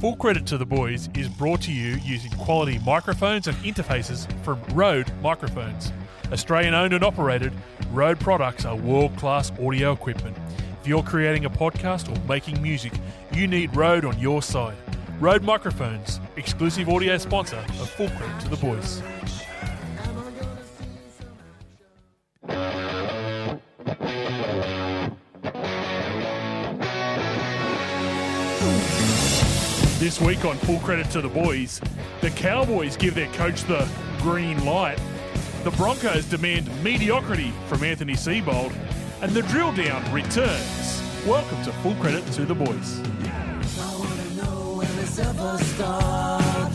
Full Credit to the Boys is brought to you using quality microphones and interfaces from Rode Microphones. Australian owned and operated, Rode products are world class audio equipment. If you're creating a podcast or making music, you need Rode on your side. Rode Microphones, exclusive audio sponsor of Full Credit to the Boys. This week on Full Credit to the Boys, the Cowboys give their coach the green light. The Broncos demand mediocrity from Anthony Seibold, and the drill down returns. Welcome to Full Credit to the Boys. I wanna know when this ever start.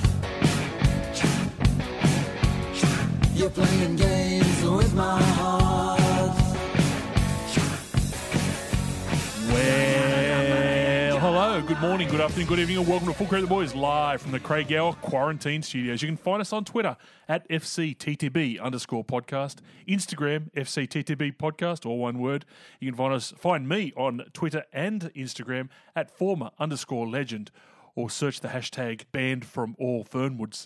You're playing games with my heart. Well, hello, good morning, good afternoon, good evening, and welcome to Full Credit the Boys live from the Craig Gower Quarantine Studios. You can find us on Twitter at FCTTB underscore podcast, Instagram FCTTB podcast, all one word. You can find us, find me on Twitter and Instagram at former underscore legend, or search the hashtag banned from all Fernwoods.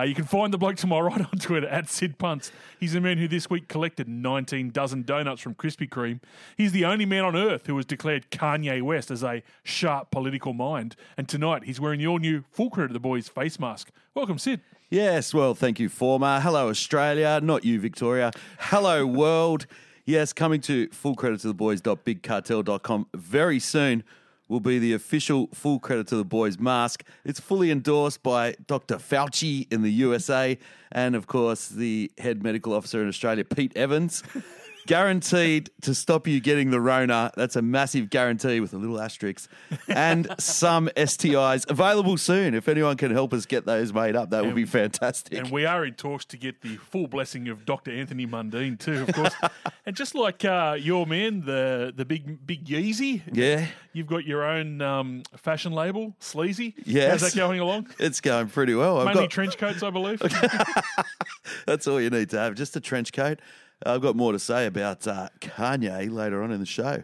Uh, you can find the bloke to my right on Twitter at Sid Punts. He's the man who this week collected 19 dozen donuts from Krispy Kreme. He's the only man on earth who has declared Kanye West as a sharp political mind. And tonight he's wearing your new full credit of the boys face mask. Welcome, Sid. Yes, well, thank you, former. Hello, Australia. Not you, Victoria. Hello, world. Yes, coming to full credit to the boys.bigcartel.com very soon will be the official full credit to the boys mask. It's fully endorsed by Dr. Fauci in the USA and, of course, the head medical officer in Australia, Pete Evans. Guaranteed to stop you getting the Rona. That's a massive guarantee with a little asterisk. And some STIs available soon. If anyone can help us get those made up, that would be fantastic. And we are in talks to get the full blessing of Dr. Anthony Mundine, too, of course. and just like uh, your man, the, the big, big Yeezy. Yeah. You've got your own um, fashion label, Sleazy. Yes. How's that going along? It's going pretty well. I've Mainly got, trench coats, I believe. that's all you need to have, just a trench coat. I've got more to say about uh, Kanye later on in the show.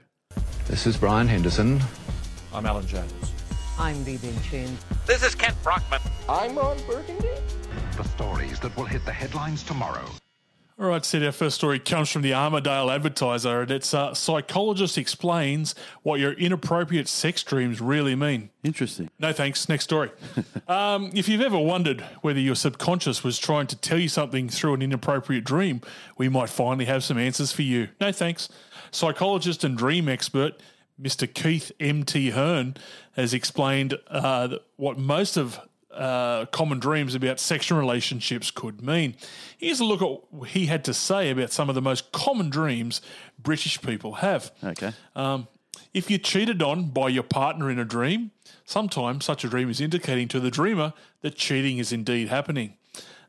This is Brian Henderson. I'm Alan Jones. I'm Vivian Chin. This is Kent Brockman. I'm Ron Burgundy. The stories that will hit the headlines tomorrow. All right, Sid, our first story comes from the Armadale Advertiser, and it's uh, psychologist explains what your inappropriate sex dreams really mean. Interesting. No thanks. Next story. um, if you've ever wondered whether your subconscious was trying to tell you something through an inappropriate dream, we might finally have some answers for you. No thanks. Psychologist and dream expert Mr. Keith M.T. Hearne has explained uh, what most of uh, common dreams about sexual relationships could mean. Here's a look at what he had to say about some of the most common dreams British people have. Okay. Um, if you're cheated on by your partner in a dream, sometimes such a dream is indicating to the dreamer that cheating is indeed happening.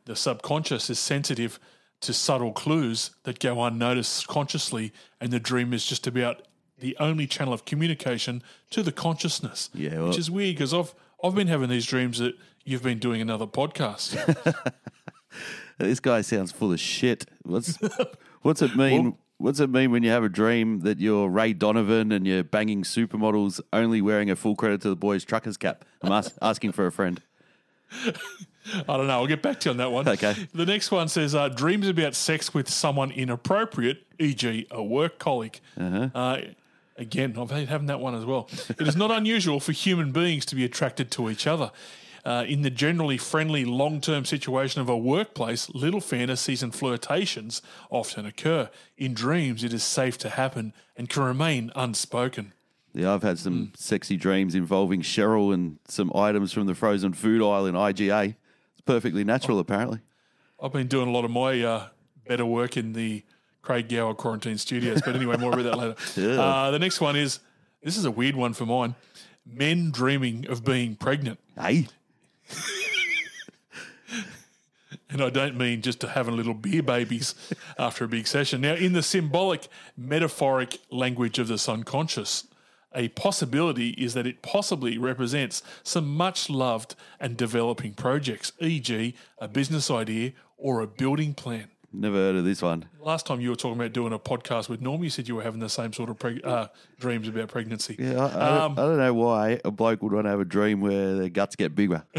The subconscious is sensitive to subtle clues that go unnoticed consciously, and the dream is just about the only channel of communication to the consciousness. Yeah, well- which is weird because I've I've been having these dreams that you've been doing another podcast. This guy sounds full of shit. What's what's it mean? Well- what's it mean when you have a dream that you're Ray Donovan and you're banging supermodels only wearing a full credit to the boys truckers cap? I'm ask, asking for a friend. I don't know. I'll get back to you on that one. Okay. The next one says uh, dreams about sex with someone inappropriate, e.g., a work colleague. Uh, again, I've been having that one as well. it is not unusual for human beings to be attracted to each other. Uh, in the generally friendly long term situation of a workplace, little fantasies and flirtations often occur. In dreams, it is safe to happen and can remain unspoken. Yeah, I've had some sexy dreams involving Cheryl and some items from the frozen food aisle in IGA. It's perfectly natural, apparently. I've been doing a lot of my uh, better work in the Craig Gower quarantine studios. But anyway, more about that later. Uh, the next one is this is a weird one for mine. Men dreaming of being pregnant. Hey, And I don't mean just to having little beer babies after a big session. Now, in the symbolic, metaphoric language of the subconscious, a possibility is that it possibly represents some much loved and developing projects, e.g., a business idea or a building plan. Never heard of this one. Last time you were talking about doing a podcast with Norm, you said you were having the same sort of preg- uh, dreams about pregnancy. Yeah, I, I, don't, Um, I don't know why a bloke would want to have a dream where their guts get bigger.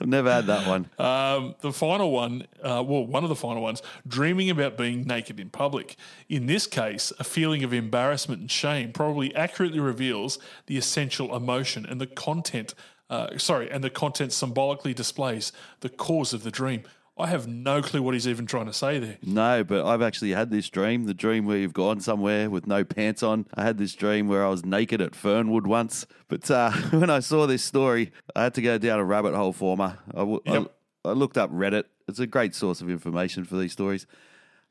I've never had that one. Um, the final one, uh, well, one of the final ones, dreaming about being naked in public. In this case, a feeling of embarrassment and shame probably accurately reveals the essential emotion and the content. Uh, sorry, and the content symbolically displays the cause of the dream. I have no clue what he's even trying to say there. No, but I've actually had this dream the dream where you've gone somewhere with no pants on. I had this dream where I was naked at Fernwood once. But uh, when I saw this story, I had to go down a rabbit hole for me. I, w- I- Yep. I looked up Reddit, it's a great source of information for these stories.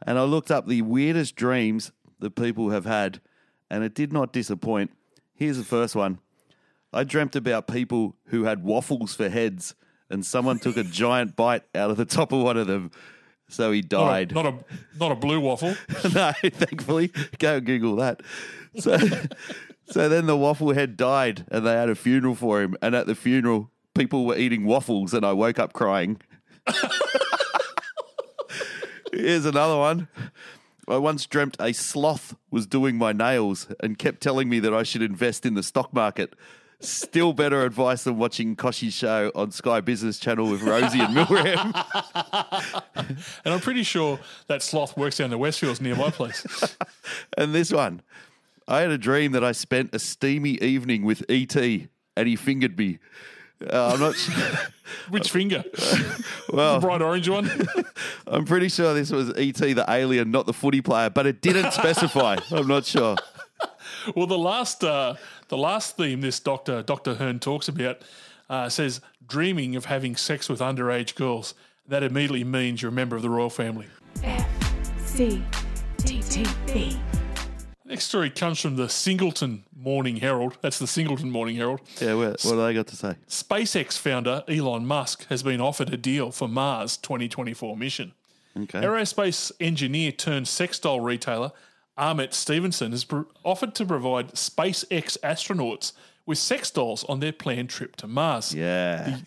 And I looked up the weirdest dreams that people have had, and it did not disappoint. Here's the first one I dreamt about people who had waffles for heads, and someone took a giant bite out of the top of one of them. So he Not a, died. not a not a blue waffle. no, thankfully, go Google that. So, so then the waffle head died, and they had a funeral for him. And at the funeral, people were eating waffles, and I woke up crying. Here's another one. I once dreamt a sloth was doing my nails and kept telling me that I should invest in the stock market. Still better advice than watching Koshi's show on Sky Business Channel with Rosie and Milram. And I'm pretty sure that sloth works down the Westfields near my place. And this one, I had a dream that I spent a steamy evening with ET, and he fingered me. Uh, I'm not. Sure. Which finger? Well, the bright orange one? I'm pretty sure this was ET, the alien, not the footy player, but it didn't specify. I'm not sure. Well, the last uh, the last theme this Doctor Doctor Hearne talks about uh, says dreaming of having sex with underage girls. That immediately means you're a member of the royal family. F C T T B. Next story comes from the Singleton Morning Herald. That's the Singleton Morning Herald. Yeah, what, what do they got to say? SpaceX founder Elon Musk has been offered a deal for Mars 2024 mission. Okay. Aerospace engineer turned sex doll retailer Ahmet Stevenson has pr- offered to provide SpaceX astronauts with sex dolls on their planned trip to Mars. Yeah.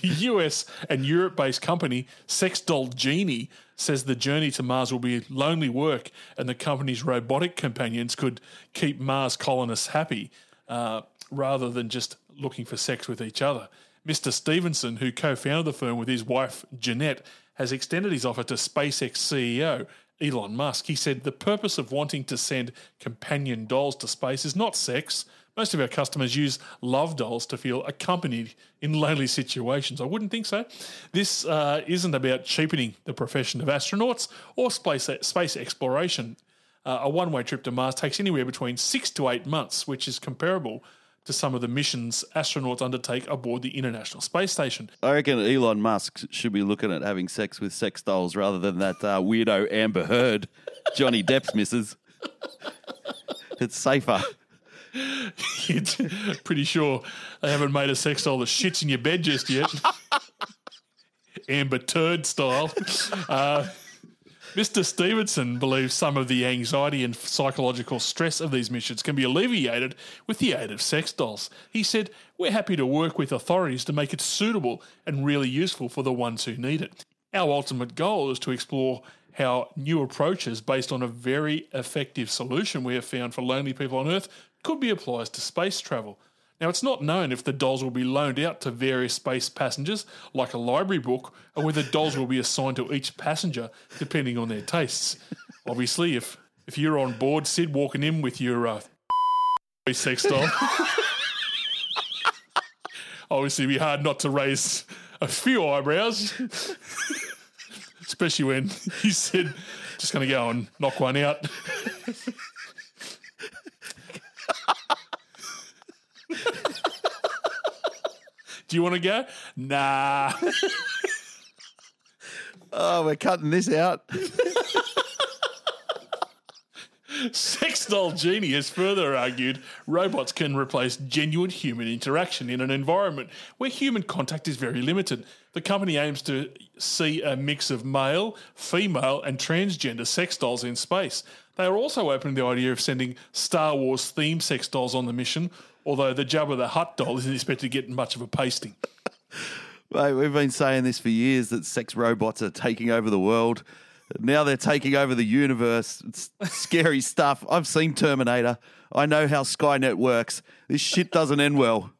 The US and Europe based company Sex Doll Genie says the journey to Mars will be lonely work and the company's robotic companions could keep Mars colonists happy uh, rather than just looking for sex with each other. Mr. Stevenson, who co founded the firm with his wife Jeanette, has extended his offer to SpaceX CEO Elon Musk. He said the purpose of wanting to send companion dolls to space is not sex. Most of our customers use love dolls to feel accompanied in lonely situations. I wouldn't think so. This uh, isn't about cheapening the profession of astronauts or space, space exploration. Uh, a one way trip to Mars takes anywhere between six to eight months, which is comparable to some of the missions astronauts undertake aboard the International Space Station. I reckon Elon Musk should be looking at having sex with sex dolls rather than that uh, weirdo Amber Heard, Johnny Depp's missus. It's safer. Pretty sure they haven't made a sex doll that shits in your bed just yet. Amber Turd style. Uh, Mr. Stevenson believes some of the anxiety and psychological stress of these missions can be alleviated with the aid of sex dolls. He said, We're happy to work with authorities to make it suitable and really useful for the ones who need it. Our ultimate goal is to explore how new approaches based on a very effective solution we have found for lonely people on Earth could be applied to space travel. Now, it's not known if the dolls will be loaned out to various space passengers, like a library book, or whether dolls will be assigned to each passenger, depending on their tastes. Obviously, if, if you're on board, Sid, walking in with your uh, sex doll, obviously, it'd be hard not to raise a few eyebrows, especially when he said, just going to go and knock one out. Do you want to go? Nah. Oh, we're cutting this out. Sex doll genie has further argued robots can replace genuine human interaction in an environment where human contact is very limited. The company aims to see a mix of male, female, and transgender sex dolls in space. They are also open to the idea of sending Star Wars themed sex dolls on the mission, although the Jabba the Hutt doll isn't expected to get much of a pasting. Mate, we've been saying this for years that sex robots are taking over the world. Now they're taking over the universe. It's scary stuff. I've seen Terminator. I know how Skynet works. This shit doesn't end well.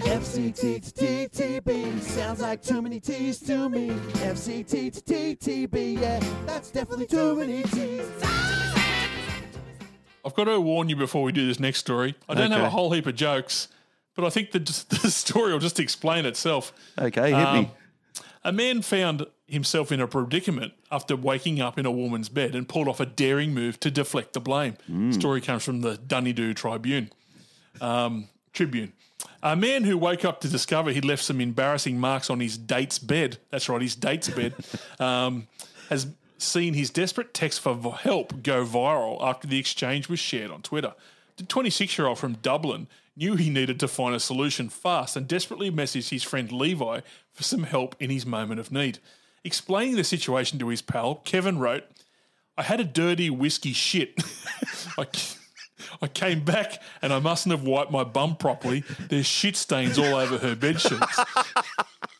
FCTTTB sounds like too many T's to me. FCTTTB, yeah, that's definitely too many T's. I've got to warn you before we do this next story. I don't have a whole heap of jokes, but I think the, the story will just explain itself. Okay, hit Um, me. A man found himself in a predicament after waking up in a woman's bed and pulled off a daring move to deflect the blame. Story comes from the Dunedoo Tribune. Um, Tribune. A man who woke up to discover he'd left some embarrassing marks on his date's bed, that's right, his date's bed, um, has seen his desperate text for help go viral after the exchange was shared on Twitter. The 26 year old from Dublin knew he needed to find a solution fast and desperately messaged his friend Levi for some help in his moment of need. Explaining the situation to his pal, Kevin wrote, I had a dirty whiskey shit. I, I came back and I mustn't have wiped my bum properly. There's shit stains all over her bed sheets.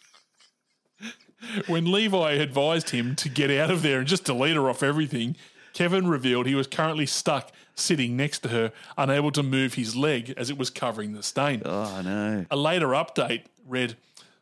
when Levi advised him to get out of there and just delete her off everything, Kevin revealed he was currently stuck sitting next to her, unable to move his leg as it was covering the stain. Oh, no. A later update read,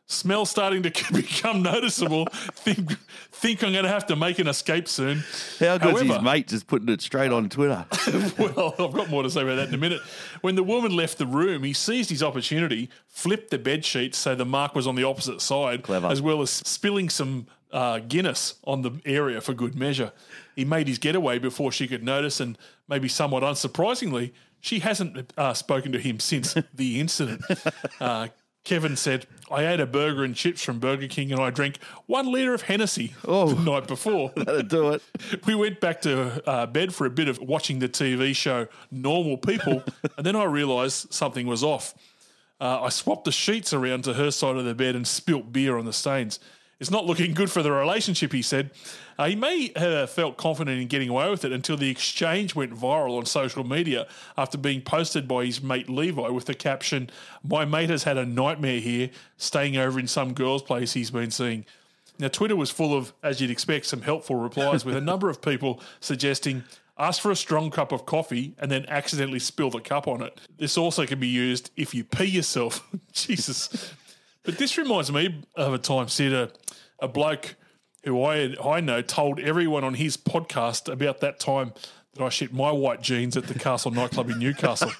Smell starting to become noticeable. Think, think I'm going to have to make an escape soon. How good's his mate just putting it straight on Twitter? well, I've got more to say about that in a minute. When the woman left the room, he seized his opportunity, flipped the bed sheets so the mark was on the opposite side, Clever. as well as spilling some uh, Guinness on the area for good measure. He made his getaway before she could notice, and maybe somewhat unsurprisingly, she hasn't uh, spoken to him since the incident. Uh, Kevin said, I ate a burger and chips from Burger King and I drank one litre of Hennessy Oh. the night before. That'd do it. We went back to uh, bed for a bit of watching the TV show Normal People, and then I realised something was off. Uh, I swapped the sheets around to her side of the bed and spilt beer on the stains. It's not looking good for the relationship, he said. Uh, he may have felt confident in getting away with it until the exchange went viral on social media after being posted by his mate Levi with the caption, My mate has had a nightmare here, staying over in some girl's place he's been seeing. Now, Twitter was full of, as you'd expect, some helpful replies with a number of people suggesting ask for a strong cup of coffee and then accidentally spill the cup on it. This also can be used if you pee yourself. Jesus. But this reminds me of a time, Sid, a, a bloke who I, I know told everyone on his podcast about that time that I shit my white jeans at the Castle nightclub in Newcastle.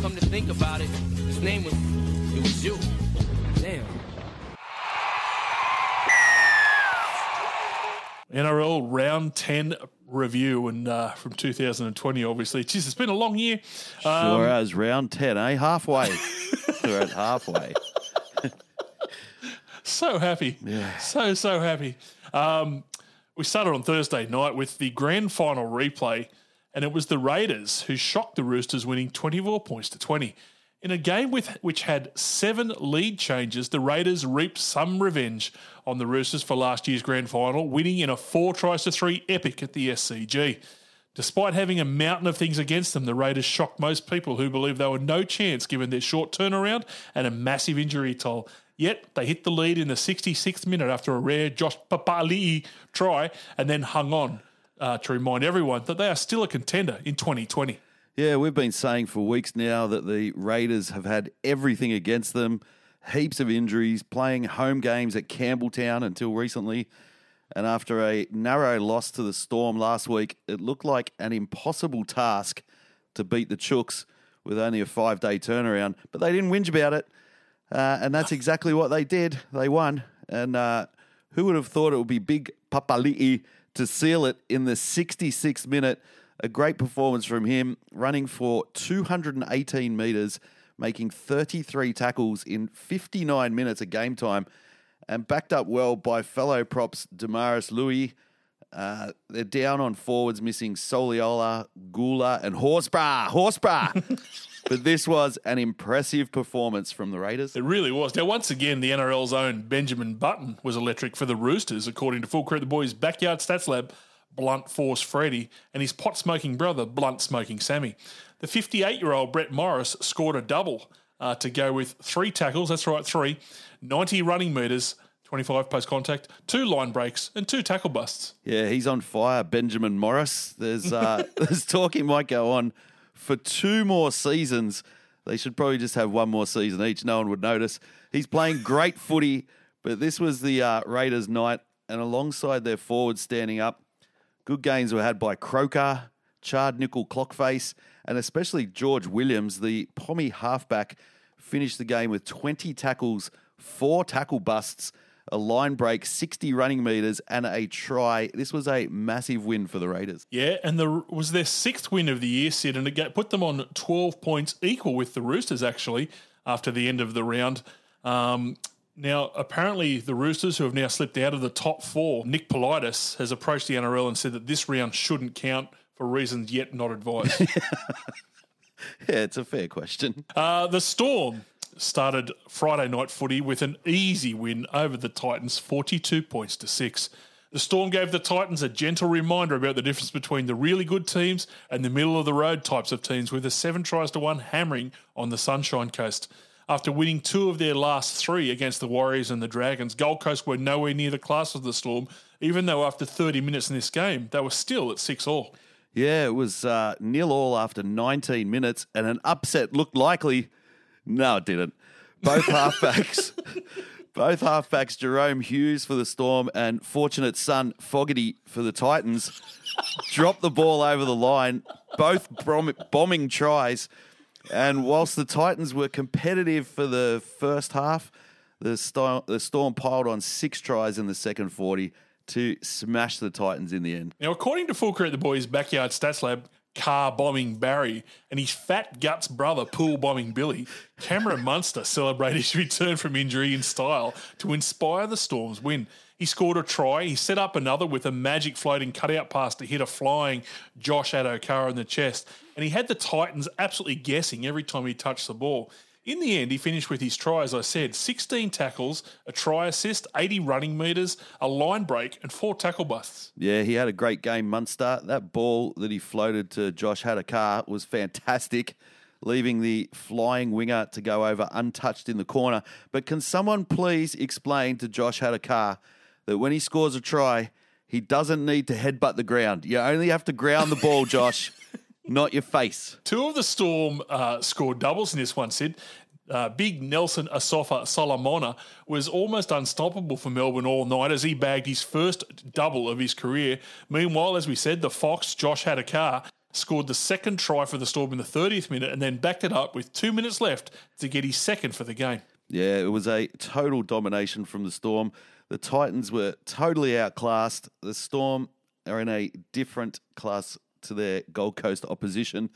Come to think about it, his name was, it was you. Damn. NRL round 10 review and uh, from 2020, obviously. Jeez, it's been a long year. Um, Sure as round 10, eh? Halfway. We're at halfway. So happy. Yeah. So, so happy. Um, we started on Thursday night with the grand final replay, and it was the Raiders who shocked the Roosters, winning 24 points to 20. In a game with which had seven lead changes, the Raiders reaped some revenge on the Roosters for last year's grand final, winning in a four tries to three epic at the SCG. Despite having a mountain of things against them, the Raiders shocked most people who believed they were no chance given their short turnaround and a massive injury toll. Yet they hit the lead in the 66th minute after a rare Josh Papali'i try and then hung on uh, to remind everyone that they are still a contender in 2020. Yeah, we've been saying for weeks now that the Raiders have had everything against them, heaps of injuries, playing home games at Campbelltown until recently. And after a narrow loss to the Storm last week, it looked like an impossible task to beat the Chooks with only a five day turnaround. But they didn't whinge about it. Uh, and that's exactly what they did. They won. And uh, who would have thought it would be Big Papali'i to seal it in the 66th minute? A great performance from him, running for 218 metres, making 33 tackles in 59 minutes of game time, and backed up well by fellow props Dunamis Lui. Uh, they're down on forwards, missing Soliola, Guler, and Horsburgh. Horsburgh. but this was an impressive performance from the Raiders. It really was. Now, once again, the NRL's own Benjamin Button was electric for the Roosters, according to Full Credit the Boys' backyard stats lab, Blunt Force Freddy, and his pot smoking brother, Blunt Smoking Sammy. The 58 year old Brett Morris scored a double uh, to go with three tackles. That's right, three. 90 running metres, 25 post contact, two line breaks, and two tackle busts. Yeah, he's on fire, Benjamin Morris. There's uh, there's talk he might go on for two more seasons. They should probably just have one more season each. No one would notice. He's playing great footy, but this was the uh, Raiders' night, and alongside their forwards standing up, good games were had by Croker, Charnze Nicoll-Klokstad, and especially George Williams, the Pommy halfback, finished the game with 20 tackles, four tackle busts, a line break, 60 running metres, and a try. This was a massive win for the Raiders. Yeah, and the was their sixth win of the year, Sid, and it put them on 12 points, equal with the Roosters, actually, after the end of the round. Um, now, apparently, the Roosters, who have now slipped out of the top four, Nick Politis has approached the NRL and said that this round shouldn't count for reasons yet not advised. Yeah, it's a fair question. uh, the Storm started Friday night footy with an easy win over the Titans, 42 points to six. The Storm gave the Titans a gentle reminder about the difference between the really good teams and the middle of the road types of teams, with a seven tries to one hammering on the Sunshine Coast. After winning two of their last three against the Warriors and the Dragons, Gold Coast were nowhere near the class of the Storm, even though after 30 minutes in this game, they were still at six all. Yeah, it was uh, nil all after 19 minutes, and an upset looked likely. No, it didn't. Both halfbacks, both halfbacks, Jahrome Hughes for the Storm and fortunate son Fogarty for the Titans, dropped the ball over the line. Both brom- bombing tries, and whilst the Titans were competitive for the first half, the Storm, the Storm piled on six tries in the second 40 to smash the Titans in the end. Now, according to Full Credit the Boys' backyard stats lab, car bombing Barry and his fat guts brother pool bombing Billy, Cameron Munster celebrated his return from injury in style to inspire the Storm's win. He scored a try. He set up another with a magic floating cutout pass to hit a flying Josh Addo-Carr in the chest. And he had the Titans absolutely guessing every time he touched the ball. In the end, he finished with his try, as I said 16 tackles, a try assist, 80 running metres, a line break, and four tackle busts. Yeah, he had a great game, Munster. That ball that he floated to Josh Addo-Carr was fantastic, leaving the flying winger to go over untouched in the corner. But can someone please explain to Josh Addo-Carr that when he scores a try, he doesn't need to headbutt the ground? You only have to ground the ball, Josh, not your face. Two of the Storm uh, scored doubles in this one, Sid. Uh, big Nelson Asofa Solomona was almost unstoppable for Melbourne all night as he bagged his first double of his career. Meanwhile, as we said, the Fox, Josh Addo-Carr, scored the second try for the Storm in the 30th minute and then backed it up with two minutes left to get his second for the game. Yeah, it was a total domination from the Storm. The Titans were totally outclassed. The Storm are in a different class to their Gold Coast opposition,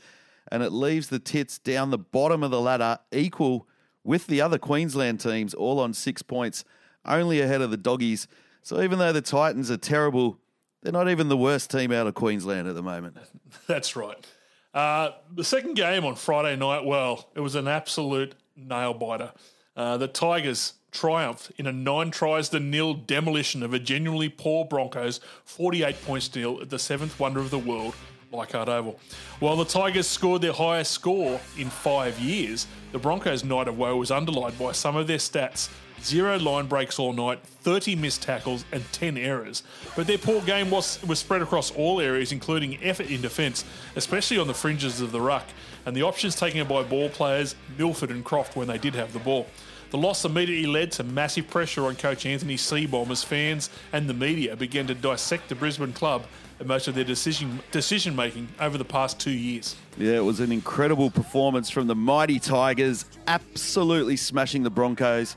and it leaves the Tits down the bottom of the ladder, equal with the other Queensland teams, all on six points, only ahead of the Doggies. So even though the Titans are terrible, they're not even the worst team out of Queensland at the moment. That's right. Uh, the second game on Friday night, well, it was an absolute nail biter. Uh, the Tigers triumphed in a nine tries to nil demolition of a genuinely poor Broncos, 48 points nil at the seventh wonder of the world, Leichhardt Oval. While the Tigers scored their highest score in five years, the Broncos' night of woe was underlined by some of their stats. Zero line breaks all night, 30 missed tackles, and 10 errors. But their poor game was, was spread across all areas, including effort in defence, especially on the fringes of the ruck, and the options taken by ball players, Milford and Croft, when they did have the ball. The loss immediately led to massive pressure on coach Anthony Seibold as fans and the media began to dissect the Brisbane club and most of their decision decision making over the past two years. Yeah, it was an incredible performance from the mighty Tigers, absolutely smashing the Broncos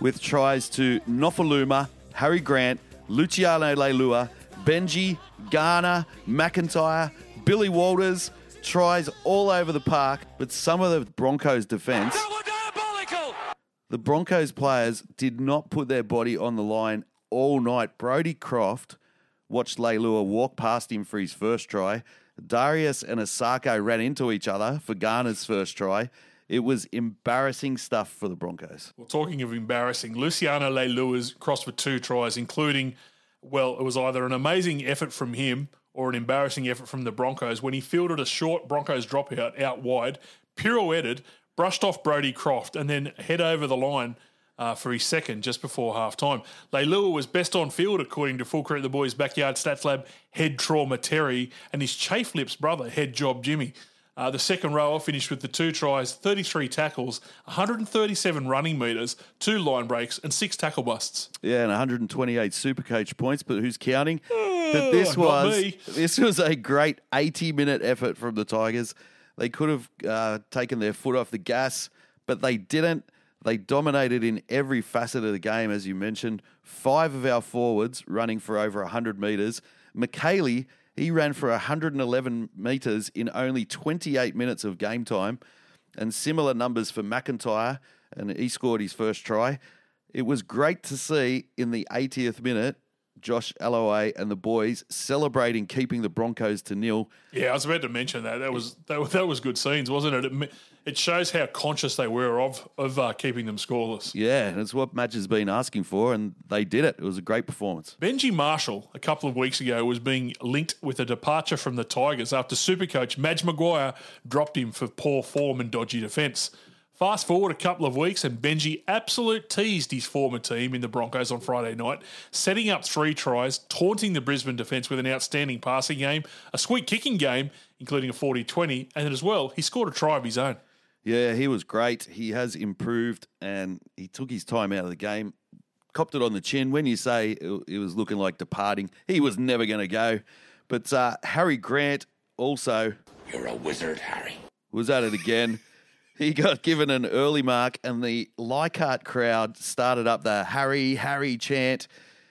with tries to Nofoaluma, Harry Grant, Luciano Leilua, Benji, Garner, McIntyre, Billy Walters, tries all over the park, but some of the Broncos' defense. The Broncos players did not put their body on the line all night. Brody Croft watched Leilua walk past him for his first try. Darius and Isaako ran into each other for Garner's first try. It was embarrassing stuff for the Broncos. Well, talking of embarrassing, Luciano Leilua's crossed for two tries, including, well, it was either an amazing effort from him or an embarrassing effort from the Broncos when he fielded a short Broncos dropout out wide, pirouetted, brushed off Brody Croft, and then head over the line uh, for his second just before half time. Leilua was best on field, according to Full Credit the Boys Backyard Stats Lab head trauma Terry and his Chafe Lips brother, head job Jimmy. Uh, the second rower finished with the two tries, 33 tackles, 137 running metres, two line breaks, and six tackle busts. Yeah, and 128 super Supercoach points, but who's counting? but this was this was a great 80 minute effort from the Tigers. They could have uh, taken their foot off the gas, but they didn't. They dominated in every facet of the game, as you mentioned. Five of our forwards running for over 100 metres. Mikaele, he ran for 111 metres in only 28 minutes of game time, and similar numbers for McIntyre, and he scored his first try. It was great to see in the 80th minute Josh Aloiai and the boys celebrating keeping the Broncos to nil. Yeah, I was about to mention that. That was that, was- that was good scenes, wasn't it? It, it shows how conscious they were of of uh, keeping them scoreless. Yeah, and it's what Madge has been asking for, and they did it. It was a great performance. Benji Marshall, a couple of weeks ago, was being linked with a departure from the Tigers after Supercoach Madge Maguire dropped him for poor form and dodgy defence. Fast forward a couple of weeks, and Benji absolute teased his former team in the Broncos on Friday night, setting up three tries, taunting the Brisbane defence with an outstanding passing game, a sweet kicking game, including a 40 20, and as well, he scored a try of his own. Yeah, he was great. He has improved, and he took his time out of the game. Copped it on the chin. When you say it it was looking like departing, he was never going to go. But uh, Harry Grant also You're a wizard, Harry. was at it again. He got given an early mark, and the Leichhardt crowd started up the Harry, Harry chant.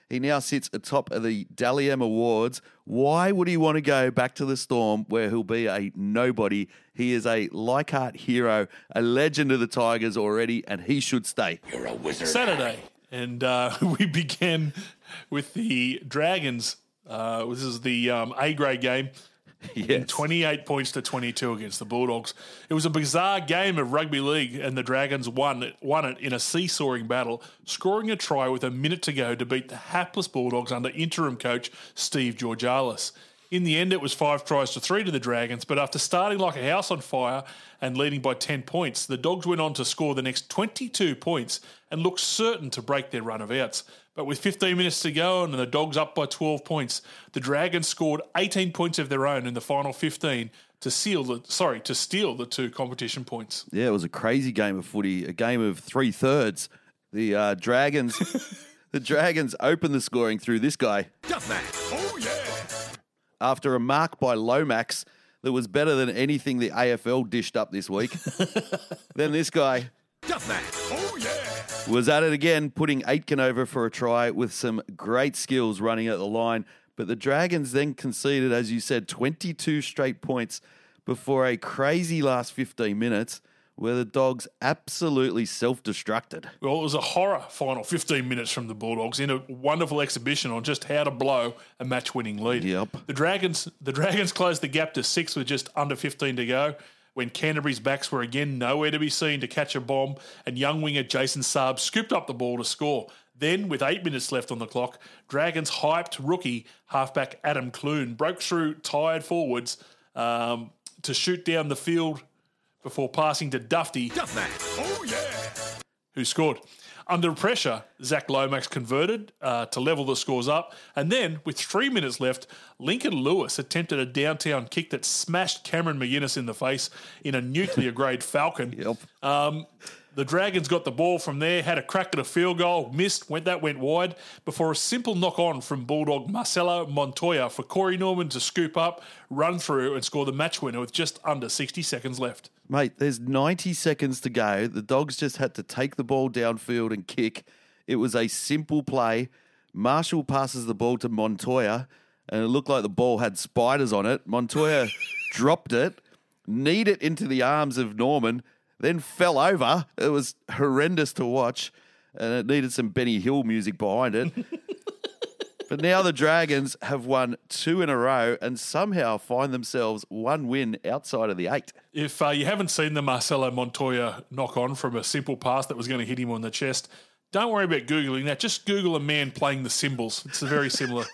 He now sits atop of the Dally M Awards. Why would he want to go back to the Storm where he'll be a nobody? He is a Leichhardt hero, a legend of the Tigers already, and he should stay. You're a wizard. Saturday, and uh, we begin with the Dragons. Uh, this is the um, A grade game. Yes. 28 points to 22 against the Bulldogs. It was a bizarre game of rugby league, and the Dragons won it, won it in a seesawing battle, scoring a try with a minute to go to beat the hapless Bulldogs under interim coach Steve Georgalis. In the end, it was five tries to three to the Dragons, but after starting like a house on fire and leading by 10 points, the Dogs went on to score the next 22 points and looked certain to break their run of outs. But with 15 minutes to go and the Dogs up by 12 points, the Dragons scored 18 points of their own in the final 15 to seal the sorry to steal the two competition points. Yeah, it was a crazy game of footy, a game of three thirds. The uh, Dragons, the Dragons opened the scoring through this guy. Oh, yeah. after a mark by Lomax that was better than anything the AFL dished up this week. then this guy Oh, yeah. Was at it again, putting Aitken over for a try with some great skills running at the line. But the Dragons then conceded, as you said, 22 straight points before a crazy last 15 minutes where the Dogs absolutely self destructed. Well, it was a horror final 15 minutes from the Bulldogs in a wonderful exhibition on just how to blow a match-winning lead. Yep. The Dragons the Dragons closed the gap to 6 with just under 15 to go when Canterbury's backs were again nowhere to be seen to catch a bomb and young winger Jason Saab scooped up the ball to score. Then, with eight minutes left on the clock, Dragons hyped rookie halfback Adam Clune broke through tired forwards um, to shoot down the field before passing to Dufty Oh, yeah. who scored. Under pressure, Zach Lomax converted uh, to level the scores up. And then, with three minutes left, Lincoln Lewis attempted a downtown kick that smashed Cameron McInnes in the face in a nuclear grade Falcon. Yep. Um, the Dragons got the ball from there, had a crack at a field goal, missed, went that went wide before a simple knock on from Bulldog Marcelo Montoya for Corey Norman to scoop up, run through, and score the match winner with just under 60 seconds left. Mate, there's 90 seconds to go. The Dogs just had to take the ball downfield and kick. It was a simple play. Marshall passes the ball to Montoya, and it looked like the ball had spiders on it. Montoya dropped it, kneed it into the arms of Norman, then fell over. It was horrendous to watch, and it needed some Benny Hill music behind it. But now the Dragons have won two in a row and somehow find themselves one win outside of the eight. If uh, you haven't seen the Marcelo Montoya knock on from a simple pass that was going to hit him on the chest, don't worry about Googling that. Just Google a man playing the cymbals. It's a very similar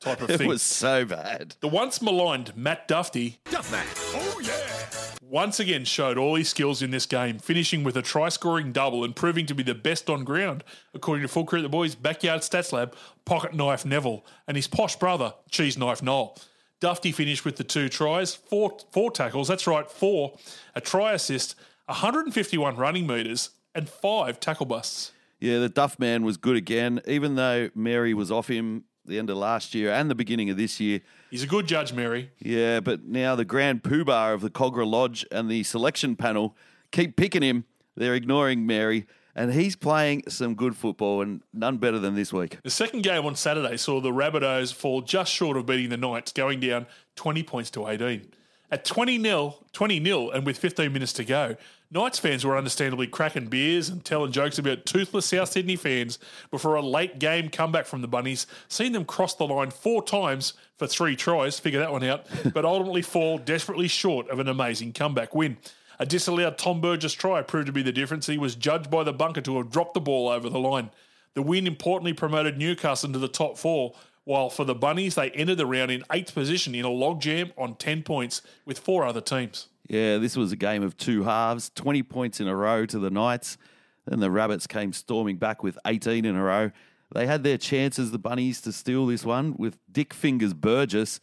type of thing. It was so bad. the once maligned Matt Dufty Oh, yeah. Once again showed all his skills in this game, finishing with a try scoring double and proving to be the best on ground, according to Full Credit the Boys' backyard stats lab, Pocket Knife Neville, and his posh brother, Cheese Knife Noel. Dufty finished with the two tries, four, four tackles, that's right, four, a try assist, 151 running metres, and five tackle busts. Yeah, the Duff man was good again, even though Mary was off him the end of last year and the beginning of this year. He's a good judge, Mary. Yeah, but now the grand poobah of the Cogra Lodge and the selection panel keep picking him. They're ignoring Mary, and he's playing some good football, and none better than this week. The second game on Saturday saw the Rabbitohs fall just short of beating the Knights, going down 20 points to 18. At 20 0, 20 0, and with 15 minutes to go, Knights fans were understandably cracking beers and telling jokes about toothless South Sydney fans before a late game comeback from the Bunnies, seeing them cross the line four times for three tries, figure that one out, but ultimately fall desperately short of an amazing comeback win. A disallowed Tom Burgess try proved to be the difference. He was judged by the bunker to have dropped the ball over the line. The win importantly promoted Newcastle into the top four, while for the Bunnies, they ended the round in eighth position in a logjam on 10 points with four other teams. Yeah, this was a game of two halves, 20 points in a row to the Knights. Then the Rabbits came storming back with 18 in a row. They had their chances, the Bunnies, to steal this one with Dick Fingers Burgess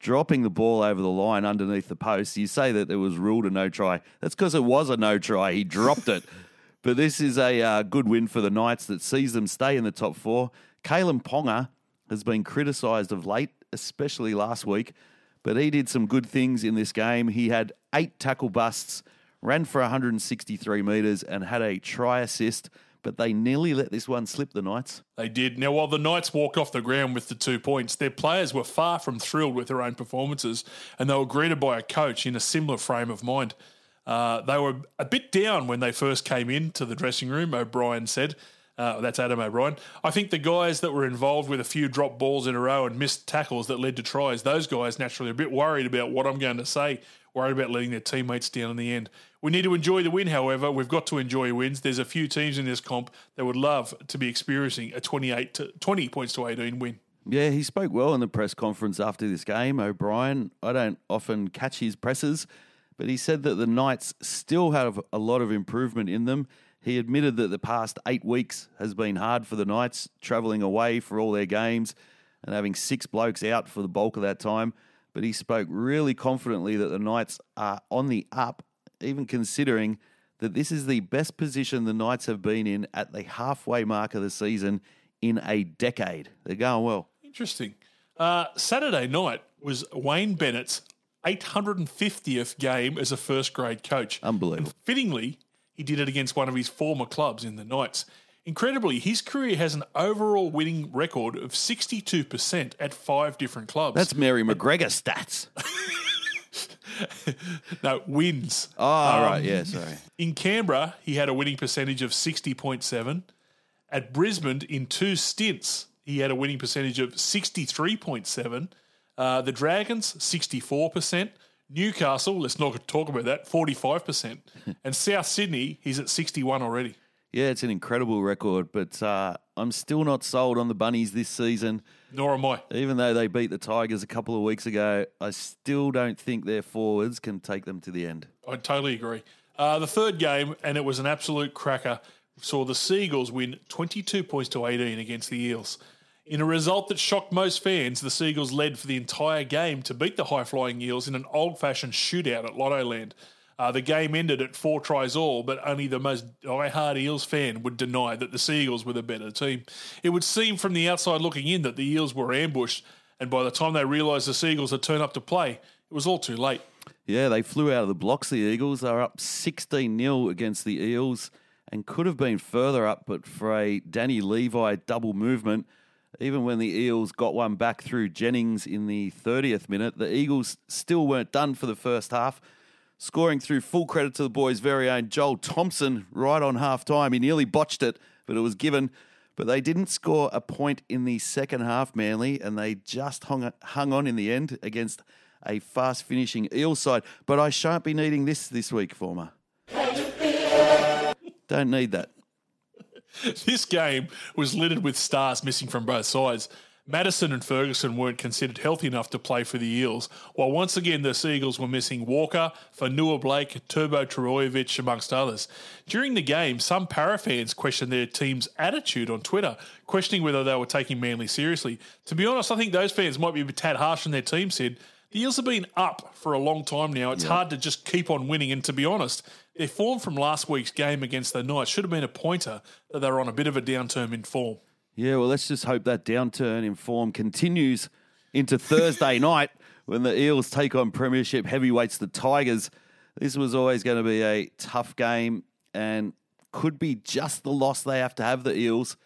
dropping the ball over the line underneath the post. You say that there was ruled a no try. That's because it was a no try. He dropped it. But this is a uh, good win for the Knights that sees them stay in the top four. Kalyn Ponga has been criticised of late, especially last week, but he did some good things in this game. He had eight tackle busts, ran for 163 metres, and had a try assist. But they nearly let this one slip, the Knights. They did. Now, while the Knights walked off the ground with the two points, their players were far from thrilled with their own performances, and they were greeted by a coach in a similar frame of mind. Uh, they were a bit down when they first came into the dressing room, O'Brien said. Uh, that's Adam O'Brien. I think the guys that were involved with a few drop balls in a row and missed tackles that led to tries, those guys naturally are a bit worried about what I'm going to say, worried about letting their teammates down in the end. We need to enjoy the win, however. We've got to enjoy wins. There's a few teams in this comp that would love to be experiencing a 28 to 20 points to 18 win. Yeah, he spoke well in the press conference after this game, O'Brien. I don't often catch his presses, but he said that the Knights still have a lot of improvement in them. He admitted that the past eight weeks has been hard for the Knights, travelling away for all their games and having six blokes out for the bulk of that time. But he spoke really confidently that the Knights are on the up, even considering that this is the best position the Knights have been in at the halfway mark of the season in a decade. They're going well. Interesting. Uh, Saturday night was Wayne Bennett's 850th game as a first grade coach. Unbelievable. And fittingly, he did it against one of his former clubs in the Knights. Incredibly, his career has an overall winning record of 62% at five different clubs. That's Mary McGregor stats. no, wins. Oh, right. Yeah, sorry. In Canberra, he had a winning percentage of 60.7. At Brisbane, in two stints, he had a winning percentage of 63.7. Uh, the Dragons, 64%. Newcastle, let's not talk about that, 45%. and South Sydney, he's at 61 already. Yeah, it's an incredible record, but uh, I'm still not sold on the Bunnies this season. Nor am I. Even though they beat the Tigers a couple of weeks ago, I still don't think their forwards can take them to the end. I totally agree. Uh, the third game, and it was an absolute cracker, saw the Seagulls win 22 points to 18 against the Eels. In a result that shocked most fans, the Seagulls led for the entire game to beat the high flying Eels in an old fashioned shootout at Lotto Land. Uh, the game ended at four tries all, but only the most die-hard Eels fan would deny that the Seagulls were the better team. It would seem from the outside looking in that the Eels were ambushed, and by the time they realised the Seagulls had turned up to play, it was all too late. Yeah, they flew out of the blocks, the Eagles. Were up 16 0 against the Eels and could have been further up, but for a Danny Levi double movement. Even when the Eels got one back through Jennings in the 30th minute, the Eagles still weren't done for the first half. Scoring through full credit to the boys' very own Joel Thompson right on half time. He nearly botched it, but it was given. But they didn't score a point in the second half, Manly, and they just hung, hung on in the end against a fast finishing Eel side. But I shan't be needing this this week, Former. Don't need that. This game was littered with stars missing from both sides. Madison and Ferguson weren't considered healthy enough to play for the Eels, while once again the Seagulls were missing Walker, Fanua Blake, Turbo Trbojevic, amongst others. During the game, some Parra fans questioned their team's attitude on Twitter, questioning whether they were taking Manly seriously. To be honest, I think those fans might be a tad harsh on their team, Said The Eels have been up for a long time now. It's hard to just keep on winning, and to be honest, their form from last week's game against the Knights should have been a pointer that they were on a bit of a downturn in form. Yeah, well, let's just hope that downturn in form continues into Thursday night when the Eels take on Premiership heavyweights, the Tigers. This was always going to be a tough game and could be just the loss they have to have, the Eels,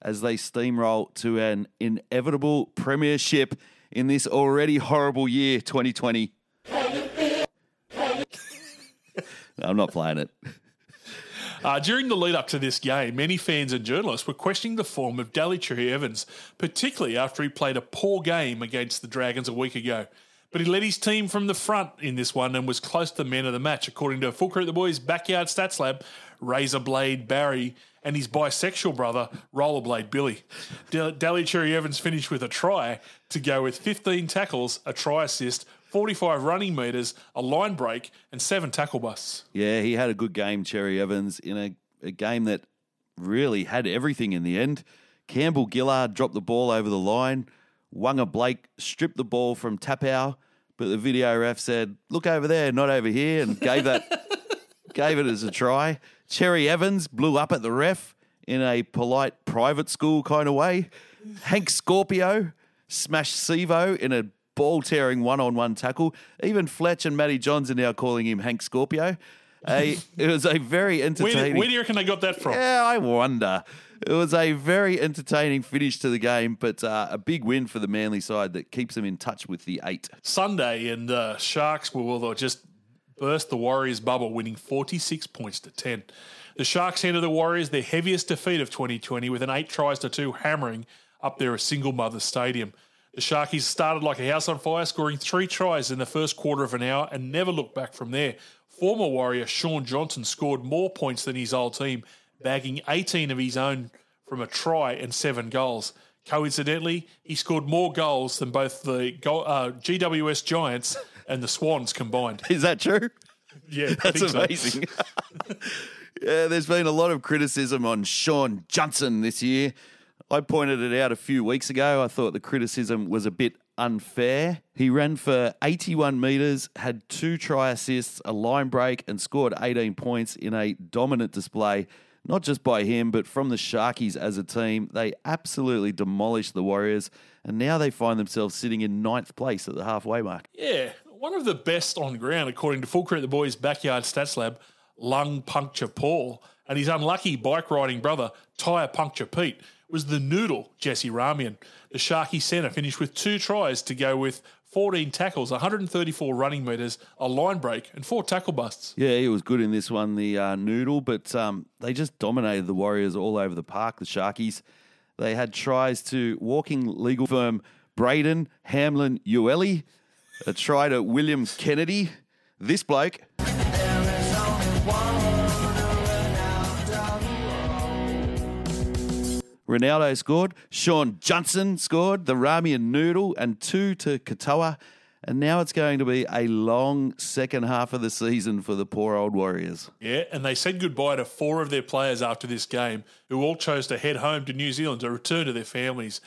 as they steamroll to an inevitable Premiership in this already horrible year, 2020. I'm not playing it. Uh, during the lead up to this game, many fans and journalists were questioning the form of Daly Cherry Evans, particularly after he played a poor game against the Dragons a week ago. But he led his team from the front in this one and was close to the man of the match, according to Full Credit the Boys Backyard Stats Lab, Razorblade Barry and his bisexual brother, Rollerblade Billy. Dal- Cherry Evans finished with a try to go with 15 tackles, a try assist, 45 running metres, a line break, and seven tackle busts. Yeah, he had a good game, Cherry Evans, in a, a game that really had everything in the end. Campbell Gillard dropped the ball over the line. Fonua-Blake stripped the ball from Tapau, but the video ref said, "Look over there, not over here," and gave that gave it as a try. Cherry Evans blew up at the ref in a polite private school kind of way. Hank Scorpio smashed Sevo in a ball tearing one on one tackle. Even Fletch and Matty Johns are now calling him Hank Scorpio. A, it was a very entertaining. where do you reckon they got that from? Yeah, I wonder. It was a very entertaining finish to the game, but uh, a big win for the Manly side that keeps them in touch with the eight. Sunday, and uh, Sharks will just burst the Warriors' bubble, winning 46 points to 10. The Sharks handed the Warriors their heaviest defeat of 2020 with an eight tries to two hammering up there at Single Mother Stadium. The Sharkies started like a house on fire, scoring three tries in the first quarter of an hour and never looked back from there. Former Warrior Shaun Johnson scored more points than his old team, bagging 18 of his own from a try and seven goals. Coincidentally, he scored more goals than both the go- uh, GWS Giants and the Swans combined. Is that true? Yeah, That's so. amazing. yeah, there's been a lot of criticism on Shaun Johnson this year. I pointed it out a few weeks ago. I thought the criticism was a bit unfair. He ran for 81 metres, had two try assists, a line break, and scored 18 points in a dominant display. Not just by him, but from the Sharkies as a team. They absolutely demolished the Warriors, and now they find themselves sitting in ninth place at the halfway mark. Yeah, one of the best on ground, according to Full Credit the Boys Backyard Stats Lab, Lung Puncture Paul, and his unlucky bike riding brother, Tyre Puncture Pete, was the noodle, Jesse Ramien. The Sharky centre finished with two tries to go with 14 tackles, 134 running metres, a line break, and four tackle busts. Yeah, he was good in this one, the uh, Noodle, but um, they just dominated the Warriors all over the park, the Sharkies. They had tries to walking legal firm Braden Hamlin-Uele, a try to William Kennedy. This bloke. Ronaldo scored. Shaun Johnson scored. The Rami and Noodle and two to Katoa. And now it's going to be a long second half of the season for the poor old Warriors. Yeah, and they said goodbye to four of their players after this game, who all chose to head home to New Zealand to return to their families.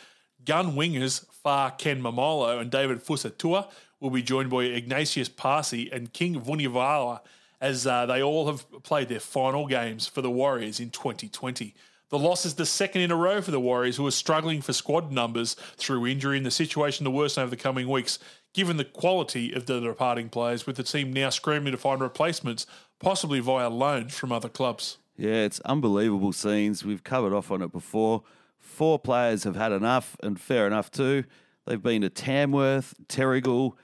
Gun wingers Far Ken Maumalo and David Fusitu'a will be joined by Agnatius Paasi and King Vuniyayawa as uh, they all have played their final games for the Warriors in 2020. The loss is the second in a row for the Warriors, who are struggling for squad numbers through injury and the situation to worsen over the coming weeks, given the quality of the departing players, with the team now scrambling to find replacements, possibly via loans from other clubs. Yeah, it's unbelievable scenes. We've covered off on it before. Four players have had enough, and fair enough too. They've been to Tamworth, Terrigal,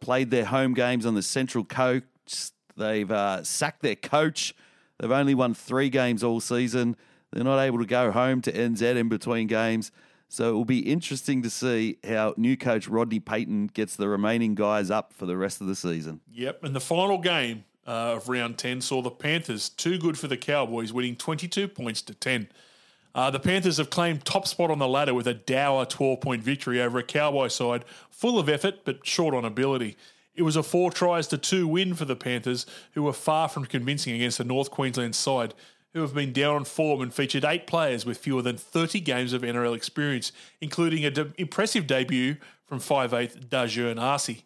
played their home games on the Central Coast. They've uh, sacked their coach. They've only won three games all season. They're not able to go home to NZ in between games. So it will be interesting to see how new coach Rodney Payten gets the remaining guys up for the rest of the season. Yep, and the final game uh, of round 10 saw the Panthers too good for the Cowboys, winning 22 points to 10. Uh, the Panthers have claimed top spot on the ladder with a dour 12 point victory over a Cowboy side full of effort but short on ability. It was a four tries to two win for the Panthers, who were far from convincing against the North Queensland side, who have been down on form and featured eight players with fewer than 30 games of NRL experience, including an de- impressive debut from 5'8 Daejarn Asi.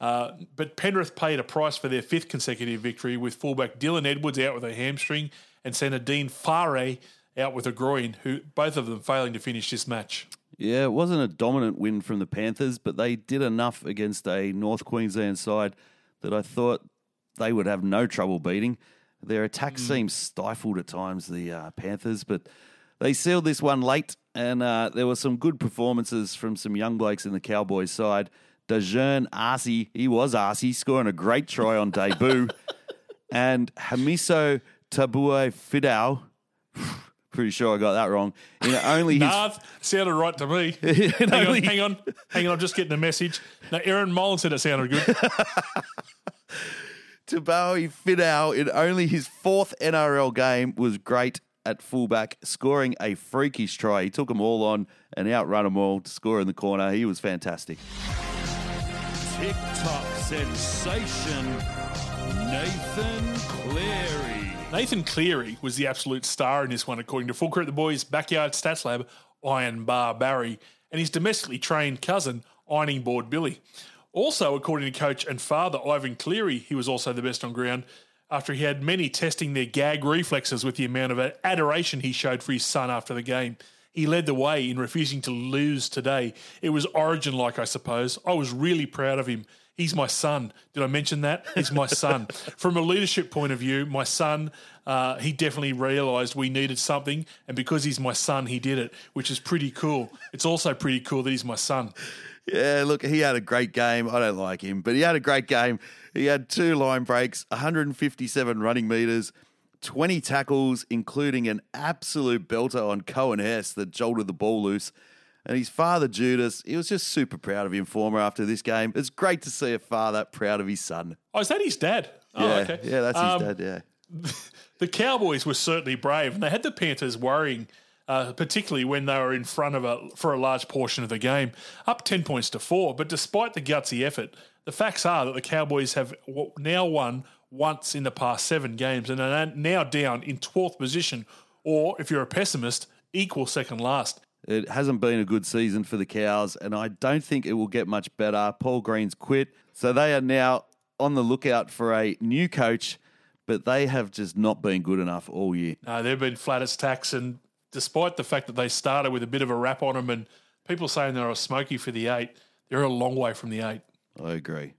Uh, but Penrith paid a price for their fifth consecutive victory, with fullback Dylan Edwards out with a hamstring and centre Dean Whare out with a groin, who both of them failing to finish this match. Yeah, it wasn't a dominant win from the Panthers, but they did enough against a North Queensland side that I thought they would have no trouble beating. Their attack seemed stifled at times, the uh, Panthers, but they sealed this one late, and uh, there were some good performances from some young blokes in the Cowboys side. Daejarn Asi, he was Arce, scoring a great try on debut, and Hamiso Tabue Fidao, pretty sure I got that wrong, in only his Nah, sounded right to me. Hang on, hang on, hang on. I'm just getting a message. Now, Aaron Mullen said it sounded good. Tabawi Fidao in only his fourth NRL game was great at fullback, scoring a freakish try. He took them all on and outrun them all to score in the corner. He was fantastic. TikTok sensation Nathan Cleary. Nathan Cleary was the absolute star in this one, according to Full Credit the Boys' backyard stats lab, Iron Bar Barry, and his domestically trained cousin, Ironing Board Billy. Also, according to coach and father Ivan Cleary, he was also the best on ground after he had many testing their gag reflexes with the amount of adoration he showed for his son after the game. He led the way in refusing to lose today. It was origin like, I suppose. I was really proud of him. He's my son. Did I mention that? He's my son. From a leadership point of view, my son, uh, he definitely realised we needed something. And because he's my son, he did it, which is pretty cool. It's also pretty cool that he's my son. Yeah, look, he had a great game. I don't like him, but he had a great game. He had two line breaks, 157 running meters, 20 tackles, including an absolute belter on Coen Hess that jolted the ball loose. And his father, Judas, he was just super proud of him, former after this game. It's great to see a father proud of his son. Oh, is that his dad? Oh, yeah, okay. yeah, that's his Um, dad. Yeah. the Cowboys were certainly brave, and they had the Panthers worrying, uh, particularly when they were in front of a for a large portion of the game, up ten points to four. But despite the gutsy effort, the facts are that the Cowboys have now won once in the past seven games and are now down in twelfth position, or if you're a pessimist, equal second last. It hasn't been a good season for the Cows, and I don't think it will get much better. Paul Green's quit, so they are now on the lookout for a new coach, but they have just not been good enough all year. No, they've been flat as tacks, and despite the fact that they started with a bit of a rap on them, and people saying they're a smoky for the eight, they're a long way from the eight. I agree.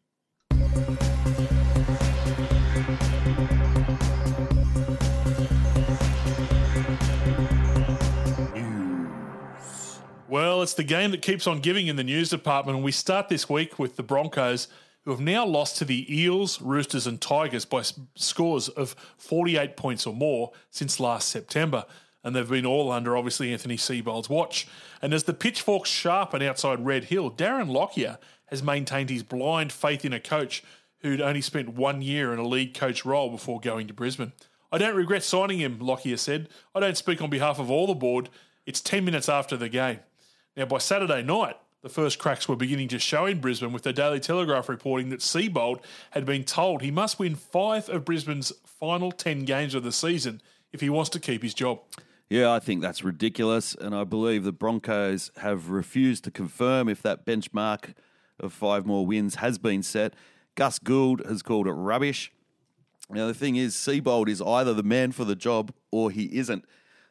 Well, it's the game that keeps on giving in the news department, and we start this week with the Broncos, who have now lost to the Eels, Roosters, and Tigers by scores of 48 points or more since last September. And they've been all under, obviously, Anthony Seibold's watch. And as the pitchforks sharpen outside Red Hill, Darren Lockyer has maintained his blind faith in a coach who'd only spent one year in a lead coach role before going to Brisbane. I don't regret signing him, Lockyer said. I don't speak on behalf of all the board. It's 10 minutes after the game. Now, by Saturday night, the first cracks were beginning to show in Brisbane, with the Daily Telegraph reporting that Seibold had been told he must win five of Brisbane's final 10 games of the season if he wants to keep his job. Yeah, I think that's ridiculous, and I believe the Broncos have refused to confirm if that benchmark of five more wins has been set. Gus Gould has called it rubbish. Now, the thing is, Seibold is either the man for the job or he isn't.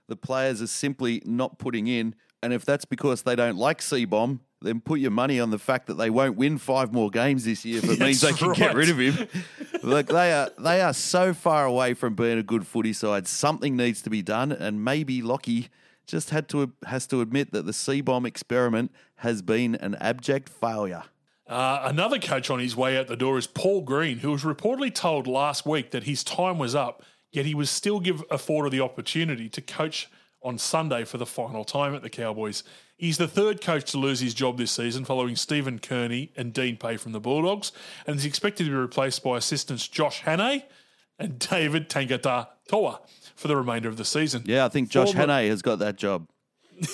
The players are simply not putting in, and if that's because they don't like Seabomb, then put your money on the fact that they won't win five more games this year if it means they That's can get rid of him. Look, they are they are so far away from being a good footy side. Something needs to be done, and maybe Lockie just had to has to admit that the Seabomb experiment has been an abject failure. Uh, another coach on his way out the door is Paul Green, who was reportedly told last week that his time was up, yet he was still give, afforded the opportunity to coach on Sunday for the final time at the Cowboys. He's the third coach to lose his job this season, following Stephen Kearney and Dean Pay from the Bulldogs, and is expected to be replaced by assistants Josh Hannay and David Tangata Toa for the remainder of the season. Yeah, I think Josh Former- Hannay has got that job.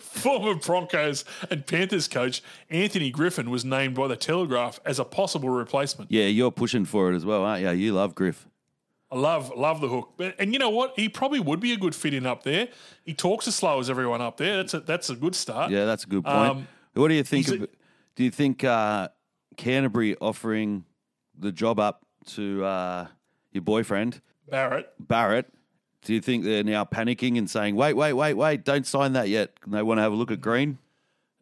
Former Broncos and Panthers coach Anthony Griffin was named by the Telegraph as a possible replacement. Yeah, you're pushing for it as well, aren't you? You love Griff. I love love the hook, But- and you know what? He probably would be a good fit in up there. He talks as slow as everyone up there. That's a, that's a good start. Yeah, that's a good point. Um, what do you think? a- do you think uh, Canterbury offering the job up to uh, your boyfriend Barrett. Barrett? Do you think they're now panicking and saying, "Wait, wait, wait, wait! Don't sign that yet"? And they want to have a look at Green.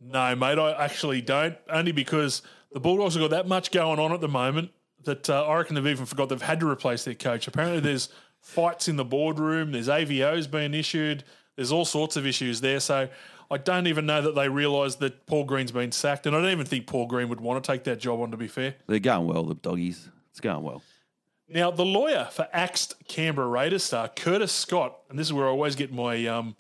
No, mate, I actually don't. Only because the Bulldogs have got that much going on at the moment that uh, I reckon they've even forgot they've had to replace their coach. Apparently, there's fights in the boardroom. There's AVOs being issued. There's all sorts of issues there. So I don't even know that they realise that Paul Green's been sacked, and I don't even think Paul Green would want to take that job on. To be fair. They're going well, the doggies. It's going well. Now, the lawyer for axed Canberra Raiders star Curtis Scott, and this is where I always get my um,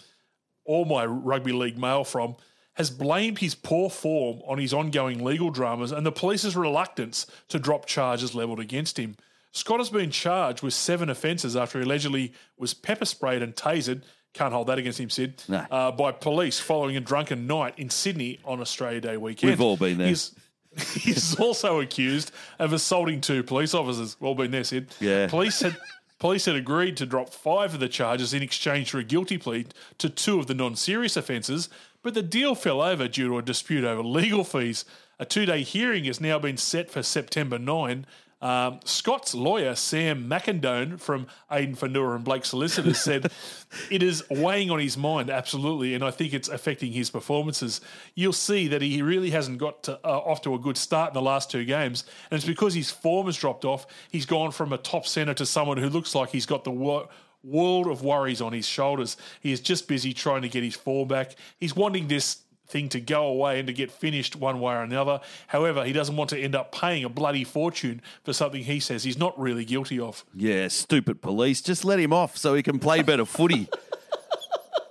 all my rugby league mail from, has blamed his poor form on his ongoing legal dramas and the police's reluctance to drop charges levelled against him. Scott has been charged with seven offences after he allegedly was pepper sprayed and tasered. Can't hold that against him, Sid. No. Uh, by police following a drunken night in Sydney on Australia Day weekend. We've all been there. He's, he's also accused of assaulting two police officers. Well, been there, Sid. Yeah. Police had police had agreed to drop five of the charges in exchange for a guilty plea to two of the non-serious offences, but the deal fell over due to a dispute over legal fees. A two-day hearing has now been set for September 9. Um, Scott's lawyer, Sam McIndone from Aidan Fonua and Blake Solicitors, said it is weighing on his mind, absolutely, and I think it's affecting his performances. You'll see that he really hasn't got to, uh, off to a good start in the last two games, and it's because his form has dropped off. He's gone from a top centre to someone who looks like he's got the wo- world of worries on his shoulders. He is just busy trying to get his form back. He's wanting this thing to go away and to get finished one way or another. However, he doesn't want to end up paying a bloody fortune for something he says he's not really guilty of. Yeah, stupid police. Just let him off so he can play better footy.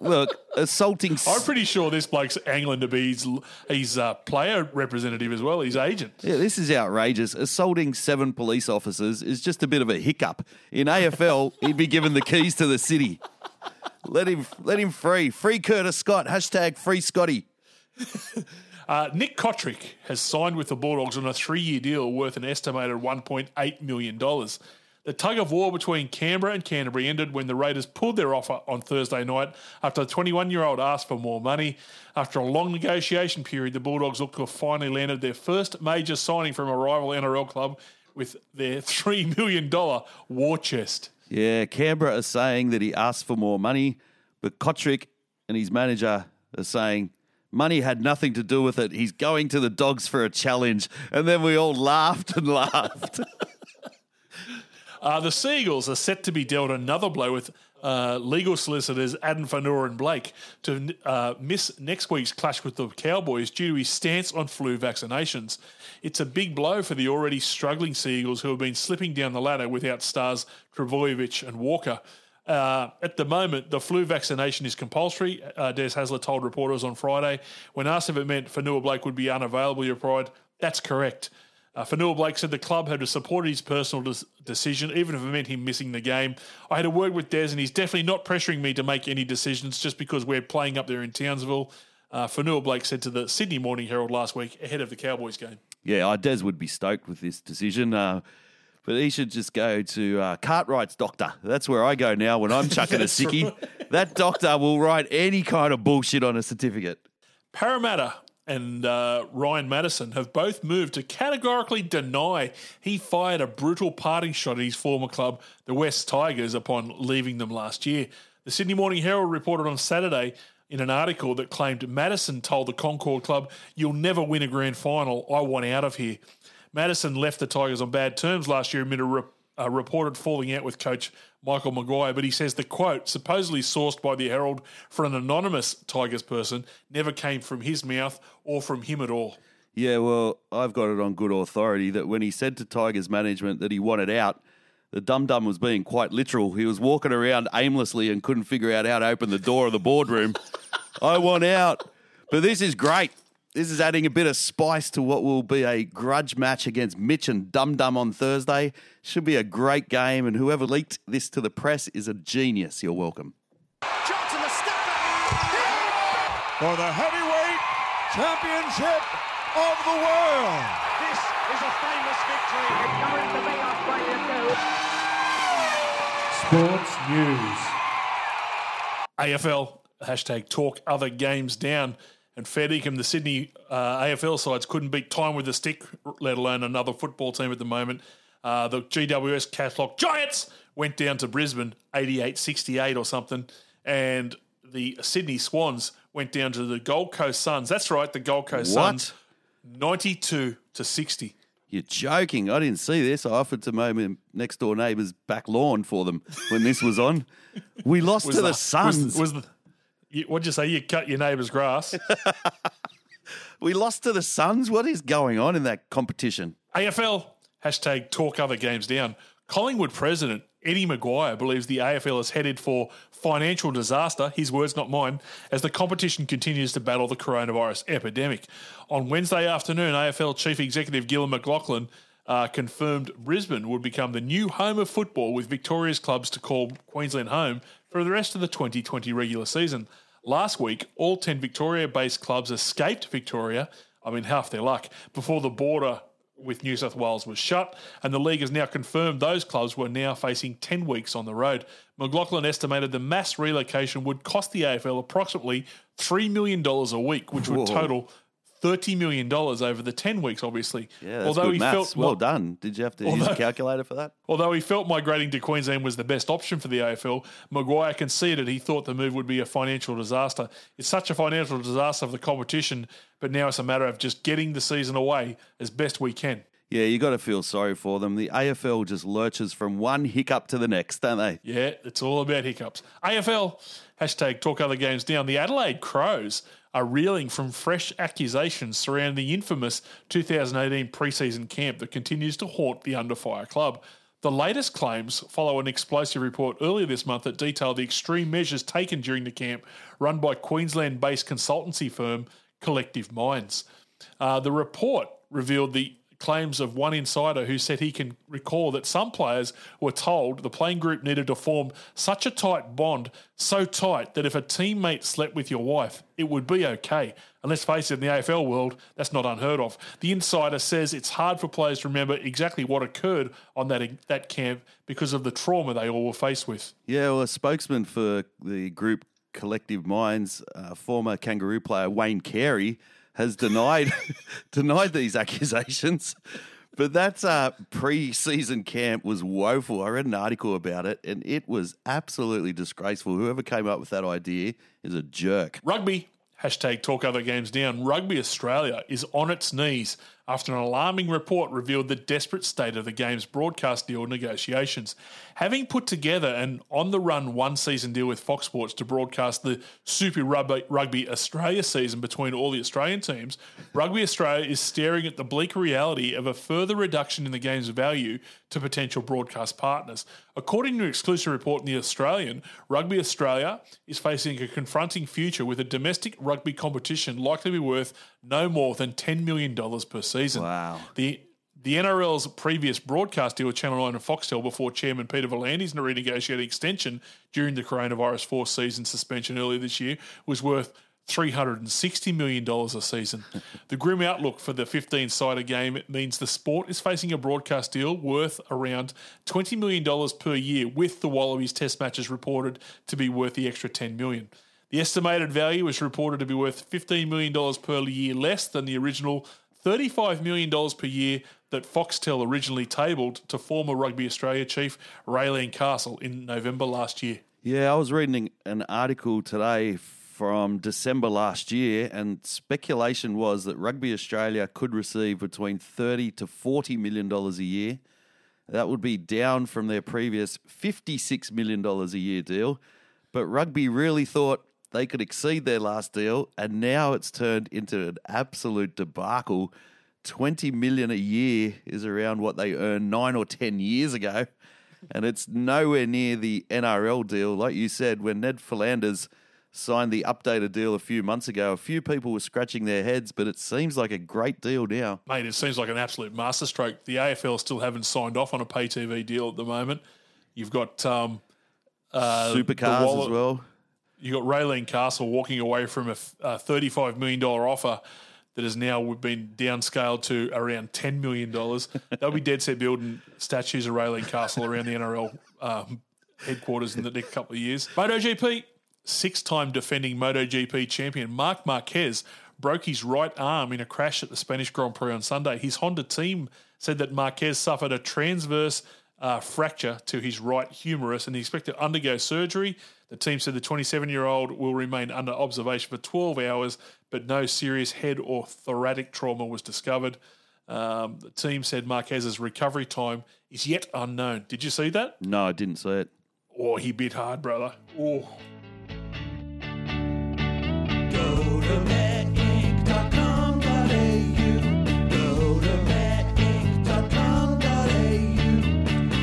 Look, assaulting. I'm pretty sure this bloke's angling to be his, his uh, player representative as well, his agent. Yeah, this is outrageous. Assaulting seven police officers is just a bit of a hiccup. In AFL, he'd be given the keys to the city. Let him, let him free. Free Curtis Scott. Hashtag free Scotty. Uh, Nick Cotric has signed with the Bulldogs on a three-year deal worth an estimated $1.8 million. The tug of war between Canberra and Canterbury ended when the Raiders pulled their offer on Thursday night after the 21-year-old asked for more money. After a long negotiation period, the Bulldogs look to have finally landed their first major signing from a rival NRL club with their $3 million war chest. Yeah, Canberra are saying that he asked for more money, but Cotric and his manager are saying money had nothing to do with it. He's going to the dogs for a challenge. And then we all laughed and laughed. Uh, the Seagulls are set to be dealt another blow with uh, legal solicitors Adam Fonua and Blake to uh, miss next week's clash with the Cowboys due to his stance on flu vaccinations. It's a big blow for the already struggling Seagulls who have been slipping down the ladder without stars Trbojevic and Walker. Uh, at the moment, the flu vaccination is compulsory, uh, Des Hasler told reporters on Friday. When asked if it meant Fonua-Blake would be unavailable, he replied, That's correct. Uh, Blake said the club had supported his personal des- decision, even if it meant him missing the game. I had a word with Des, and he's definitely not pressuring me to make any decisions just because we're playing up there in Townsville. Uh, Fonua-Blake said to the Sydney Morning Herald last week ahead of the Cowboys game. Yeah, I Des would be stoked with this decision. Uh, but he should just go to uh, Cartwright's doctor. That's where I go now when I'm chucking a sickie. That doctor will write any kind of bullshit on a certificate. Parramatta and uh, Ryan Matterson have both moved to categorically deny he fired a brutal parting shot at his former club, the West Tigers, upon leaving them last year. The Sydney Morning Herald reported on Saturday in an article that claimed Matterson told the Concord club, You'll never win a grand final. I want out of here. Matterson left the Tigers on bad terms last year amid a, re- a reported falling out with coach Michael Maguire, but he says the quote, supposedly sourced by the Herald for an anonymous Tigers person, never came from his mouth or from him at all. Yeah, well, I've got it on good authority that when he said to Tigers management that he wanted out, the dum dum was being quite literal. He was walking around aimlessly and couldn't figure out how to open the door of the boardroom. I want out. But this is great. This is adding a bit of spice to what will be a grudge match against Mitch and Dum Dum on Thursday. Should be a great game, and whoever leaked this to the press is a genius. You're welcome. for the heavyweight championship of the world. This is a famous victory. It's going to be Australia too. Sports news. AFL hashtag talk other games down. And fair dinkum, the Sydney uh, AFL sides couldn't beat time with a stick, let alone another football team at the moment. Uh, the GWS Cathlock Giants went down to Brisbane 88 68 or something. And the Sydney Swans went down to the Gold Coast Suns. That's right, the Gold Coast What? Suns 92 to 60. You're joking. I didn't see this. I offered to mow my next door neighbour's back lawn for them when this was on. We lost to the, was Suns. Was, the, you, what'd you say? You cut your neighbour's grass. we lost to the Suns. What is going on in that competition? AFL, hashtag talk other games down. Collingwood president Eddie McGuire believes the AFL is headed for financial disaster, his words, not mine, as the competition continues to battle the coronavirus epidemic. On Wednesday afternoon, AFL Chief Executive Gillon McLachlan uh, confirmed Brisbane would become the new home of football, with Victoria's clubs to call Queensland home for the rest of the 2020 regular season. Last week, all 10 Victoria based clubs escaped Victoria, I mean, half their luck, before the border with New South Wales was shut, and the league has now confirmed those clubs were now facing 10 weeks on the road. McLachlan estimated the mass relocation would cost the AFL approximately $3 million a week, which would Whoa. total $30 million over the 10 weeks, obviously. Yeah, that's good maths. well done. Did you have to use a calculator for that? Although he felt migrating to Queensland was the best option for the AFL, McGuire conceded he thought the move would be a financial disaster. It's such a financial disaster for the competition, but now it's a matter of just getting the season away as best we can. Yeah, you got to feel sorry for them. The AFL just lurches from one hiccup to the next, don't they? Yeah, it's all about hiccups. AFL, hashtag talk other games down. The Adelaide Crows are reeling from fresh accusations surrounding the infamous 2018 preseason camp that continues to haunt the under fire club. The latest claims follow an explosive report earlier this month that detailed the extreme measures taken during the camp run by Queensland based consultancy firm Collective Minds. Uh, the report revealed the claims of one insider who said he can recall that some players were told the playing group needed to form such a tight bond, so tight that if a teammate slept with your wife, it would be okay. And let's face it, in the AFL world, that's not unheard of. The insider says it's hard for players to remember exactly what occurred on that that camp because of the trauma they all were faced with. Yeah, well, a spokesman for the group Collective Minds, uh, former Kangaroo player Wayne Carey, has denied denied these accusations. But that's uh, pre-season camp was woeful. I read an article about it, and it was absolutely disgraceful. Whoever came up with that idea is a jerk. Rugby, hashtag talk other games down. Rugby Australia is on its knees after an alarming report revealed the desperate state of the game's broadcast deal negotiations. Having put together an on the run one season deal with Fox Sports to broadcast the Super Rugby, Rugby Australia season between all the Australian teams, Rugby Australia is staring at the bleak reality of a further reduction in the game's value to potential broadcast partners. According to an exclusive report in The Australian, Rugby Australia is facing a confronting future with a domestic rugby competition likely to be worth no more than $10 million per season. Wow. The the NRL's previous broadcast deal with Channel 9 and Foxtel before Chairman Peter V'landys renegotiated extension during the coronavirus four season suspension earlier this year was worth $360 million a season. the grim outlook for the 15 sided game means the sport is facing a broadcast deal worth around $20 million per year, with the Wallabies test matches reported to be worth the extra 10 million. The estimated value is reported to be worth $15 million per year less than the original $35 million per year that Foxtel originally tabled to former Rugby Australia chief Raelene Castle in November last year. Yeah, I was reading an article today from December last year, and speculation was that Rugby Australia could receive between 30 to 40 million dollars a year. That would be down from their previous 56 million dollars a year deal. But rugby really thought they could exceed their last deal, and now it's turned into an absolute debacle. 20 million a year is around what they earned 9 or 10 years ago, and it's nowhere near the NRL deal like you said when Ned V'landys signed the updated deal a few months ago, a few people were scratching their heads, but it seems like a great deal now. Mate, it seems like an absolute masterstroke. The AFL still haven't signed off on a pay TV deal at the moment. You've got um, uh, Supercars wallet- as well. You got Raelene Castle walking away from a thirty-five million dollar offer that has now been downscaled to around $10 million. They'll be dead set building statues of Raelene Castle around the NRL um, headquarters in the next couple of years. MotoGP, six time defending MotoGP champion Marc Marquez broke his right arm in a crash at the Spanish Grand Prix on Sunday. His Honda team said that Marquez suffered a transverse uh, fracture to his right humerus and he expected to undergo surgery. The team said the 27 year old will remain under observation for 12 hours, but no serious head or thoracic trauma was discovered. Um, the team said Marquez's recovery time is yet unknown. Did you see that? No, I didn't see it. Oh, he bit hard, brother. Oh. Go to matinc.com.au. Go to matinc.com.au.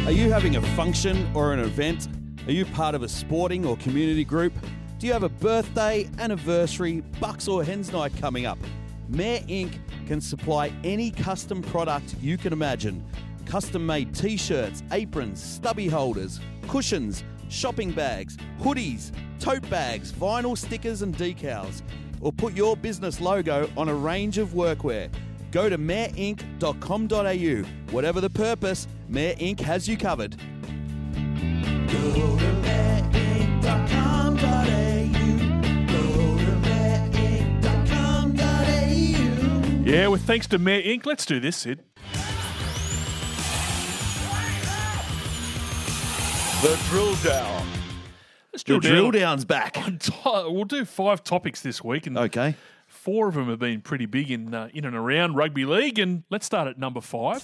Are you having a function or an event? Are you part of a sporting or community group? Do you have a birthday, anniversary, bucks or hens night coming up? Mayor Inc. can supply any custom product you can imagine. Custom made t shirts, aprons, stubby holders, cushions, shopping bags, hoodies, tote bags, vinyl stickers, and decals. Or put your business logo on a range of workwear. Go to mayoreinc.com.au. Whatever the purpose, Mayor Inc. has you covered. Go to matinc.com.au. Go to matinc.com.au. Yeah, with thanks to Mayor Inc. Let's do this, Sid. The drill down. Let's The drill drill down. down's back. We'll do five topics this week, and Okay. four of them have been pretty big in uh, in and around rugby league. And let's start at number five.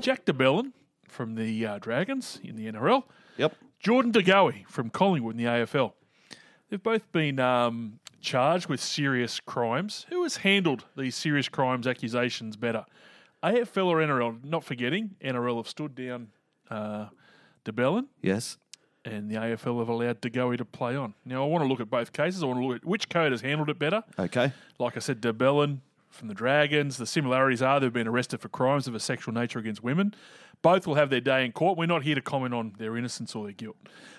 Jack de Belin from the uh, Dragons in the NRL. Yep. Jordan DeGoey from Collingwood in the AFL. They've both been um, charged with serious crimes. Who has handled these serious crimes accusations better? AFL or NRL? Not forgetting, NRL have stood down uh, de Belin Yes. and the AFL have allowed DeGoey to play on. Now, I want to look at both cases. I want to look at which code has handled it better. Okay. Like I said, de Belin from the Dragons, the similarities are they've been arrested for crimes of a sexual nature against women. Both will have their day in court. We're not here to comment on their innocence or their guilt.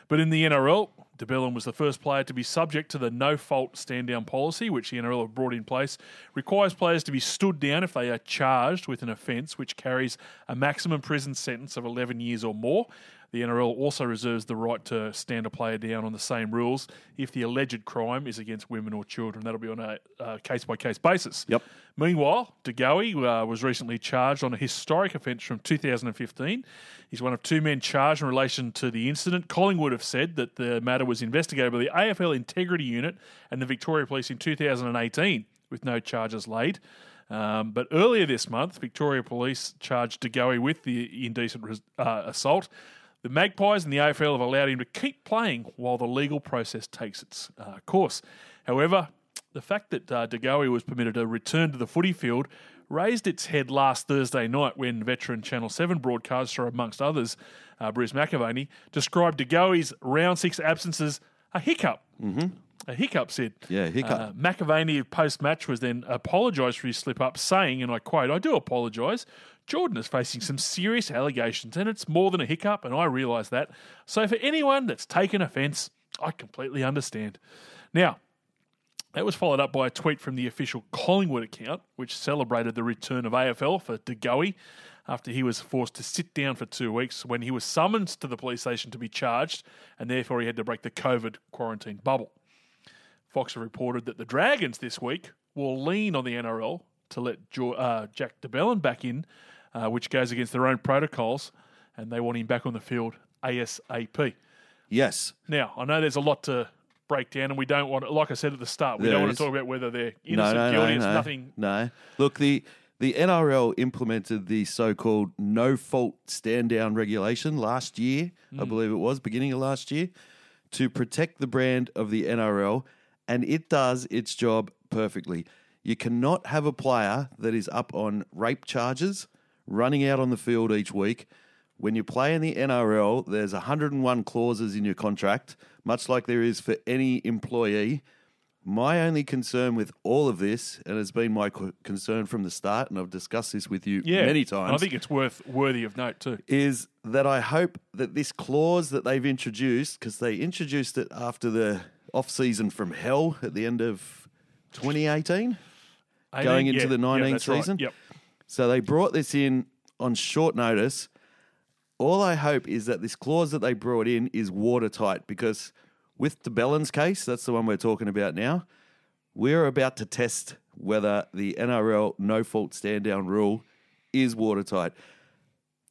But in the NRL, de Belin was the first player to be subject to the no fault stand down policy, which the NRL have brought in place. Requires players to be stood down if they are charged with an offence which carries a maximum prison sentence of 11 years or more. The NRL also reserves the right to stand a player down on the same rules if the alleged crime is against women or children. That'll be on a case by case basis. Yep. Meanwhile, DeGoey uh, was recently charged on a historic offence from 2015. He's one of two men charged in relation to the incident. Collingwood have said that the matter was investigated by the AFL Integrity Unit and the Victoria Police in 2018 with no charges laid. Um, but earlier this month, Victoria Police charged DeGoey with the indecent res- uh, assault. The Magpies and the AFL have allowed him to keep playing while the legal process takes its uh, course. However, the fact that uh, DeGoey was permitted to return to the footy field raised its head last Thursday night when veteran Channel 7 broadcaster, amongst others, uh, Bruce McAvaney, described DeGoey's round six absences a hiccup. Mm-hmm. A hiccup, said. Yeah, hiccup. Uh, McAvaney, post match, was then apologised for his slip up, saying, and I quote, I do apologise. Jordan is facing some serious allegations, and it's more than a hiccup, and I realise that. So, for anyone that's taken offence, I completely understand. Now, that was followed up by a tweet from the official Collingwood account, which celebrated the return of AFL for DeGoey after he was forced to sit down for two weeks when he was summoned to the police station to be charged, and therefore he had to break the COVID quarantine bubble. Fox have reported that the Dragons this week will lean on the NRL to let jo- uh, Jack de Belin back in, uh, which goes against their own protocols, and they want him back on the field ASAP. Yes. Now, I know there's a lot to break down, and we don't want, like I said at the start, we There don't want is. to talk about whether they're innocent, no, guilty. no, it's no. nothing. No. Look, the the NRL implemented the so-called no fault stand down regulation last year, I Mm. believe it was beginning of last year, to protect the brand of the NRL, and it does its job perfectly. You cannot have a player that is up on rape charges running out on the field each week when you play in the NRL, there's 101 clauses in your contract, much like there is for any employee. My only concern with all of this, and it's been my concern from the start, and I've discussed this with you Yeah, many times, I think it's worth worthy of note too. is that I hope that this clause that they've introduced, because they introduced it after the off season from hell at the end of 2018, going into Yeah, the yeah, 19th right. season. Yep. So they brought this in on short notice. All I hope is that this clause that they brought in is watertight because with the case, that's the one we're talking about now, we're about to test whether the NRL no fault stand down rule is watertight.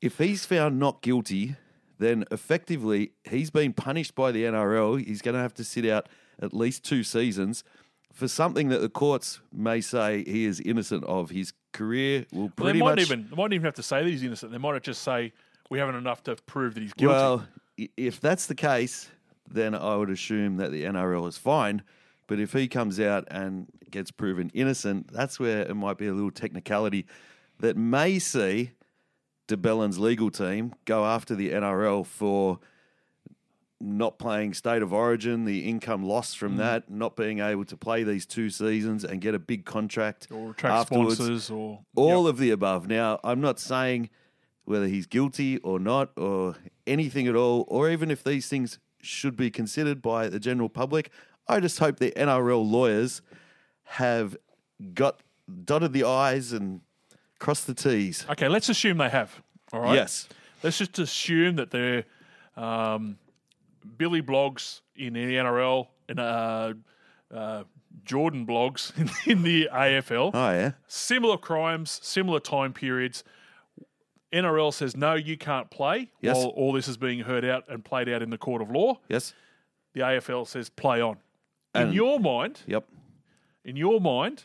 If he's found not guilty, then effectively he's been punished by the NRL. He's going to have to sit out at least two seasons for something that the courts may say he is innocent of. His career will Well, they pretty might much. even they might even have to say that he's innocent. They might just say we haven't enough to prove that he's guilty. Well, if that's the case, then I would assume that the NRL is fine. But if he comes out and gets proven innocent, that's where it might be a little technicality that may see de Belin's legal team go after the NRL for not playing state of origin, the income loss Mm. from that, not being able to play these two seasons and get a big contract or attract sponsors or all of the above. Now, I'm not saying whether he's guilty or not, or anything at all, or even if these things should be considered by the general public. I just hope the NRL lawyers have got dotted the I's and crossed the T's. Okay, let's assume they have. All right. Yes. Let's just assume that they're um, Billy blogs in the NRL and uh, uh, Jordan blogs in, in the AFL. Oh, yeah. Similar crimes, similar time periods. NRL says no, you can't play. Yes. While all this is being heard out and played out in the court of law. Yes. The AFL says play on. In your mind, Yep. in your mind,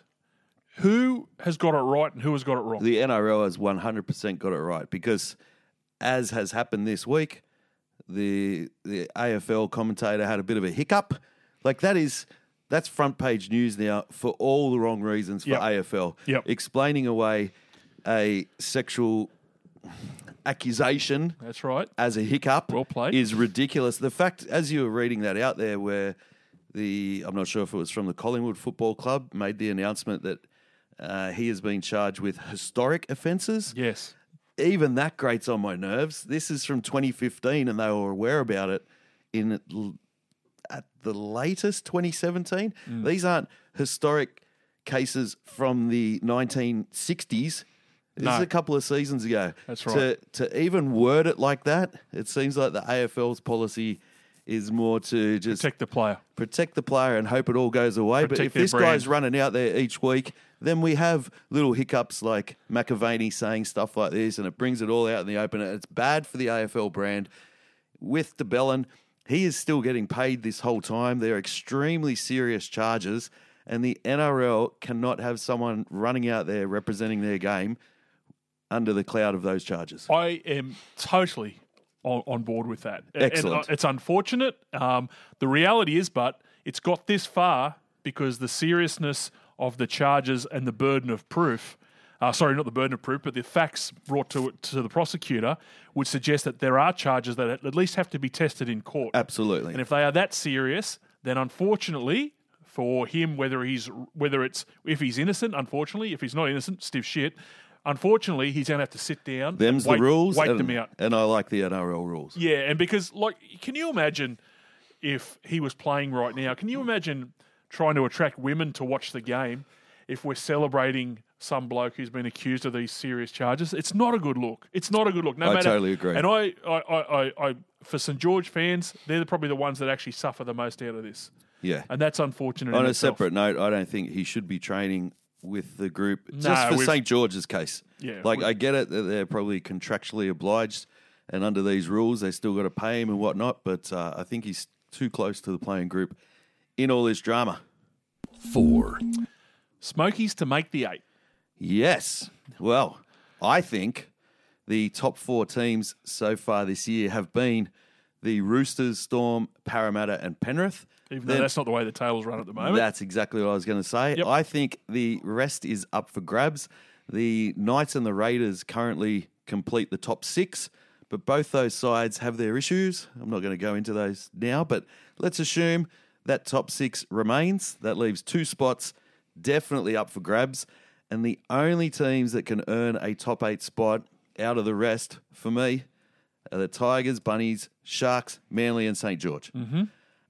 who has got it right and who has got it wrong? The NRL has 100% got it right because, as has happened this week, the the AFL commentator had a bit of a hiccup. Like that is that's front page news now for all the wrong reasons for Yep. AFL. Yep. Explaining away a sexual accusation That's right. as a hiccup Well played. is ridiculous. The fact, as you were reading that out there, where the I'm not sure if it was from the Collingwood Football Club made the announcement that uh, he has been charged with historic offences. Yes. Even that grates on my nerves. This is from 2015, and they were aware about it in at the latest 2017. Mm. These aren't historic cases from the 1960s. This No. is a couple of seasons ago. That's right. to even word it like that, it seems like the AFL's policy is more to just Protect the player. protect the player and hope it all goes away. but if this brand. guy's running out there each week, then we have little hiccups like McAvaney saying stuff like this, and it brings it all out in the open. It's bad for the AFL brand. With de Belin, he is still getting paid this whole time. They're extremely serious charges, and the NRL cannot have someone running out there representing their game under the cloud of those charges. I am totally on, on board with that. And- and, Excellent. uh, it's unfortunate. Um, the reality is, but it's got this far because the seriousness of the charges and the burden of proof. Uh, sorry, not the burden of proof, but the facts brought to to the prosecutor would suggest that there are charges that at least have to be tested in court. Absolutely. And if they are that serious, then unfortunately for him, whether he's whether it's if he's innocent, unfortunately, if he's not innocent, stiff shit. Unfortunately, he's going to have to sit down. Them's wait, the rules. Wait and, them out. And I like the NRL rules. Yeah, and because like, can you imagine if he was playing right now? Can you imagine trying to attract women to watch the game if we're celebrating some bloke who's been accused of these serious charges? It's not a good look. It's not a good look. No I matter, totally agree. And I, I, I, I, I, for St George fans, they're probably the ones that actually suffer the most out of this, Yeah. and that's unfortunate. On a itself. separate note, I don't think he should be training with the group No, just for St George's case. Yeah, like I get it that they're probably contractually obliged, and under these rules, they still got to pay him and whatnot. But uh, I think he's too close to the playing group in all this drama. Four. Smokies to make the eight. Yes. Well, I think the top four teams so far this year have been the Roosters, Storm, Parramatta, and Penrith. Even though Then- that's not the way the tables run at the moment. That's exactly what I was going to say. Yep. I think the rest is up for grabs. The Knights and the Raiders currently complete the top six, but both those sides have their issues. I'm not going to go into those now, but let's assume that top six remains. That leaves two spots definitely up for grabs. And the only teams that can earn a top eight spot out of the rest, for me, are the Tigers, Bunnies, Sharks, Manly, and St. George. Mm-hmm.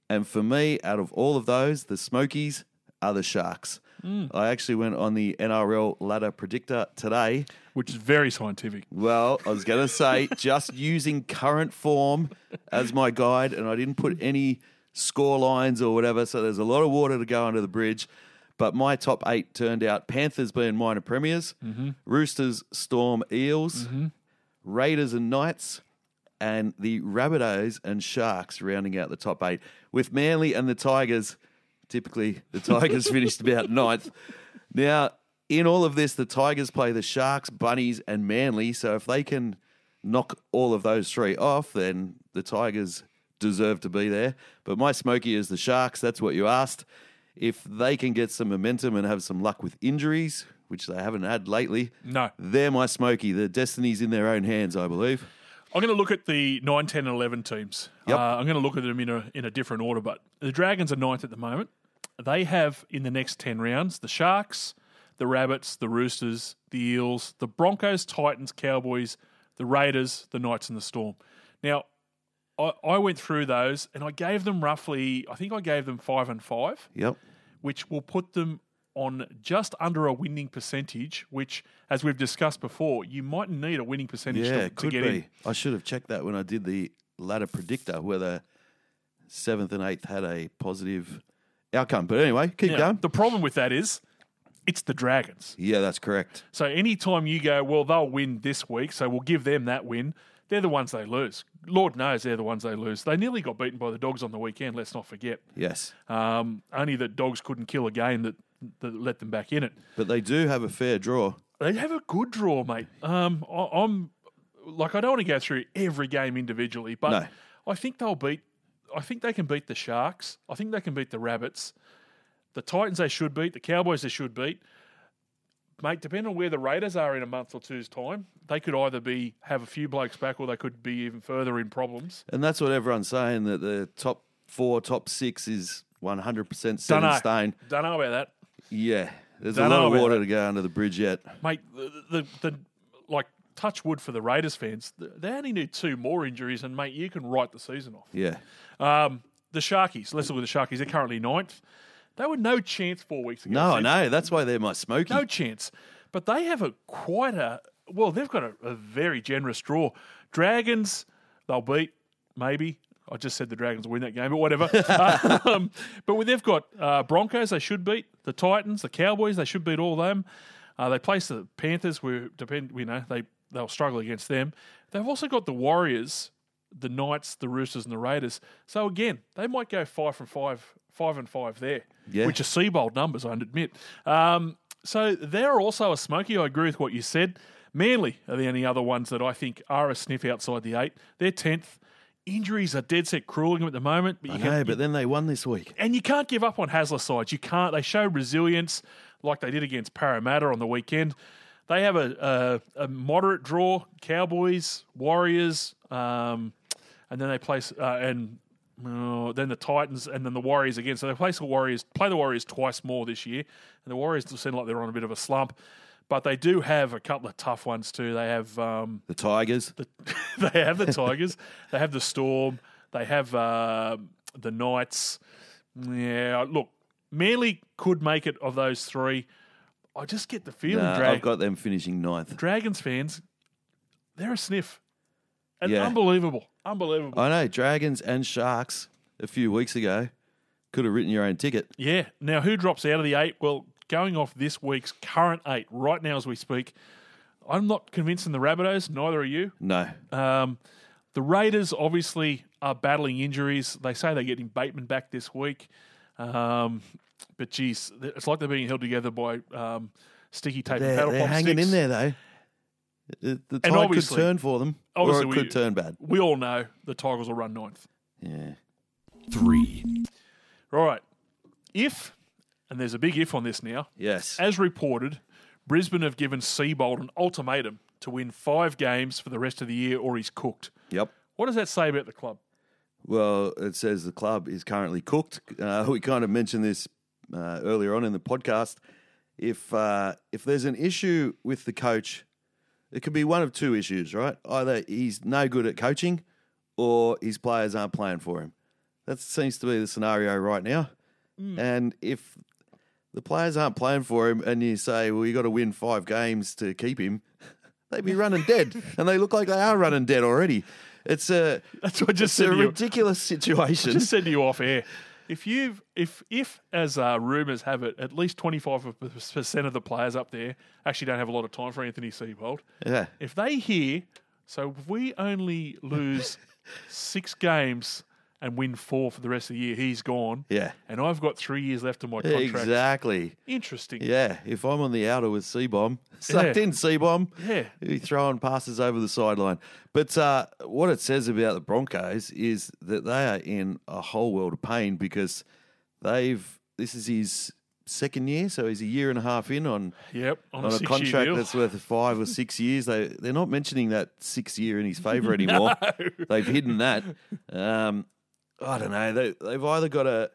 And for me, out of all of those, the Smokies are the Sharks. I actually went on the NRL ladder predictor today. which is very scientific. Well, I was going to say just using current form as my guide, and I didn't put any score lines or whatever. So there's a lot of water to go under the bridge. But my top eight turned out Panthers being minor premiers, mm-hmm. Roosters, Storm, Eels, mm-hmm. Raiders, and Knights, and the Rabbitohs and Sharks rounding out the top eight. With Manly and the Tigers, typically the Tigers finished about ninth. Now, in all of this, the Tigers play the Sharks, Bunnies, and Manly. So if they can knock all of those three off, then the Tigers deserve to be there. But my smoky is the Sharks. That's what you asked. If they can get some momentum and have some luck with injuries, which they haven't had lately, No. they're my smoky. The destiny's in their own hands, I believe. I'm going to look at the 9, 10, and 11 teams. Yep. Uh, I'm going to look at them in a, in a different order, but the Dragons are ninth at the moment. They have in the next 10 rounds the Sharks, the Rabbits, the Roosters, the Eels, the Broncos, Titans, Cowboys, the Raiders, the Knights, and the Storm. Now, I, I went through those and I gave them roughly, I think I gave them five and five, Yep. which will put them on just under a winning percentage, which, as we've discussed before, you might need a winning percentage Yeah, to, to could get be. in. I should have checked that when I did the ladder predictor, whether seventh and eighth had a positive outcome. But anyway, keep Now, going. The problem with that is it's the Dragons. Yeah, that's correct. So anytime you go, well, they'll win this week, so we'll give them that win, they're the ones they lose. Lord knows they're the ones they lose. They nearly got beaten by the Dogs on the weekend, let's not forget. Yes. Um, only that Dogs couldn't kill a game that, that let them back in it. But they do have a fair draw. They have a good draw, mate. Um, I, I'm like, I don't want to go through every game individually, but No. I think they'll beat. I think they can beat the Sharks. I think they can beat the Rabbits. The Titans they should beat. The Cowboys they should beat. Mate, depending on where the Raiders are in a month or two's time, they could either be have a few blokes back, or they could be even further in problems. And that's what everyone's saying that the top four, top six is 100% set Don't in stone. Don't know about that. Yeah. There's Don't a lot of water to go under the bridge yet. mate. The, the, the like touch wood for the Raiders fans. They only need two more injuries, and mate, you can write the season off. Yeah. Um, the Sharkies. Let's look at the Sharkies. They're currently ninth. They were no chance four weeks ago. No, I Sid. That's why they're my smoky. no chance. But they have a quite a well. They've got a, a very generous draw. Dragons, they'll beat maybe. I just said the Dragons will win that game, but whatever. um, but they've got uh, Broncos, they should beat the Titans, the Cowboys. They should beat all of them. Uh, they place the Panthers. Who depend, you know, they they'll struggle against them. They've also got the Warriors, the Knights, the Roosters, and the Raiders. So again, they might go five from five, five and five there, Yeah. which are Seibold numbers, I admit. Um, so they're also a smoky. I agree with what you said. Manly are the only other ones that I think are a sniff outside the eight. They're tenth. Injuries are dead set crueling them at the moment, but you I can, know, but then they won this week. and you can't give up on Hasler's sides. You can't. They show resilience like they did against Parramatta on the weekend. They have a, a, a moderate draw: Cowboys, Warriors, um, and then they place uh, and uh, then the Titans, and then the Warriors again. So they play the Warriors, play the Warriors twice more this year, and the Warriors seem like they're on a bit of a slump. But they do have a couple of tough ones too. They have um, The Tigers. the, they have the Tigers, they have the Storm, they have uh, the Knights. Yeah, look, Manly could make it of those three. I just get the feeling, Nah, Drag- I've got them finishing ninth. Dragons fans, they're a sniff. And Yeah. unbelievable. Unbelievable. I know. Dragons and Sharks a few weeks ago could have written your own ticket. yeah. Now, who drops out of the eight? Well, going off this week's current eight, right now as we speak, I'm not convincing in the Rabbitohs, neither are you. No. Um, the Raiders obviously are battling injuries. They say they're getting Bateman back this week. Um, but geez, it's like they're being held together by um, sticky tape and They're, paddle they're pop hanging sticks. in there, though. The, the And tide could turn for them, or it we- could turn bad. We all know the Tigers will run ninth. Yeah. Three. All right. If, and there's a big if on this now, Yes. as reported, Brisbane have given Seibold an ultimatum to win five games for the rest of the year, or he's cooked. Yep. What does that say about the club? Well, it says the club is currently cooked. Uh, we kind of mentioned this uh, earlier on in the podcast. If uh, if there's an issue with the coach, it could be one of two issues, right? Either he's no good at coaching, or his players aren't playing for him. That seems to be the scenario right now. Mm. And if the players aren't playing for him, and you say, "Well, you've got to win five games to keep him," they'd be running dead, and they look like they are running dead already. It's a That's what I just it's a you. ridiculous situation. just said to you off air. If you've if if as uh, rumours have it, at least twenty five percent of the players up there actually don't have a lot of time for Anthony Seibold. Yeah. If they hear, so if we only lose six games and win four for the rest of the year, he's gone. Yeah. and I've got three years left of my contract. Exactly. Interesting. Yeah. If I'm on the outer with C bomb, sucked Yeah. in C bomb, Yeah. he throwing passes over the sideline. But uh, what it says about the Broncos is that they are in a whole world of pain because they've this is his second year, so he's a year and a half in on Yep. On, on a, a contract that's worth five or six years. They they're not mentioning that six year in his favour anymore. They've hidden that. Um, I don't know. They, they've either got to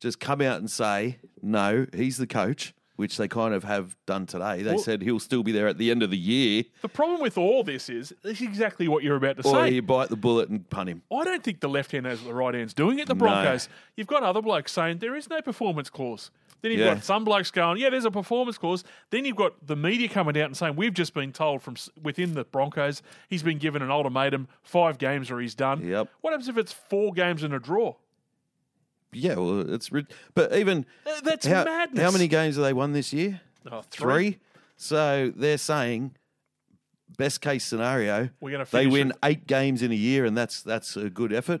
just come out and say no, he's the coach, which they kind of have done today. They Well- said he'll still be there at the end of the year, The problem with all this is this is exactly what you're about to say. or say. you bite the bullet and punt him. I don't think the left hand knows what the right hand's doing at the. Broncos. You've got other blokes saying there is no performance clause. Then you've Yeah. got some blokes going, yeah, there's a performance clause. Then you've got the media coming out and saying we've just been told from within the Broncos he's been given an ultimatum, five games or he's done. Yep. What happens if it's four games and a draw? Yeah, well, it's but even That's how, madness. How many games have they won this year? Oh, Three. So they're saying best case scenario, they win it- eight games in a year, and that's that's a good effort.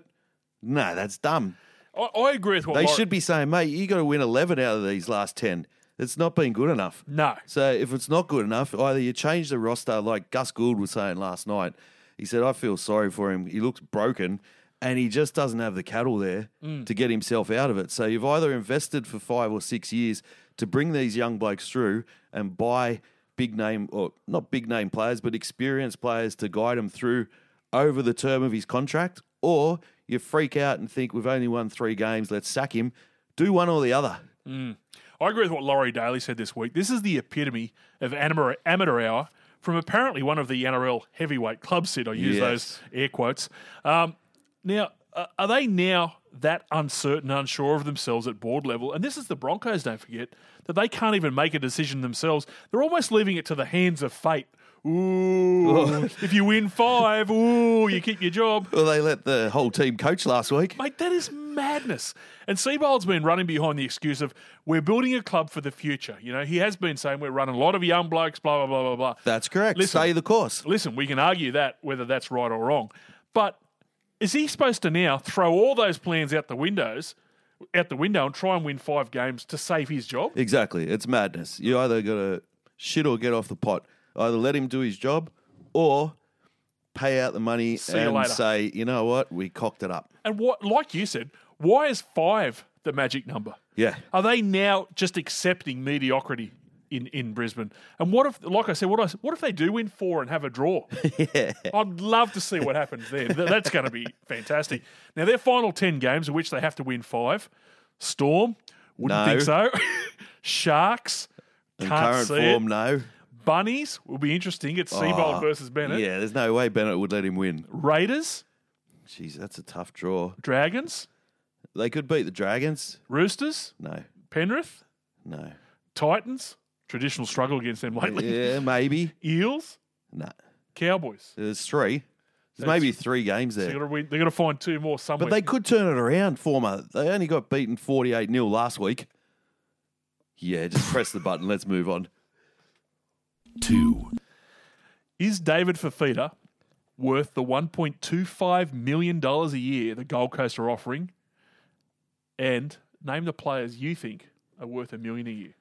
No, that's dumb. I, I agree with what They Laurie- should be saying, mate, you got to win eleven out of these last ten. It's not been good enough. No. So if it's not good enough, either you change the roster, like Gus Gould was saying last night. He said, "I feel sorry for him. He looks broken." And he just doesn't have the cattle there Mm. to get himself out of it. So you've either invested for five or six years to bring these young blokes through and buy big name or not big name players, but experienced players to guide him through over the term of his contract, or you freak out and think we've only won three games, let's sack him. Do one or the other. I agree with what Laurie Daley said this week. This is the epitome of amateur, amateur hour from apparently one of the NRL heavyweight clubs, Sid. I use Yes. those air quotes. Um, now, uh, are they now that uncertain, unsure of themselves at board level? And this is the Broncos, don't forget, that they can't even make a decision themselves. They're almost leaving it to the hands of fate. Ooh, if you win five, ooh, you keep your job. Well, they let the whole team coach last week. Mate, that is madness. And Seibold's been running behind the excuse of we're building a club for the future. You know, he has been saying we're running a lot of young blokes, blah, blah, blah, blah, blah. That's correct. Listen. Stay the course. Listen, we can argue that, whether that's right or wrong. But is he supposed to now throw all those plans out the windows, out the window and try and win five games to save his job? Exactly. It's madness. You either got to shit or get off the pot. Either let him do his job or pay out the money See you and later. say, you know what, we cocked it up. And what, like you said, why is five the magic number? Yeah. Are they now just accepting mediocrity in, in Brisbane? And what if, like I said, what, I, what if they do win four and have a draw? yeah. I'd love to see what happens there. That's going to be fantastic. Now, their final 10 games, of which they have to win five Storm, wouldn't No. think so. Sharks, In can't current see form, it. no. Bunnies will be interesting. It's Seibold Oh, versus Bennett. Yeah, there's no way Bennett would let him win. Raiders, Jeez, that's a tough draw. Dragons, They could beat the Dragons. Roosters, No, Penrith, no. Titans. Traditional struggle against them lately. Yeah, maybe. Eels, No. Cowboys. There's three. There's maybe three games They're there. to win. They're going to find two more somewhere. But they could turn it around, former. They only got beaten 48 0 last week. Yeah, just press the button. Let's move on. Two, Is David Fifita worth the $1.25 million a year the Gold Coast are offering? And name the players you think are worth a million a year.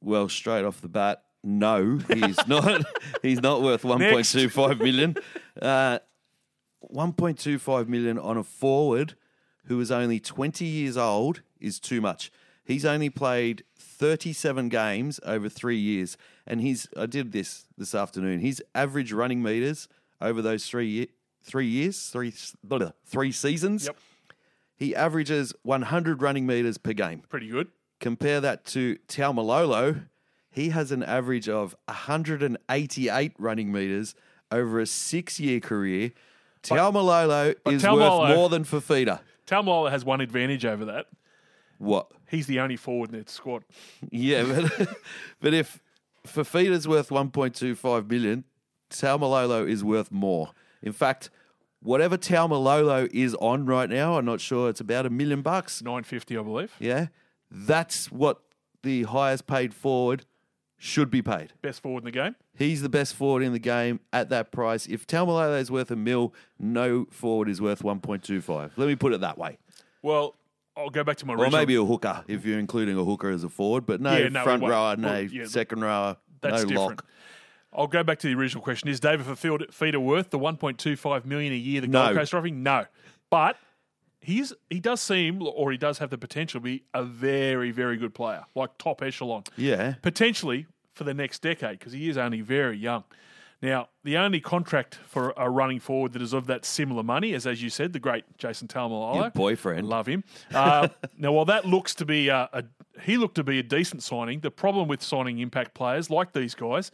Well, straight off the bat, no, he's not. he's not worth 1.25 million. Uh, 1.25 million on a forward who is only 20 years old is too much. He's only played 37 games over three years, and he's. I did this this afternoon. His average running meters over those three three years, three three seasons. Yep. He averages 100 running meters per game. Pretty good. Compare that to Taumalolo. He has an average of 188 running meters over a six year career. Taumalolo is Taumalolo- worth more than Fifita. Taumalolo has one advantage over that. What? He's the only forward in that squad. Yeah, but, but if Fifita's worth 1.25 million, Taumalolo is worth more. In fact, whatever Taumalolo is on right now, I'm not sure, it's about a million bucks. Nine fifty, I believe. Yeah. That's what the highest paid forward should be paid. Best forward in the game. He's the best forward in the game at that price. If Taumalolo is worth a mil, no forward is worth 1.25. Let me put it that way. Well, I'll go back to my Or original. maybe a hooker if you're including a hooker as a forward, but no Yeah, no, front rower, no Well, yeah, second rower, That's no different. lock. I'll go back to the original question: Is David Fifita worth the 1.25 million a year the No. Gold Coast are offering? No, but he's he does seem, or he does have the potential to be a very, very good player, like top echelon. Yeah. potentially for the next decade because he is only very young. Now, the only contract for a running forward that is of that similar money is, as you said, the great Jason Taumalolo. Your boyfriend. Love him. Uh, now, while that looks to be a, a, he looked to be a decent signing, the problem with signing impact players like these guys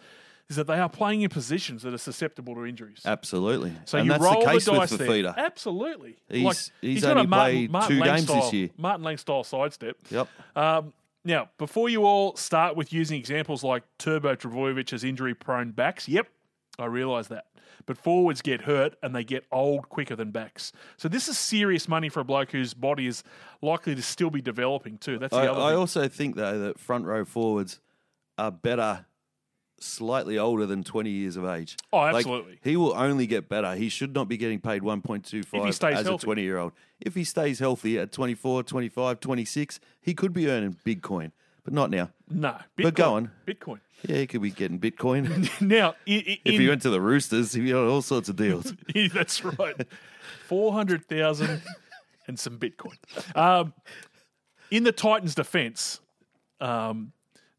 is that they are playing in positions that are susceptible to injuries. Absolutely. So and you that's roll the case dice with there. Fifita. Absolutely. He's- he's got only a Martin, played Martin two Lang games this style- year. Martin Lang style sidestep. Yep. Um, now, before you all start with using examples like Turbo Trbojevic as injury prone backs, yep, I realise that. But forwards get hurt and they get old quicker than backs. So this is serious money for a bloke whose body is likely to still be developing too. That's the I, other I thing. also think though that front row forwards are better slightly older than 20 years of age. Oh, Like, absolutely. he will only get better. He should not be getting paid 1.25 If as healthy. a 20 year old. If he stays healthy at 24, 25, 26, he could be earning Bitcoin, but not now. no, Bitcoin, But go on. Bitcoin. Yeah, he could be getting Bitcoin. Now, i- i- if he went to the Roosters, he got all sorts of deals. That's right. 400,000 and some Bitcoin. Um, in the Titans' defense, um,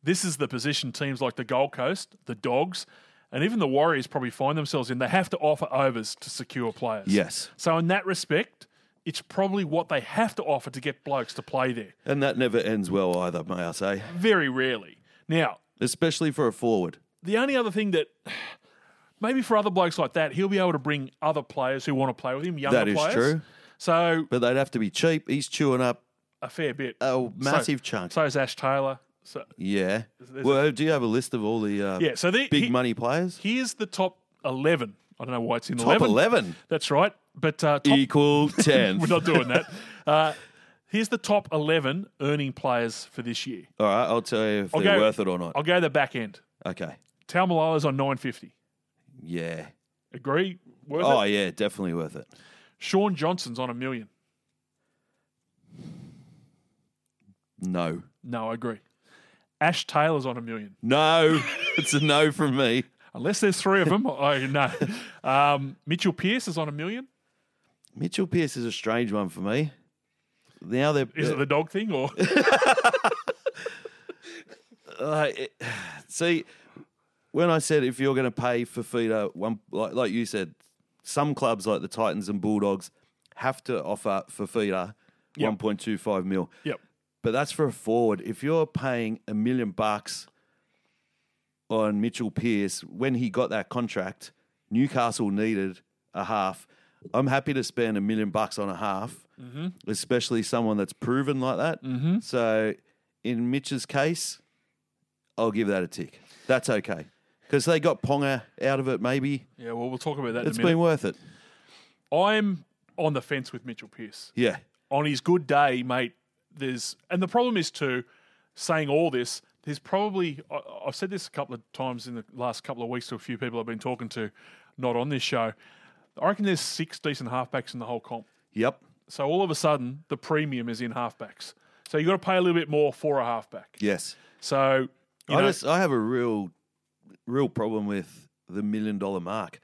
this is the position teams like the Gold Coast, the Dogs, and even the Warriors probably find themselves in. They have to offer overs to secure players. Yes. So, in that respect, it's probably what they have to offer to get blokes to play there. And that never ends well either, may I say. Very rarely. Now, Especially for a forward. the only other thing that maybe for other blokes like that, he'll be able to bring other players who want to play with him, younger players. That is players. true. So But they'd have to be cheap. He's chewing up a fair bit. a massive chunk. So is Ash Taylor. So Yeah. there's Well, do you have a list of all the uh, yeah, so the, big he- money players? Here's the top eleven. I don't know why it's in Top 11. 11. That's right. But uh, top, Equal 10. we're not doing that. Uh, here's the top eleven earning players for this year. All right, I'll tell you if I'll they're go- worth it or not. I'll go the back end. Okay. Taumalolo's on nine fifty. Yeah. Agree? Worth Oh, it? yeah, definitely worth it. Shaun Johnson's on a million. No. No, I agree. Ash Taylor's on a million. No. it's a no from me. Unless there's three of them, I no. Um, Mitchell Pearce is on a million. Mitchell Pearce is a strange one for me. Now they're. Is it the dog thing or? Uh, it- see, when I said if you're going to pay Fifita, one like, like you said, some clubs like the Titans and Bulldogs have to offer Fifita Yep. 1.25 mil. yep. But that's for a forward. If you're paying a million bucks on Mitchell Pearce when he got that contract, Newcastle needed a half. I'm happy to spend a million bucks on a half, especially someone that's proven like that. Mm-hmm. So, in Mitch's case, I'll give that a tick. That's okay because they got Ponga out of it. Maybe Yeah. Well, we'll talk about that it's in a been worth it. I'm on the fence with Mitchell Pearce. Yeah, On his good day, mate, there's and the problem is too, saying all this, there's probably I, I've said this a couple of times in the last couple of weeks to a few people I've been talking to, not on this show. I reckon there's six decent halfbacks in the whole comp. yep, So all of a sudden, the premium is in halfbacks. So you've got to pay a little bit more for a halfback. yes. So you I know, just I have a real, real problem with the million dollar mark.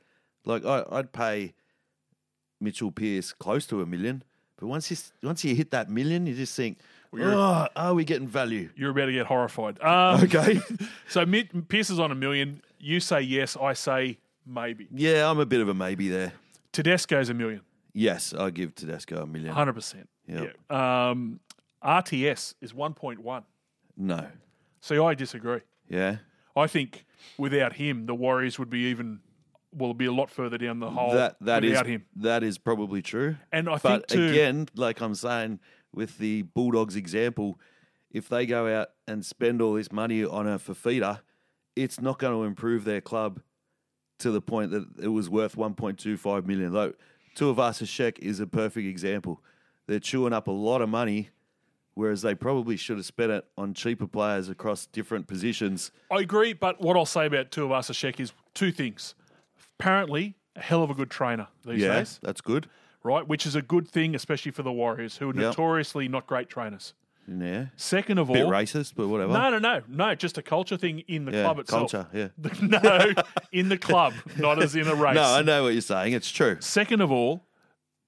Like I, I'd pay Mitchell Pearce close to a million, but once you once you hit that million, you just think, You're, Oh, are we getting value? you're about to get horrified. Um, Okay. So Pearce is on a million. You say yes. I say maybe. yeah, I'm a bit of a maybe there. Tedesco's a million. Yes, I give Tedesco a million. Hundred percent. Yep. Yeah. Um, RTS is one point one. No. See, I disagree. Yeah. I think without him, the Warriors would be even will be a lot further down the hole that that is without him. that is probably true. And I but think too, again, like I'm saying with the Bulldogs example, if they go out and spend all this money on a Fifita, it's not going to improve their club to the point that it was worth 1.25 million. Like Tuivasa-Sheck is a perfect example. They're chewing up a lot of money, whereas they probably should have spent it on cheaper players across different positions. I agree. But what I'll say about Two Tuivasa-Sheck is two things. Apparently, a hell of a good trainer these yeah, days, that's good. right? Which is a good thing, especially for the Warriors, who are Yep. notoriously not great trainers. Yeah, Second of bit all, racist, but whatever. no, no, no, no, just a culture thing in the yeah, club itself. culture. Yeah. no, in the club, not as in a race. No, I know what you're saying. It's true. Second of all,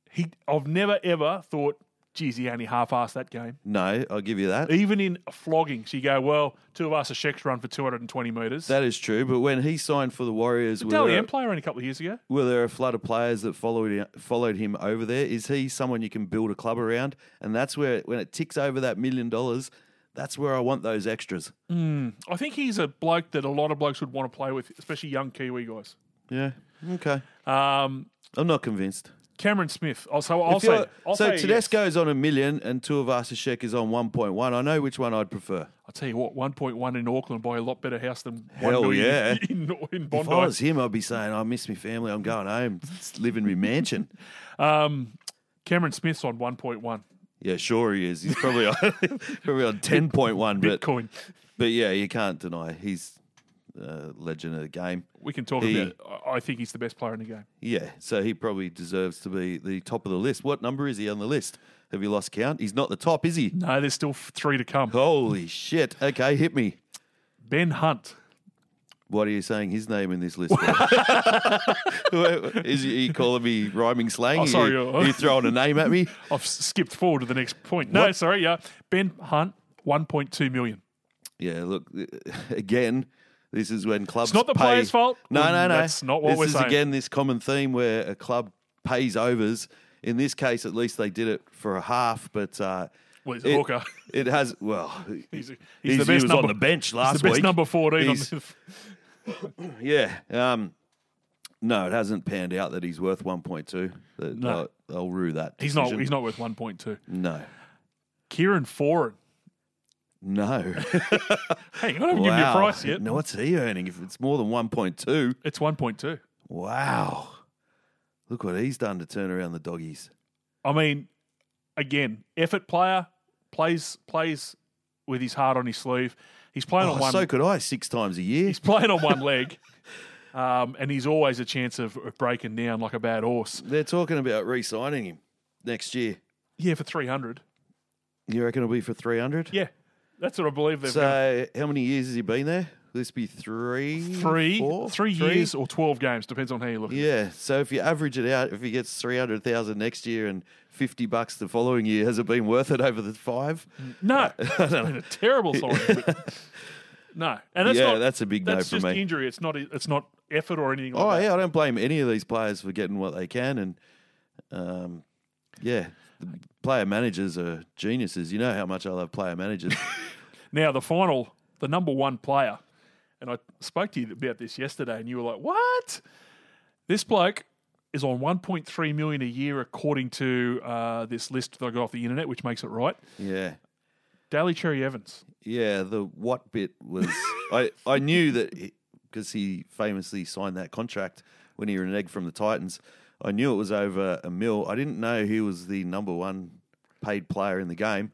he I've never ever thought, geez, he only half-assed that game. No, I'll give you that. Even in flogging, so you go, well, Tuivasa-Sheck's run for 220 metres. That is true. But when he signed for the Warriors, were Dally M player only a couple of years ago. were there a flood of players that followed followed him over there? Is he someone you can build a club around? And that's where when it ticks over that million dollars, that's where I want those extras. I think he's a bloke that a lot of blokes would want to play with, especially young Kiwi guys. Yeah. Okay. Um, I'm not convinced. Cameron Smith. Oh, so I'll If say, I'll so say yes. On a million and Tuivasa-Sheck is on 1.1. I know which one I'd prefer. I'll tell you what, 1.1 in Auckland buy a lot better house than Hell 1 million yeah. in, in If I was him, I'd be saying, I miss my family. I'm going home, living in my mansion. Um, Cameron Smith's on 1.1. Yeah, sure he is. He's probably on, probably on 10.1. But Bitcoin. But yeah, you can't deny he's a legend of the game. We can talk He- about I I think he's the best player in the game. Yeah, so he probably deserves to be the top of the list. What number is he on the list? Have you lost count? He's not the top, is he? No, there's still three to come. Holy shit. Okay, hit me. Ben Hunt. What are you saying his name in this list? is he he calling me rhyming slang? Oh, sorry, Are you, uh, are you throwing a name at me? I've skipped forward to the next point. No, What? sorry, yeah. Ben Hunt, 1.2 million. Yeah, look, again, this is when clubs. It's not the pay- player's fault. No, no, no. That's not what this we're is saying. again this common theme where a club pays overs. In this case, at least they did it for a half, but uh, Well, he's a it, hooker. it has. Well, He's, a, he's, he's the he was number, on the bench last he's the best week. number 14 on the, Yeah. Um, no, it hasn't panned out that he's worth one point two. No. I'll, I'll rue that. He's not he's not worth 1.2. No. Kieran Foran. No. Hang on, I haven't given you a price yet. No, what's he earning? If it's more than one point two, It's 1.2. wow. Look what he's done to turn around the doggies. I mean, again, effort player plays plays with his heart on his sleeve. He's playing on Oh, one. so could I six times a year. he's playing on one leg, um, and he's always a chance of, of breaking down like a bad horse. They're talking about re-signing him next year. Yeah, for 300. You reckon it'll be for three hundred? Yeah, that's what I believe they've. So how many years has he been there? Will this be three? Three, four? three years or 12 games, depends on how you look. at it. Yeah. So if you average it out, if he gets three hundred thousand next year and fifty bucks the following year, has it been worth it over the five? No, it's been a terrible but- no, and that's Yeah, not, that's a big no that's for just me. injury. It's not. It's not effort or anything like Oh that. yeah, I don't blame any of these players for getting what they can, and um, yeah, player managers are geniuses. You know how much I love player managers. Now the final, the number one player, and I spoke to you about this yesterday, and you were like, "What?" This bloke is on 1.3 million a year, according to uh, this list that I got off the internet, which makes it right. yeah. Daly Cherry Evans. Yeah, the what bit was I I knew that because he famously signed that contract when he reneged from the Titans. I knew it was over a mil. I didn't know he was the number one paid player in the game.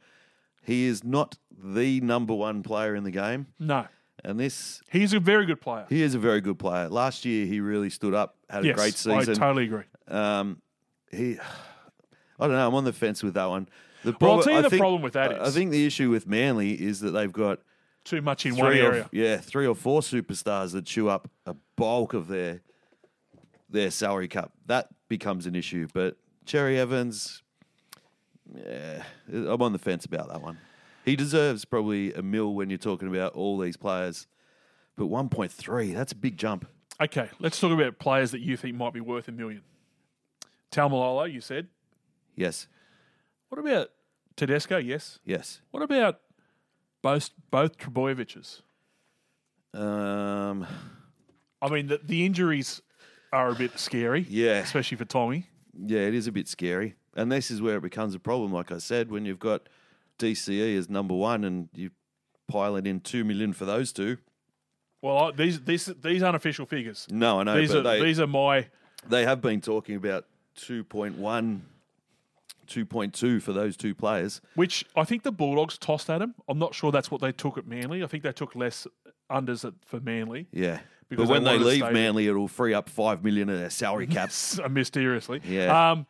He is not the number one player in the game, No, and this he's a very good player. he is a very good player. Last year he really stood up, had a great season. I totally agree. Um, he, I don't know. I'm on the fence with that one. The Well, I'll tell you I the think- problem with that I think the issue with Manly is that they've got Too much in one area. or yeah, three or four superstars that chew up a bulk of their their salary cap. That becomes an issue. But Cherry Evans, yeah, I'm on the fence about that one. He deserves probably a mil when you're talking about all these players. But 1.3, that's a big jump. Okay, let's talk about players that you think might be worth a million. Taumalolo, you said. Yes. What about Tedesco? Yes. Yes. What about both both Trbojeviches? Um, I mean, the, the injuries are a bit scary. Yeah. especially for Tommy. yeah, it is a bit scary. And this is where it becomes a problem, like I said, when you've got DCE as number one and you pile it in 2 million for those two. Well, I, these these these aren't official figures. No, I know, These but are they, these are my they have been talking about 2.1, 2.2 for those two players. which I think the Bulldogs tossed at him. I'm not sure that's what they took at Manly. I think they took less unders at, for Manly. Yeah. Because but when they they leave Manly, it'll free up 5 million of their salary caps. Mysteriously. Yeah. Um,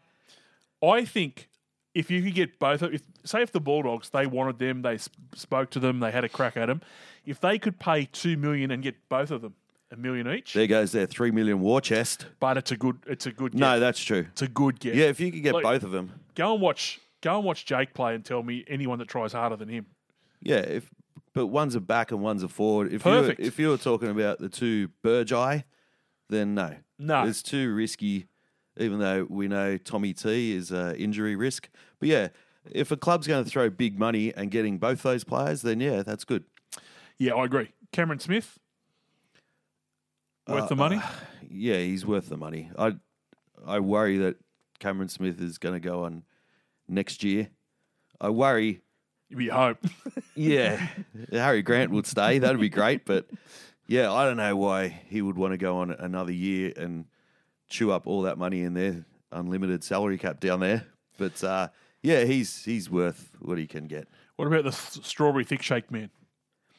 I think if you could get both, of- if say if the Bulldogs they wanted them, they sp- spoke to them, they had a crack at them. If they could pay two million and get both of them a million each, there goes their 3 million war chest. but it's a good, it's a good. Get. No, that's true. it's a good get. Yeah, if you could get Like- both of them. Go and watch. Go and watch Jake play and tell me anyone that tries harder than him. Yeah, if but one's a back and one's a forward. If you were, Perfect. if you were talking about the two Burgeye, then no, No. it's too risky. Even though we know Tommy T is uh, injury risk, but yeah, if a club's going to throw big money and getting both those players, then yeah, that's good. Yeah, I agree. Cameron Smith, worth Uh, the money. Yeah, he's worth the money. I I worry that Cameron Smith is going to go on next year. I worry. We hope. Yeah, Harry Grant would stay. That'd be great. But yeah, I don't know why he would want to go on another year and chew up all that money in their unlimited salary cap down there. But uh, yeah, he's he's worth what he can get. what about the th- strawberry thick shake man?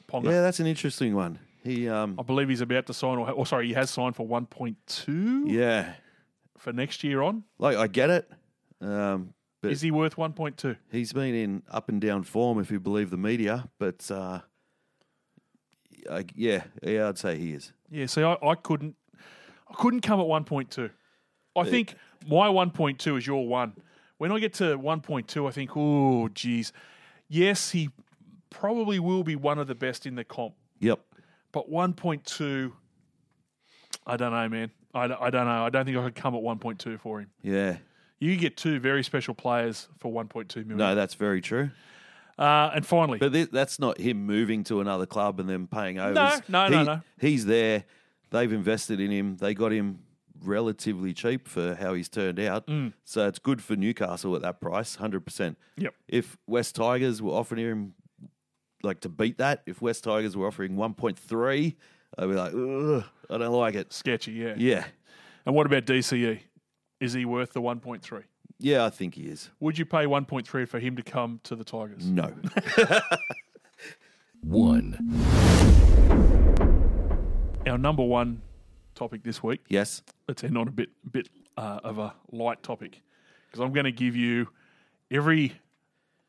Ponga. Yeah, that's an interesting one. He um I believe he's about to sign, or, or sorry, he has signed for 1.2 yeah, for next year on. like I get it. Um, but Is he worth 1.2? He's been in up and down form, if you believe the media. But uh, I, yeah, yeah, I'd say he is. Yeah, see, I, I couldn't, I couldn't come at 1.2. I think my 1.2 is your one. When I get to 1.2, I think, oh, geez, yes, he probably will be one of the best in the comp. Yep. But 1.2, I don't know, man. I, I don't know. I don't think I could come at 1.2 for him. Yeah. You get two very special players for 1.2 million. No, that's very true. Uh, and finally, But thi- that's not him moving to another club and then paying over. No, no, no, He- no. He's there. They've invested in him. They got him relatively cheap for how he's turned out. Mm. So it's good for Newcastle at that price, 100%. Yep. If West Tigers were offering him, like to beat that, if West Tigers were offering 1.3, I'd be like, Ugh, I don't like it. sketchy, yeah. Yeah. And what about DCE? Is he worth the 1.3? Yeah, I think he is. Would you pay 1.3 for him to come to the Tigers? No. One. Our number one topic this week. yes. Let's end on a bit, bit uh, of a light topic because I'm going to give you every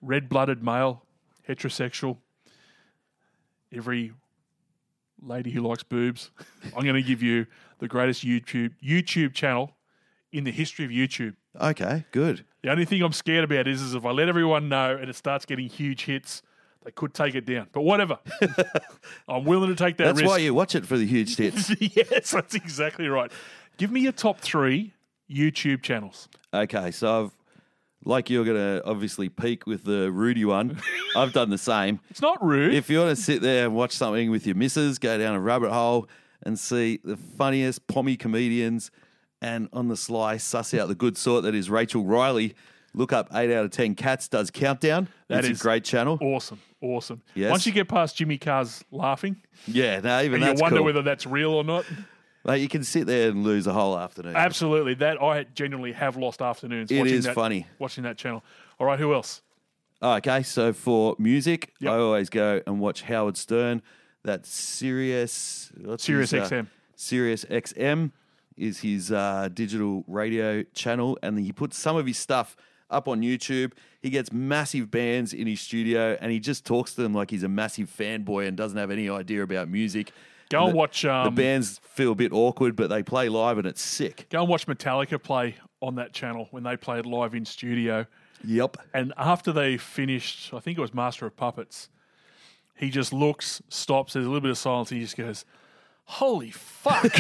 red-blooded male, heterosexual, every lady who likes boobs. I'm going to give you the greatest YouTube YouTube channel in the history of YouTube. Okay, good. The only thing I'm scared about is, is if I let everyone know and it starts getting huge hits, they could take it down. But whatever. I'm willing to take that That's risk. why you watch it for the huge hits. yes, that's exactly right. Give me your top three YouTube channels. okay, so I've, like you're going to obviously peak with the Rudy one. I've done the same. It's not rude. If you want to sit there and watch something with your missus, go down a rabbit hole and see the funniest pommy comedians and on the sly suss out the good sort that is Rachel Riley. Look up 8 out of 10 cats does countdown. That That's is a great channel. awesome, awesome. Yes. Once you get past Jimmy Carr's laughing, Yeah, no, even and you wonder cool. whether that's real or not. Mate, you can sit there and lose a whole afternoon. Absolutely, that I genuinely have lost afternoons. It watching is that, funny. watching that channel. All right, who else? Okay, so for music, Yep. I always go and watch Howard Stern. That's Sirius. Sirius his, uh, XM. Sirius XM is his uh, digital radio channel, and he puts some of his stuff up on YouTube. He gets massive bands in his studio, and he just talks to them like he's a massive fanboy and doesn't have any idea about music. Go and the, watch. the Um, bands feel a bit awkward, but they play live, and it's sick. Go and watch Metallica play on that channel when they played live in studio. Yep. And after they finished, I think it was Master of Puppets, he just looks, stops, there's a little bit of silence, and he just goes, Holy fuck.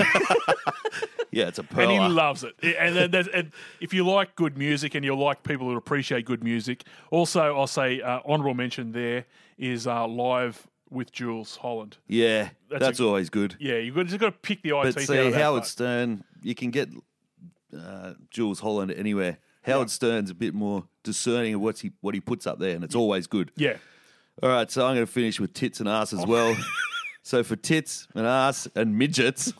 Yeah, it's a and he loves it. And, then there's- and if you like good music and you like people who appreciate good music, also I'll say uh, honourable mention there is uh, live with Jools Holland. yeah, That's that's, a- always good. Yeah, you've got, just got to pick the eye But see. Howard Stern, you can get uh, Jools Holland anywhere. Howard Stern's a bit more discerning of what he what he puts up there, and it's always good. Yeah. All right, so I'm going to finish with tits and ass as well. so for tits and ass and midgets,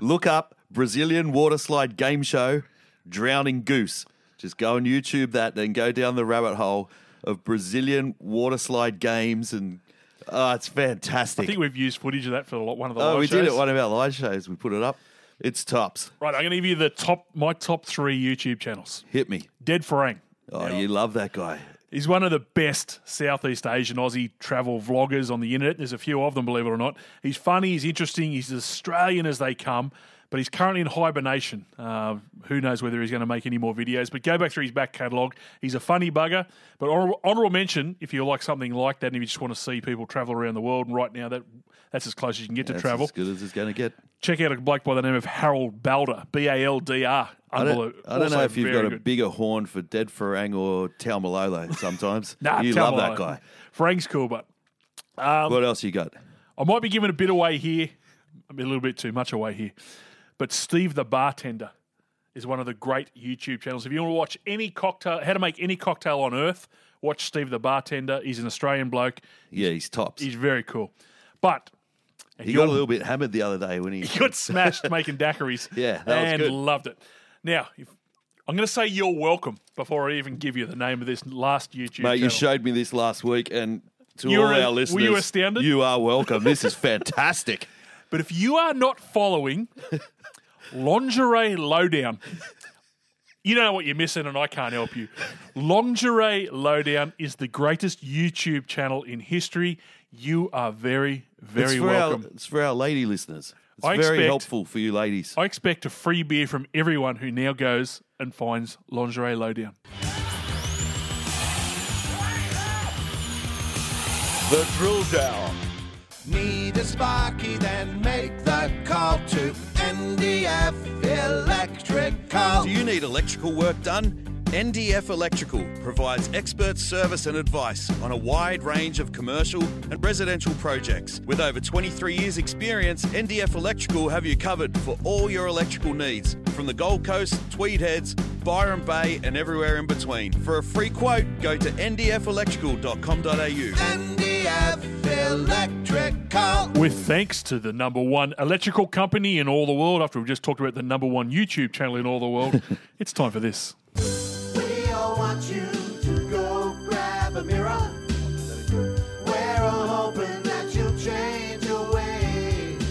look up Brazilian water slide game show, Drowning Goose. Just go on YouTube that, then go down the rabbit hole of Brazilian water slide games, and oh, it's fantastic. I think we've used footage of that for a lot- one of the oh, we shows. did it one of our live shows. We put it up. It's tops. Right, I'm going to give you the top my top three YouTube channels. Hit me. Dead Farang. Oh, you love that guy. He's one of the best Southeast Asian Aussie travel vloggers on the internet. There's a few of them, believe it or not. He's funny, he's interesting, he's as Australian as they come, but he's currently in hibernation. Uh, who knows whether he's going to make any more videos, but go back through his back catalogue. He's a funny bugger. But honourable, mention, if you like something like that and if you just want to see people travel around the world, and right now that that's as close as you can get to That's travel, as good as it's going to get. check out a bloke by the name of Harald Baldr, B A L D R. I don't, I don't know if you've got a good. bigger horn for Dead Farang or Taumalolo sometimes. Nah, you love that guy. Frank's cool, but Um, what else you got? I might be giving a bit away here, a little bit too much away here. But Steve the bartender is one of the great YouTube channels. If you want to watch any cocktail, how to make any cocktail on earth, watch Steve the bartender. He's an Australian bloke. Yeah, he's tops. He's very cool. But he got a little bit hammered the other day when he. he got smashed making daiquiris. Yeah, that was and loved it. Now, if, I'm going to say you're welcome before I even give you the name of this last YouTube Mate, you showed me this last week, and to You all were- our were listeners, you astounded? You are welcome. This is fantastic. But if you are not following Lingerie Lowdown, you don't know what you're missing, and I can't help you. Lingerie Lowdown is the greatest YouTube channel in history. You are very, very it's welcome. Our, it's for our lady listeners. It's I very expect- helpful for you ladies. I expect a free beer from everyone who now goes and finds Lingerie Lowdown. The drill down. Need a sparky, then make the call to NDF Electrical. Do you need electrical work done? NDF Electrical provides expert service and advice on a wide range of commercial and residential projects. With over 23 years' experience, NDF Electrical have you covered for all your electrical needs from the Gold Coast, Tweed Heads, Byron Bay, and everywhere in between. For a free quote, go to ndfelectrical.com.au. NDF Electrical. With thanks to the number one electrical company in all the world, after we've just talked about the number one YouTube channel in all the world, it's time for this. We all want you to go grab a mirror. We're all hoping that you'll change your ways.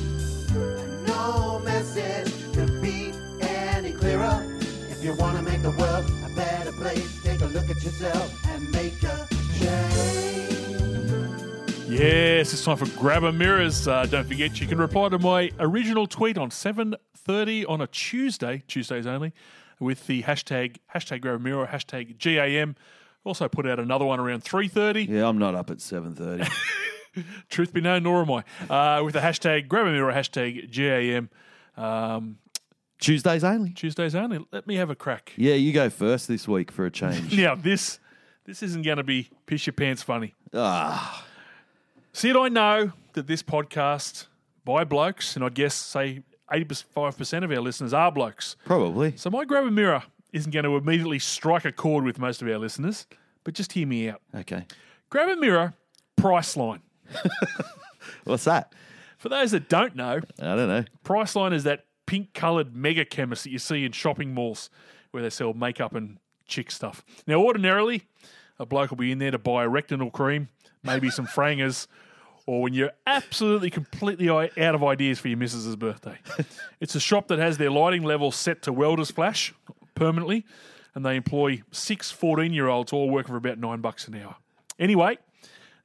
No message could be any clearer. If you want to make the world a better place, take a look at yourself and make a change. Yes, it's time for Grabber Mirrors. Uh, don't forget, you can reply to my original tweet on 7.30 on a Tuesday, Tuesdays only, with the hashtag, hashtag Grabber Mirror, hashtag GAM. Also put out another one around 3.30. Yeah, I'm not up at 7.30. Truth be known, nor am I. Uh, with the hashtag Grabber Mirror, hashtag GAM. Um, Tuesdays only. Tuesdays only. Let me have a crack. Yeah, you go first this week for a change. Now, this this isn't going to be piss your pants funny. ah, Sid, I know that this podcast by blokes, and I guess say 85% of our listeners are blokes. probably. So my grab a mirror isn't going to immediately strike a chord with most of our listeners, but just hear me out. Okay. Grab a mirror, Priceline. What's that? For those that don't know, I don't know. Priceline is that pink coloured mega chemist that you see in shopping malls where they sell makeup and chick stuff. Now, ordinarily, a bloke will be in there to buy a retinol cream, maybe some frangers, or when you're absolutely completely out of ideas for your missus's birthday. it's a shop that has their lighting level set to welder's flash permanently, and they employ six 14 year olds all working for about nine bucks an hour. Anyway,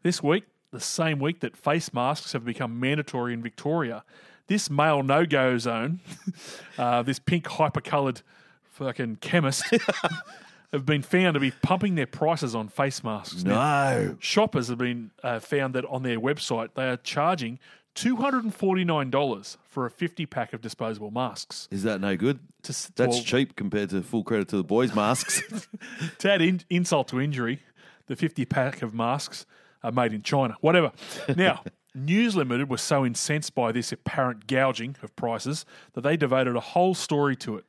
this week, the same week that face masks have become mandatory in Victoria, this male no go zone, uh, this pink hyper coloured fucking chemist, have been found to be pumping their prices on face masks. Now, No. shoppers have been uh, found that on their website they are charging $249 for a 50 pack of disposable masks. Is that no good? To, That's well, cheap compared to full credit to the boys' masks. to add in, insult to injury, the 50 pack of masks are made in China. Whatever. Now, News Limited was so incensed by this apparent gouging of prices that they devoted a whole story to it.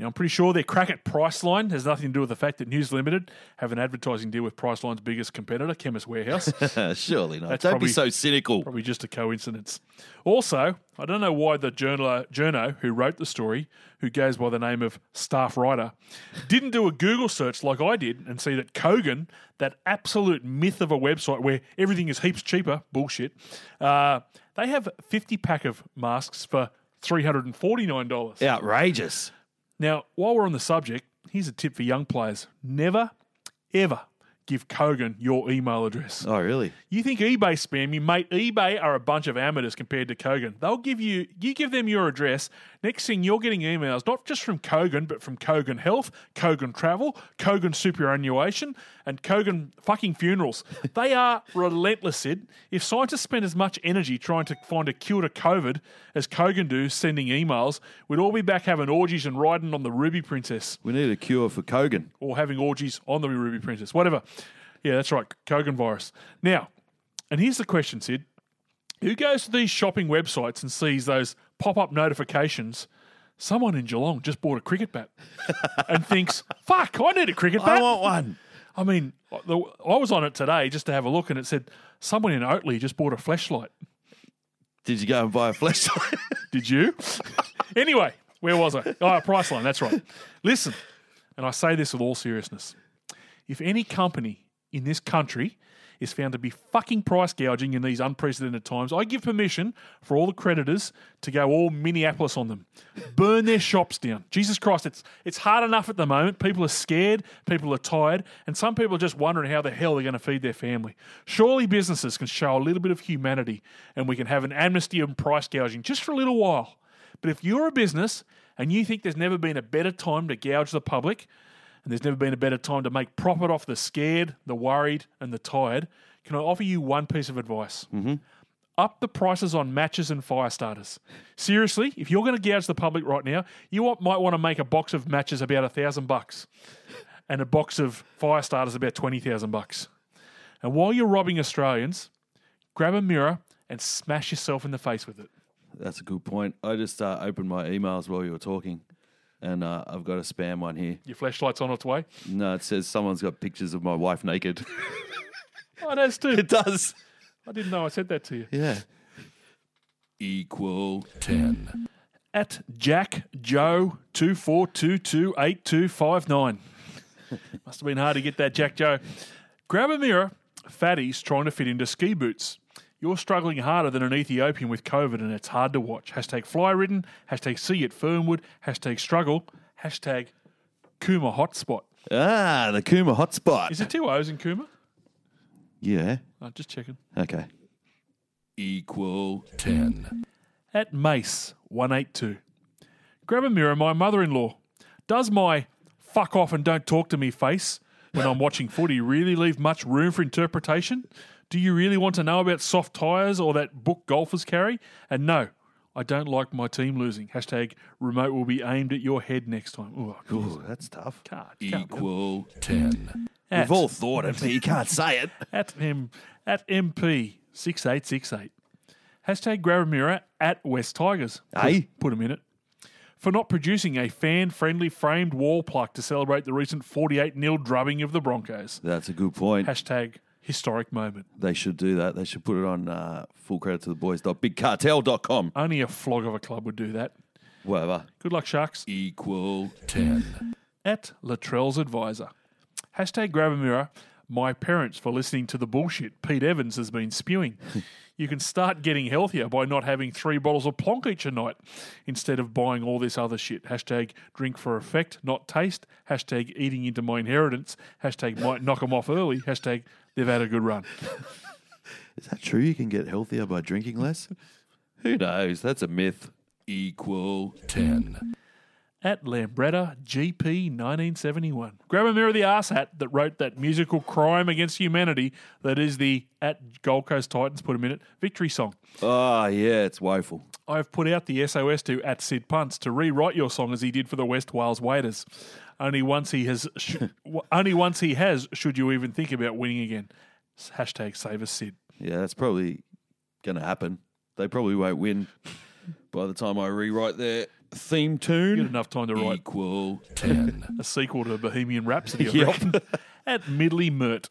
Now, I'm pretty sure their crack at Priceline has nothing to do with the fact that News Limited have an advertising deal with Priceline's biggest competitor, Chemist Warehouse. Surely not. That's Don't probably- be so cynical. Probably just a coincidence. Also, I don't know why the journaler, journo who wrote the story, who goes by the name of Staff Writer, didn't do a Google search like I did and see that Kogan, that absolute myth of a website where everything is heaps cheaper, bullshit, uh, they have 50 pack of masks for $349. Outrageous. Now, while we're on the subject, here's a tip for young players. Never, ever give Kogan your email address. Oh, really? You think eBay spam you, mate? eBay are a bunch of amateurs compared to Kogan. They'll give you, you give them your address. Next thing you're getting emails not just from Kogan, but from Kogan Health, Kogan Travel, Kogan Superannuation, and Kogan fucking funerals. they are relentless, Sid. If scientists spend as much energy trying to find a cure to COVID as Kogan do sending emails, we'd all be back having orgies and riding on the Ruby Princess We need a cure for Kogan. or having orgies on the Ruby Princess, whatever. Yeah, that's right, Kogan virus. Now, and here's the question, Sid. Who goes to these shopping websites and sees those pop up notifications? Someone in Geelong just bought a cricket bat and thinks, fuck, I need a cricket bat. I want one. I mean, the, I was on it today just to have a look and it said, someone in Oatley just bought a flashlight. Did you go and buy a flashlight? Did you? anyway, where was I? Oh, Priceline, that's right. Listen, and I say this with all seriousness. If any company in this country is found to be fucking price gouging in these unprecedented times, I give permission for all the creditors to go all Minneapolis on them. Burn their shops down. Jesus Christ, it's it's hard enough at the moment. People are scared, people are tired, and some people are just wondering how the hell they're going to feed their family. Surely businesses can show a little bit of humanity and we can have an amnesty on price gouging just for a little while. But if you're a business and you think there's never been a better time to gouge the public, and there's never been a better time to make profit off the scared, the worried, and the tired, can I offer you one piece of advice? Mm-hmm. Up the prices on matches and fire starters. Seriously, if you're going to gouge the public right now, you might want to make a box of matches about a thousand bucks, and a box of fire starters about twenty thousand bucks. And while you're robbing Australians, grab a mirror and smash yourself in the face with it. That's a good point. I just uh, opened my emails while you were talking, and uh, I've got a spam one here. Your flashlight's on its way. No, it says someone's got pictures of my wife naked. Oh, that's too. it does. I didn't know I said that to you. Yeah. Equal 10. At Jack Joe two four two two eight two five nine. Must have been hard to get that, Jack Joe. Grab a mirror. Fatty's trying to fit into ski boots. You're struggling harder than an Ethiopian with COVID, and it's hard to watch. Hashtag fly ridden. Hashtag see at Fernwood. Hashtag struggle. Hashtag Kuma hotspot. Ah, the Kuma hotspot. Is it two O's in Kuma? Yeah. Oh, just checking. Okay. Equal 10. at Mace 182. Grab a mirror, my mother in law. Does my fuck off and don't talk to me face when I'm watching footy really leave much room for interpretation? Do you really want to know about soft tyres or that book golfers carry? And no, I don't like my team losing. Hashtag remote will be aimed at your head next time. Ooh, I can't- Ooh, that's tough. can't, can't. Equal 10. At, We've all thought it, but you can't say it. at, M, at MP 6868. Hashtag grab a mirror at West Tigers. Hey? Put them in it. For not producing a fan friendly framed wall plaque to celebrate the recent 48 0 drubbing of the Broncos. That's a good point. Hashtag historic moment. They should do that. They should put it on uh, full credit to the boys. boys.bigcartel.com. Only a flog of a club would do that. Whatever. Good luck, Sharks. Equal 10. At Latrell's advisor. Hashtag grab a mirror. My parents for listening to the bullshit Pete Evans has been spewing. you can start getting healthier by not having three bottles of plonk each a night instead of buying all this other shit. Hashtag drink for effect, not taste. Hashtag eating into my inheritance. Hashtag might knock them off early. Hashtag they've had a good run. Is that true? You can get healthier by drinking less? Who knows? That's a myth. Equal 10. At Lambretta GP 1971. Grab a mirror of the arse hat that wrote that musical crime against humanity that is the at Gold Coast Titans put a minute victory song. Oh, yeah, it's woeful. I've put out the SOS to at Sid Punts to rewrite your song as he did for the West Wales Waiters. Only once he has, sh- only once he has, should you even think about winning again. Hashtag save us Sid. Yeah, that's probably going to happen. They probably won't win by the time I rewrite their theme tune. Get enough time to write Equal 10. a sequel to Bohemian Rhapsody. I reckon. at Midley Mert.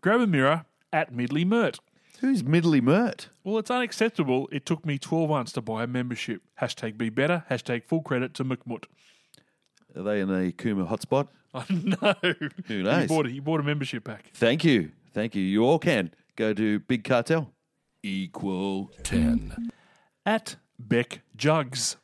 Grab a mirror at Midley Mert. Who's Midley Mert? Well, it's unacceptable. It took me 12 months to buy a membership. Hashtag be better. Hashtag full credit to McMut. Are they in a Kuma hotspot? Oh, no. Who knows? He bought, a, he bought a membership pack. Thank you. Thank you. You all can go to Big Cartel. Equal 10. At Beck Jugs.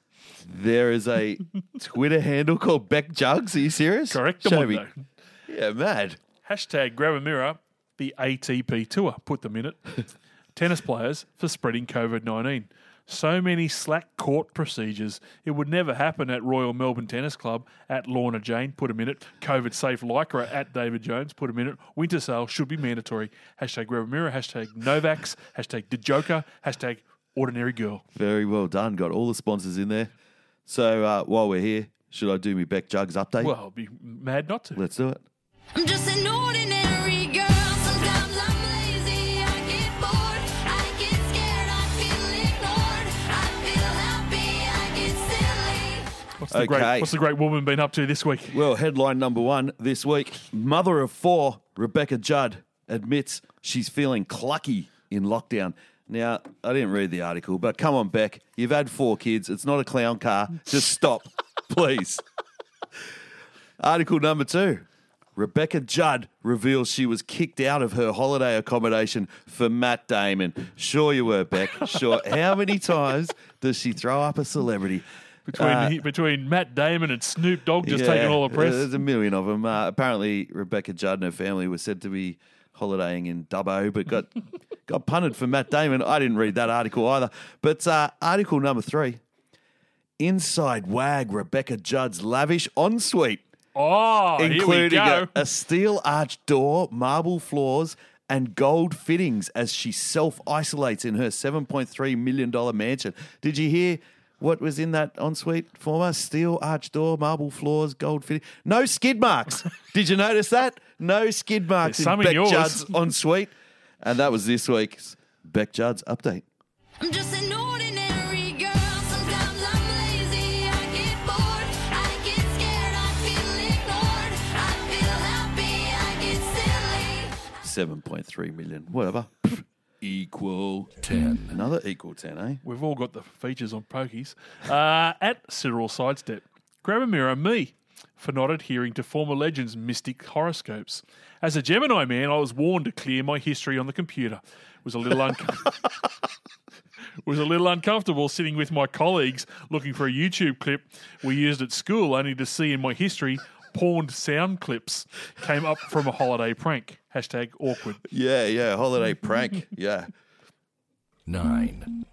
There is a Twitter handle called Beck Jugs. Are you serious? Correct the Show one, me. though. Yeah, mad. Hashtag grab a mirror, the ATP Tour. Put them in it. Tennis players for spreading COVID 19. So many slack court procedures. It would never happen at Royal Melbourne Tennis Club, at Lorna Jane, put a minute. COVID safe Lycra at David Jones, put a minute. Winter sale should be mandatory. Hashtag grab a mirror, hashtag Novax, hashtag the Joker, hashtag ordinary girl. Very well done. Got all the sponsors in there. So uh, while we're here, should I do me Beck Jugs update? Well, I'd be mad not to. Let's do it. I'm just an ordinary the, Okay. great, what's the great woman been up to this week? Well, headline number one this week Mother of four, Rebecca Judd, admits she's feeling clucky in lockdown. Now, I didn't read the article, but come on, Beck. You've had four kids. It's not a clown car. Just stop, please. Article number two Rebecca Judd reveals she was kicked out of her holiday accommodation for Matt Damon. Sure, you were, Beck. Sure. How many times does she throw up a celebrity? Between, Uh, he- between Matt Damon and Snoop Dogg just taking all the press. There's a million of them. Uh, apparently, Rebecca Judd and her family were said to be holidaying in Dubbo, but got got punted for Matt Damon. I didn't read that article either. But uh, article number three: Inside Wag Rebecca Judd's lavish ensuite, Oh, here we including go. a, a steel arched door, marble floors. And gold fittings as she self isolates in her $7.3 million mansion. Did you hear what was in that ensuite former? Steel arch door, marble floors, gold fitting. No skid marks. Did you notice that? No skid marks There's in some in Beck yours. Judd's ensuite. And that was this week's Beck Judd's update. I'm just an ordinary girl. Sometimes I'm lazy. I get bored. I get scared. I feel ignored. I feel happy. I get silly. 7.3 million. Whatever. Equal 10. Another equal 10, eh? We've all got the features on pokies. Uh, at Cyril Sidestep, grab a mirror, me, for not adhering to former legends' mystic horoscopes. As a Gemini man, I was warned to clear my history on the computer. It was a little uncomfortable. was a little uncomfortable sitting with my colleagues looking for a YouTube clip we used at school, only to see in my history pawned sound clips came up from a holiday prank. Hashtag awkward. Yeah, yeah. Holiday prank. Yeah. 9.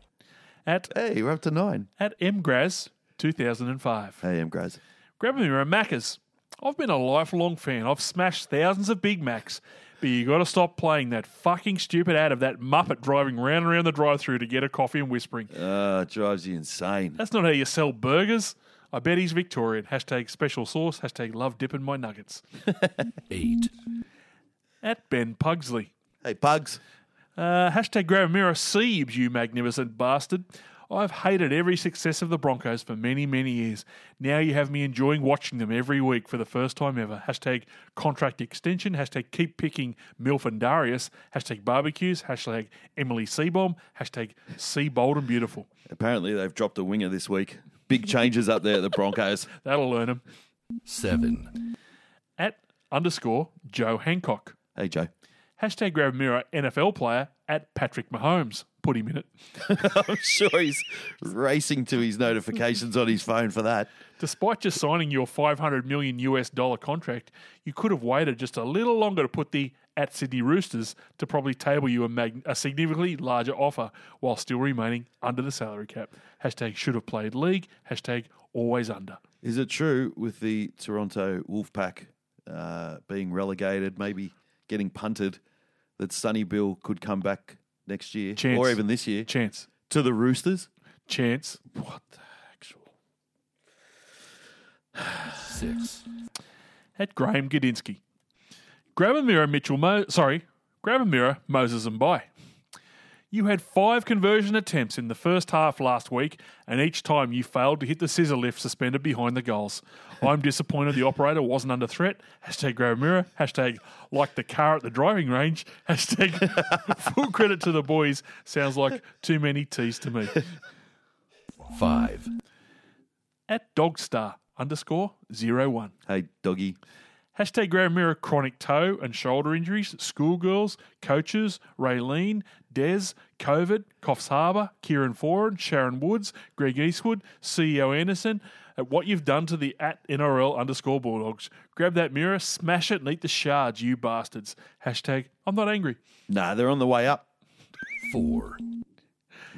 At Hey, we're up to nine. at MGraz 2005. Hey, M. Graz. Grab a mirror, Macca's. I've been a lifelong fan. I've smashed thousands of Big Macs, but you got to stop playing that fucking stupid ad of that Muppet driving round and around the drive-through to get a coffee and whispering. Uh, it drives you insane. That's not how you sell burgers. I bet he's Victorian. Hashtag special sauce. Hashtag love dipping my nuggets. Eat. At Ben Pugsley. Hey, Pugs. Uh, hashtag grab a mirror, Siebes, you magnificent bastard. I've hated every success of the Broncos for many, many years. Now you have me enjoying watching them every week for the first time ever. Hashtag contract extension. Hashtag keep picking Milf and Darius. Hashtag barbecues. Hashtag Emily Seebohm. Hashtag see bold and beautiful. Apparently, they've dropped a winger this week. Big changes up there at the Broncos. That'll learn them. 7. At underscore Joe Hancock. Hey, Joe. Hashtag grab mirror NFL player at Patrick Mahomes. Put him in it. I'm sure he's racing to his notifications on his phone for that. Despite just signing your 500 million US dollar contract, you could have waited just a little longer to put the at Sydney Roosters to probably table you a, mag- a significantly larger offer while still remaining under the salary cap. Hashtag should have played league. Hashtag always under. Is it true with the Toronto Wolfpack uh, being relegated, maybe getting punted, that Sonny Bill could come back next year Chance. or even this year Chance. to the Roosters? Chance. What the actual? Six. At Graham Gadinsky. Grab a mirror, Mitchell Mo- sorry, grab a mirror, Moses Mbye. You had five conversion attempts in the first half last week, and each time you failed to hit the scissor lift suspended behind the goals. I'm disappointed the operator wasn't under threat. Hashtag grab a mirror. Hashtag like the car at the driving range. Hashtag full credit to the boys. Sounds like too many T's to me. Five. At Dogstar underscore zero one. Hey, doggy. Hashtag grab a mirror chronic toe and shoulder injuries, schoolgirls, coaches, Raelene, Des, COVID, Coffs Harbour, Kieran Foran, Sharon Woods, Greg Eastwood, CEO Anderson, at what you've done to the at NRL underscore Bulldogs. Grab that mirror, smash it, and eat the shards, you bastards. Hashtag I'm not angry. Nah, they're on the way up. Four.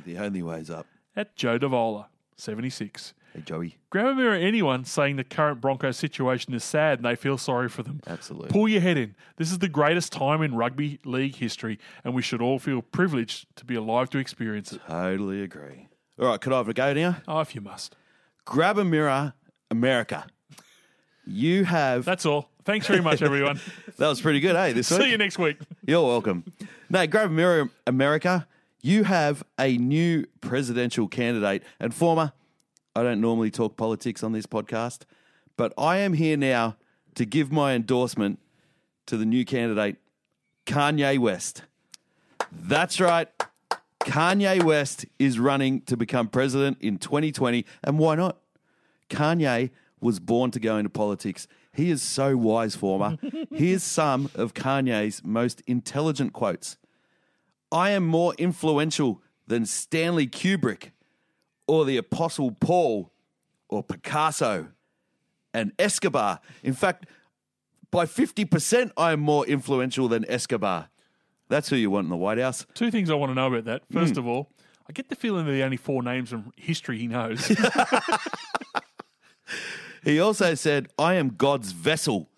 The only way's up. At Joe Davola, 76. Hey, Joey. Grab a mirror anyone saying the current Broncos situation is sad and they feel sorry for them. Absolutely. Pull your head in. This is the greatest time in rugby league history, and we should all feel privileged to be alive to experience it. Totally agree. All right, could I have a go now? Oh, if you must. Grab a mirror, America. You have. That's all. Thanks very much, everyone. that was pretty good, hey, this week? See you next week. You're welcome. No, grab a mirror, America. You have a new presidential candidate and former. I don't normally talk politics on this podcast, but I am here now to give my endorsement to the new candidate, Kanye West. That's right. Kanye West is running to become president in 2020. And why not? Kanye was born to go into politics. He is so wise, former. Here's some of Kanye's most intelligent quotes I am more influential than Stanley Kubrick or the Apostle Paul or Picasso and Escobar. In fact, by 50%, I am more influential than Escobar. That's who you want in the White House. Two things I want to know about that. First Hmm. of all, I get the feeling they're the only four names from history he knows. He also said, I am God's vessel,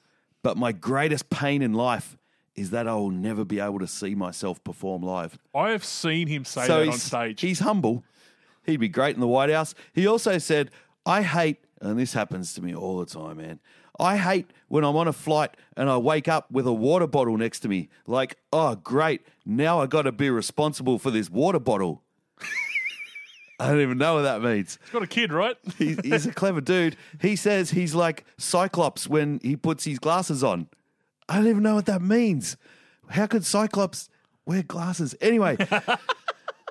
but my greatest pain in life is that I will never be able to see myself perform live. I have seen him say so that on stage. he's humble. He'd be great in the White House. He also said, I hate, and this happens to me all the time, man. I hate when I'm on a flight and I wake up with a water bottle next to me. Like, oh, great. Now I got to be responsible for this water bottle. I don't even know what that means. He's got a kid, right? He, he's a clever dude. He says he's like Cyclops when he puts his glasses on. I don't even know what that means. How could Cyclops wear glasses? Anyway,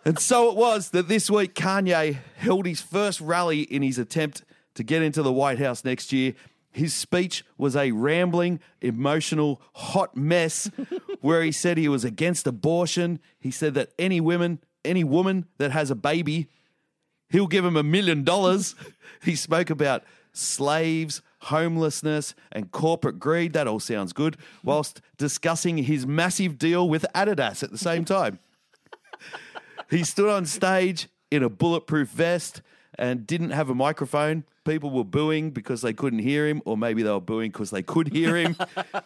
and so it was that this week Kanye held his first rally in his attempt to get into the White House next year. His speech was a rambling, emotional, hot mess where he said he was against abortion. He said that any women, any woman that has a baby He'll give him a million dollars. He spoke about slaves, homelessness, and corporate greed. That all sounds good, whilst discussing his massive deal with Adidas at the same time. He stood on stage in a bulletproof vest and didn't have a microphone. People were booing because they couldn't hear him, or maybe they were booing because they could hear him.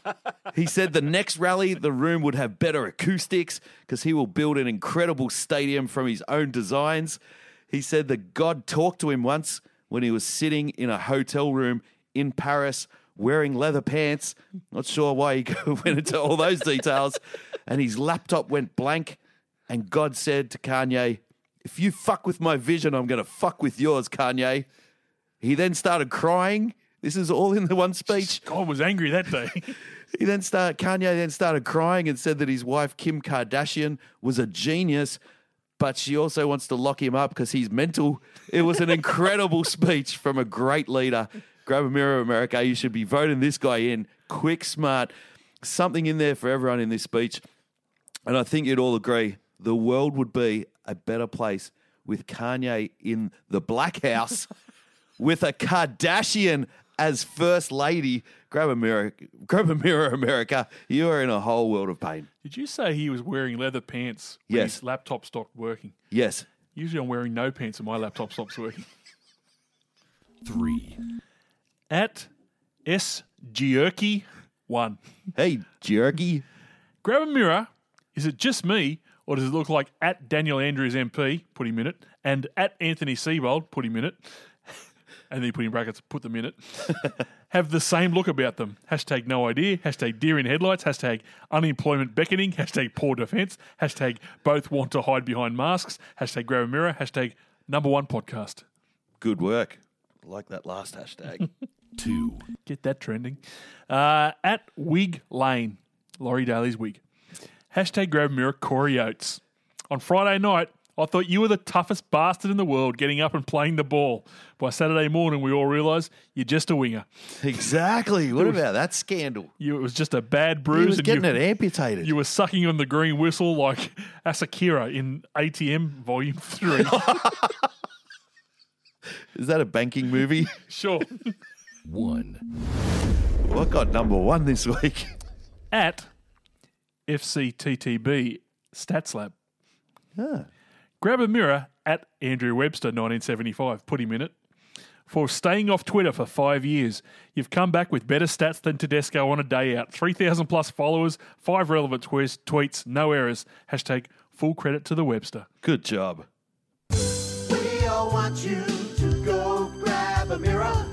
he said the next rally, the room would have better acoustics because he will build an incredible stadium from his own designs. He said that God talked to him once when he was sitting in a hotel room in Paris wearing leather pants. Not sure why he went into all those details. And his laptop went blank. And God said to Kanye, If you fuck with my vision, I'm going to fuck with yours, Kanye. He then started crying. This is all in the one speech. God was angry that day. He then started, Kanye then started crying and said that his wife, Kim Kardashian, was a genius, but she also wants to lock him up because he's mental. It was an incredible speech from a great leader. Grab a mirror, America. You should be voting this guy in. Quick, smart. Something in there for everyone in this speech. And I think you'd all agree the world would be a better place with Kanye in the Black House with a Kardashian as First Lady, grab a mirror, grab a mirror, America. You are in a whole world of pain. Did you say he was wearing leather pants when Yes. his laptop stopped working? Yes. Usually I'm wearing no pants and my laptop stops working. Three. At S Jerky one. Hey, jerky. Grab a mirror. Is it just me, or does it look like at Daniel Andrews MP, put him in it, and at Anthony Seibold, put him in it, and then you put in brackets, put them in it, have the same look about them? Hashtag no idea, hashtag deer in headlights, hashtag unemployment beckoning, hashtag poor defence, hashtag both want to hide behind masks, hashtag grab a mirror, hashtag number one podcast. Good work. Like that last hashtag. Two. Get that trending. Uh, at Wig Lane, Laurie Daley's wig. Hashtag grab mirror, Corey Oates. On Friday night, I thought you were the toughest bastard in the world getting up and playing the ball. By Saturday morning, we all realised you're just a winger. exactly. What about that scandal? You, it was just a bad He bruise. was and getting you, it amputated. you were sucking on the green whistle like Asa Akira in ATM Volume 3. Is that a banking movie? sure. One. what got number one this week? At FCTTB Stats Lab. Grab a mirror at Andrew Webster 1975. Put him in it. For staying off Twitter for five years, you've come back with better stats than Tedesco on a day out. 3,000 plus followers, five relevant tweets, tweets, no errors. Hashtag full credit to the Webster. Good job. We all want you to go grab a mirror.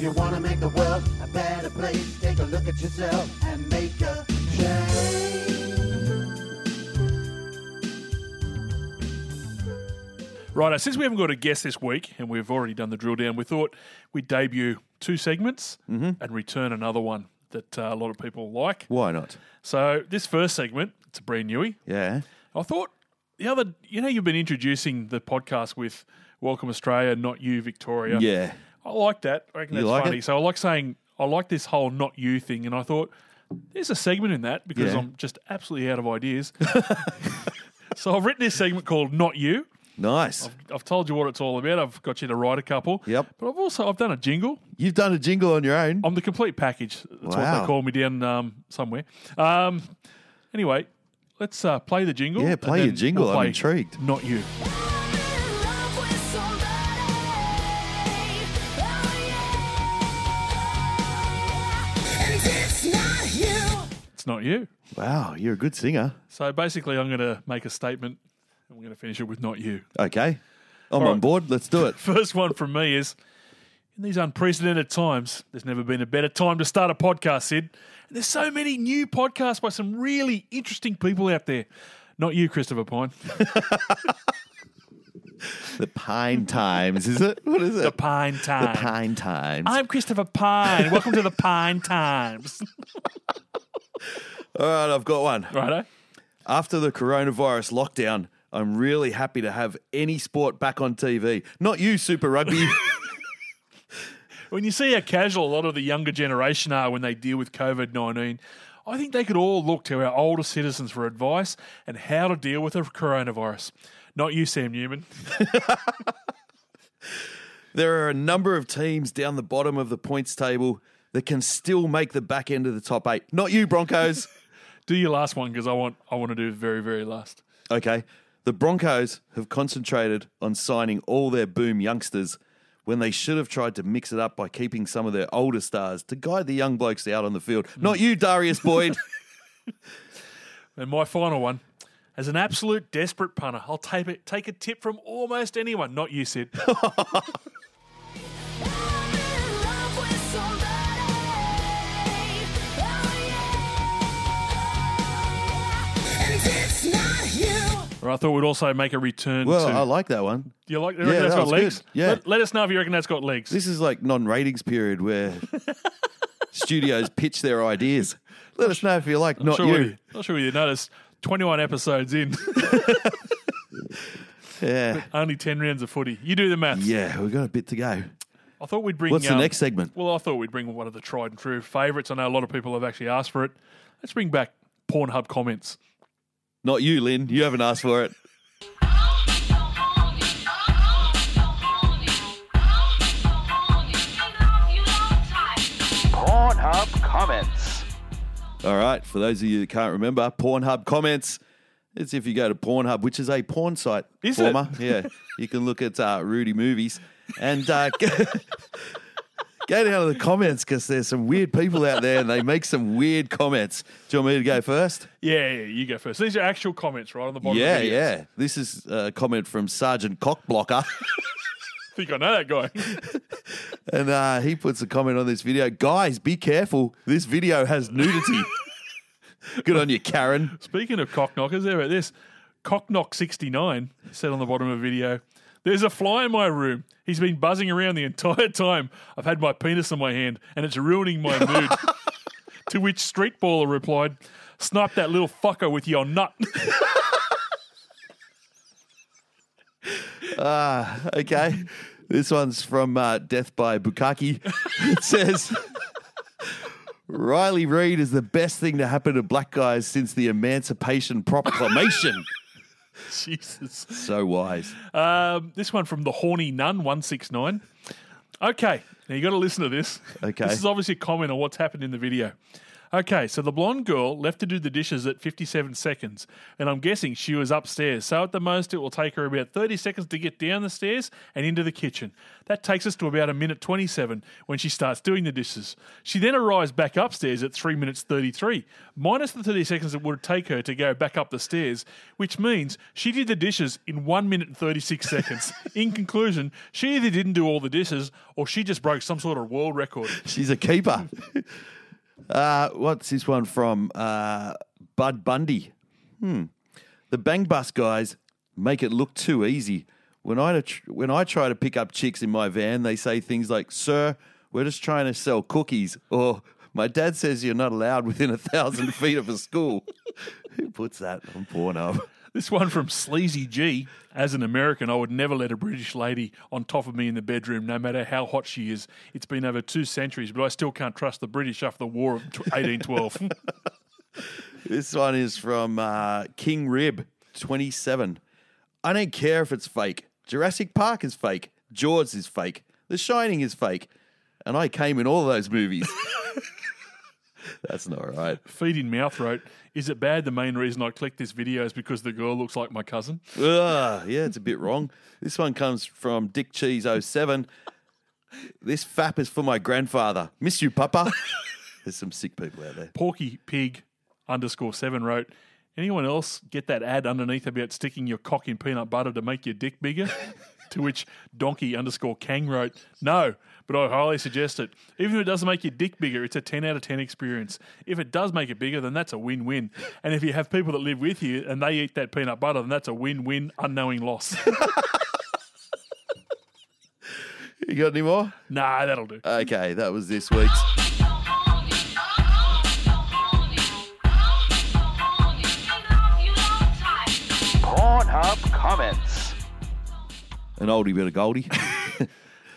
If you want to make the world a better place, take a look at yourself and make a change. Right, since we haven't got a guest this week and we've already done the drill down, we thought we'd debut two segments and return another one that uh, a lot of people like. Why not? So, this first segment, it's a brand newie. Yeah. I thought the other, you know, you've been introducing the podcast with Welcome Australia, not you, Victoria. Yeah. I like that. I reckon You that's like funny. it? So I like saying, I like this whole not you thing. And I thought, there's a segment in that because Yeah. I'm just absolutely out of ideas. so I've written this segment called Not You. Nice. I've told you what it's all about. I've got you to write a couple. Yep. But I've also, I've done a jingle. You've done a jingle on your own. I'm the complete package. That's what Wow. they call me down um, somewhere. Um, anyway, let's uh, play the jingle. Yeah, and play your then jingle. I'm play intrigued. Not you. It's not you. Wow, you're a good singer. So basically, I'm going to make a statement and we're going to finish it with not you. Okay. I'm All on right. board. Let's do it. First one from me is in these unprecedented times, there's never been a better time to start a podcast, Sid. And there's so many new podcasts by some really interesting people out there. Not you, Christopher Pyne. The Pine Times, is it? What is it? The Pine Times. The Pine Times. I'm Christopher Pyne. Welcome to the Pine Times. All right, I've got one. Righto. After the coronavirus lockdown, I'm really happy to have any sport back on TV. Not you, Super Rugby. When you see how casual a lot of the younger generation are when they deal with COVID 19, I think they could all look to our older citizens for advice and how to deal with the coronavirus. Not you, Sam Newman. there are a number of teams down the bottom of the points table that can still make the back end of the top eight. Not you, Broncos. Do your last one because I want I want to do the very very last. Okay. The Broncos have concentrated on signing all their boom youngsters when they should have tried to mix it up by keeping some of their older stars to guide the young blokes out on the field. Mm. Not you, Darius Boyd. And my final one, as an absolute desperate punter, I'll take it take a tip from almost anyone. Not you, Sid. Or I thought we'd also make a return to well, to. I like that one. Do you like? You Yeah, that's that got was legs? good. Yeah. Let, let us know if you reckon that's got legs. This is like non-ratings period where studios pitch their ideas. Let us know if you like. Not sure you. We, not sure you noticed. Twenty-one episodes in, Yeah. only ten rounds of footy. You do the maths. Yeah, we've got a bit to go. I thought we'd bring. What's the um, next segment? Well, I thought we'd bring one of the tried and true favourites. I know a lot of people have actually asked for it. Let's bring back Pornhub comments. Not you, Lynn. You haven't asked for it. Pornhub comments. All right. For those of you that can't remember, Pornhub comments. It's if you go to Pornhub, which is a porn site. Is it? former. Yeah. You can look at uh, Rudy movies and uh, go, down to the comments because there's some weird people out there and they make some weird comments. Do you want me to go first? Yeah, yeah, you go first. These are actual comments, right on the bottom. yeah, of the yeah. This is a comment from Sergeant Cockblocker. I think I know that guy. And uh, he puts a comment on this video. Guys, be careful. This video has nudity. Good on you, Karen. Speaking of cock knockers, how about this? Cocknock69 said on the bottom of a video, There's a fly in my room. He's been buzzing around the entire time I've had my penis in my hand, and it's ruining my mood. to which Street Baller replied, Snipe that little fucker with your nut. Ah, okay. This one's from uh, Death by Bukaki. It says Riley Reid is the best thing to happen to black guys since the Emancipation Proclamation. Jesus. so wise. Um, this one from the Horny Nun 169. Okay, now you got to listen to this. Okay. This is obviously a comment on what's happened in the video. Okay, so the blonde girl left to do the dishes at 57 seconds, and I'm guessing she was upstairs. So at the most, it will take her about 30 seconds to get down the stairs and into the kitchen. That takes us to about a minute 27 when she starts doing the dishes. She then arrives back upstairs at 3 minutes 33, minus the 30 seconds it would take her to go back up the stairs, which means she did the dishes in 1 minute and 36 seconds. in conclusion, she either didn't do all the dishes or she just broke some sort of world record. She's a keeper. Uh, what's this one from? Uh, Bud Bundy. Hmm. The Bang Bus guys make it look too easy. When I when I try to pick up chicks in my van, they say things like, "Sir, we're just trying to sell cookies," or "My dad says you're not allowed within a thousand feet of a school." Who puts that on Pornhub? This one from Sleazy G. As an American, I would never let a British lady on top of me in the bedroom, no matter how hot she is. It's been over two centuries, but I still can't trust the British after the War of 1812. This one is from uh, King Rib, 27. I don't care if it's fake. Jurassic Park is fake. Jaws is fake. The Shining is fake. And I came in all those movies. That's not right. Feeding mouth wrote, Is it bad? The main reason I clicked this video is because the girl looks like my cousin. Yeah, it's a bit wrong. This one comes from Dick Cheese 07. This fap is for my grandfather. Miss you, Papa. There's some sick people out there. Porky Pig underscore seven wrote, Anyone else get that ad underneath about sticking your cock in peanut butter to make your dick bigger? to which Donkey underscore Kang wrote, No, but I highly suggest it. Even if it doesn't make your dick bigger, it's a 10 out of 10 experience. If it does make it bigger, then that's a win win. And if you have people that live with you and they eat that peanut butter, then that's a win win, unknowing loss. You got any more? nah, that'll do. Okay, that was this week's. Pornhub comments. An oldie bit of goldie.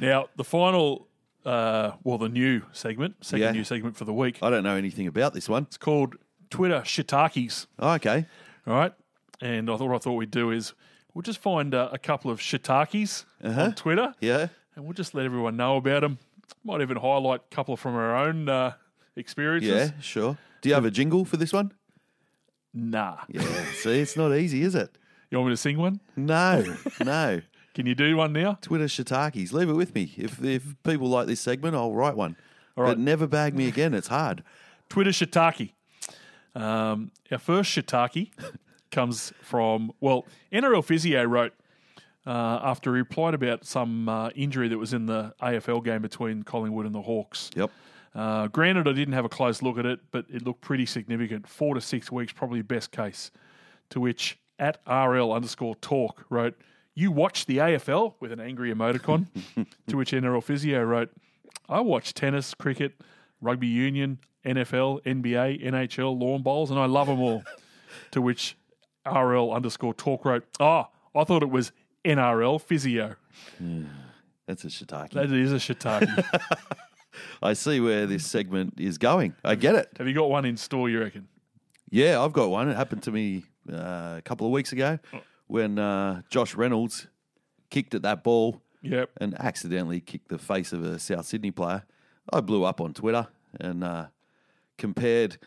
Now, the final, uh, well, the new segment, second Yeah. new segment for the week, I don't know anything about this one. it's called Twitter Shiitakes. Oh, okay. All right. And I thought what I thought we'd do is we'll just find uh, a couple of shiitakes on Twitter Yeah. and we'll just let everyone know about them. Might even highlight a couple from our own uh, experiences. Yeah, sure. Do you have a jingle for this one? Nah. Yeah. See, it's not easy, is it? You want me to sing one? No, no. Can you do one now? Twitter shiitakes. Leave it with me. If if people like this segment, I'll write one. All right. But never bag me again. It's hard. Twitter shiitake. Um, our first shiitake comes from, well, NRL Physio wrote uh, after he replied about some uh, injury that was in the AFL game between Collingwood and the Hawks. Yep. Uh, granted, I didn't have a close look at it, but it looked pretty significant. Four to six weeks, probably best case. To which at RL underscore talk wrote, You watch the AFL with an angry emoticon. to which NRL Physio wrote, I watch tennis, cricket, rugby union, NFL, NBA, NHL, lawn bowls, and I love them all. to which RL underscore talk wrote, Oh, I thought it was NRL Physio. That's a shiitake. That is a shiitake. I see where this segment is going. I get it. have you got one in store, you reckon? Yeah, I've got one. It happened to me uh, a couple of weeks ago when uh, Josh Reynolds kicked at that ball Yep. and accidentally kicked the face of a South Sydney player. I blew up on Twitter and uh, compared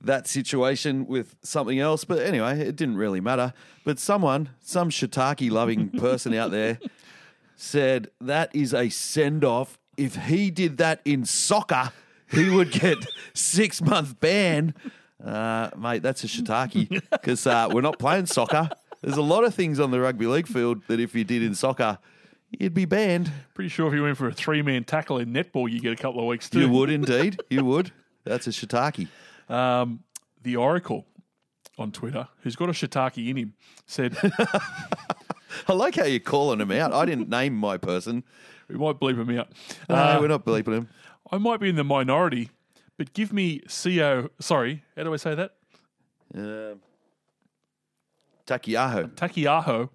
that situation with something else. But anyway, it didn't really matter. But someone, some shiitake loving person out there, said that is a send off. If he did that in soccer, he would get six month ban. Uh, mate, that's a shiitake because uh, we're not playing soccer. There's a lot of things on the rugby league field that if you did in soccer, you'd be banned. Pretty sure if you went for a three man tackle in netball, you get a couple of weeks too. You would indeed. You would. That's a shiitake. Um, the Oracle on Twitter, who's got a shiitake in him, said, I like how you're calling him out. I didn't name my person. We might bleep him out. No, Uh, we're not bleeping him. I might be in the minority, but give me CO. Sorry, how do I say that? Um, Takiaho. Takiaho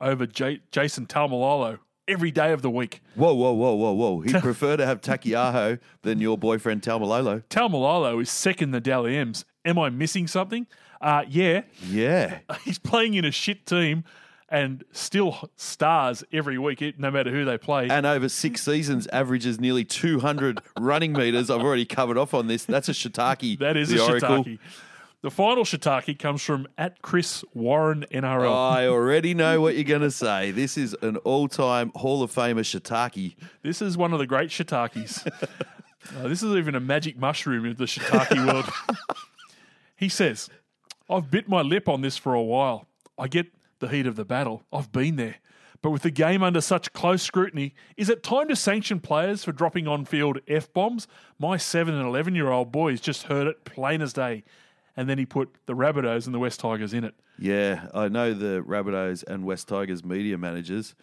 over J- Jason Taumalolo every day of the week. Whoa, whoa, whoa, whoa, whoa. He'd prefer to have Takiaho than your boyfriend Taumalolo. Taumalolo is second the Dally M's. Am I missing something? Uh, yeah. Yeah. He's playing in a shit team and still stars every week, no matter who they play. And over six seasons, averages nearly 200 running meters. I've already covered off on this. That's a shiitake. that is a Oracle. shiitake. The final shiitake comes from at Chris Warren NRL. I already know what you're going to say. This is an all time Hall of Famer shiitake. This is one of the great shiitakes. Uh, this is even a magic mushroom of the shiitake world. he says, I've bit my lip on this for a while. I get the heat of the battle. I've been there. But with the game under such close scrutiny, is it time to sanction players for dropping on field F bombs? My 7 and 11 year old boys just heard it plain as day. And then he put the Rabbitohs and the West Tigers in it. Yeah, I know the Rabbitohs and West Tigers media managers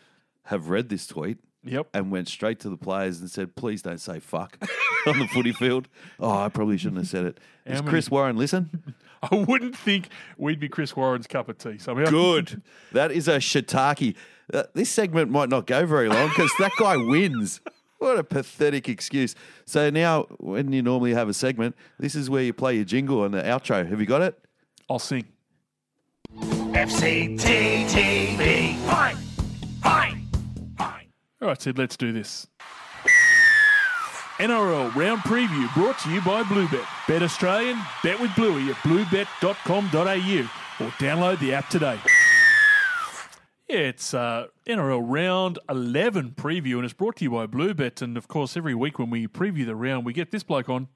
have read this tweet Yep. and went straight to the players and said, please don't say fuck on the footy field. Oh, I probably shouldn't have said it. Does How many- Chris Warren listen? I wouldn't think we'd be Chris Warren's cup of tea somehow. Good. That is a shiitake. Uh, this segment might not go very long because that guy wins. What a pathetic excuse. So now, when you normally have a segment, this is where you play your jingle and the outro. Have you got it? I'll sing. FCTTB. Fine. Fine. Fine. All right, Sid, let's do this. NRL round preview brought to you by Bluebet. Bet Australian, bet with Bluey at bluebet.com.au or download the app today. Yeah, it's uh, NRL round 11 preview and it's brought to you by Bluebet. And of course, every week when we preview the round, we get this bloke on.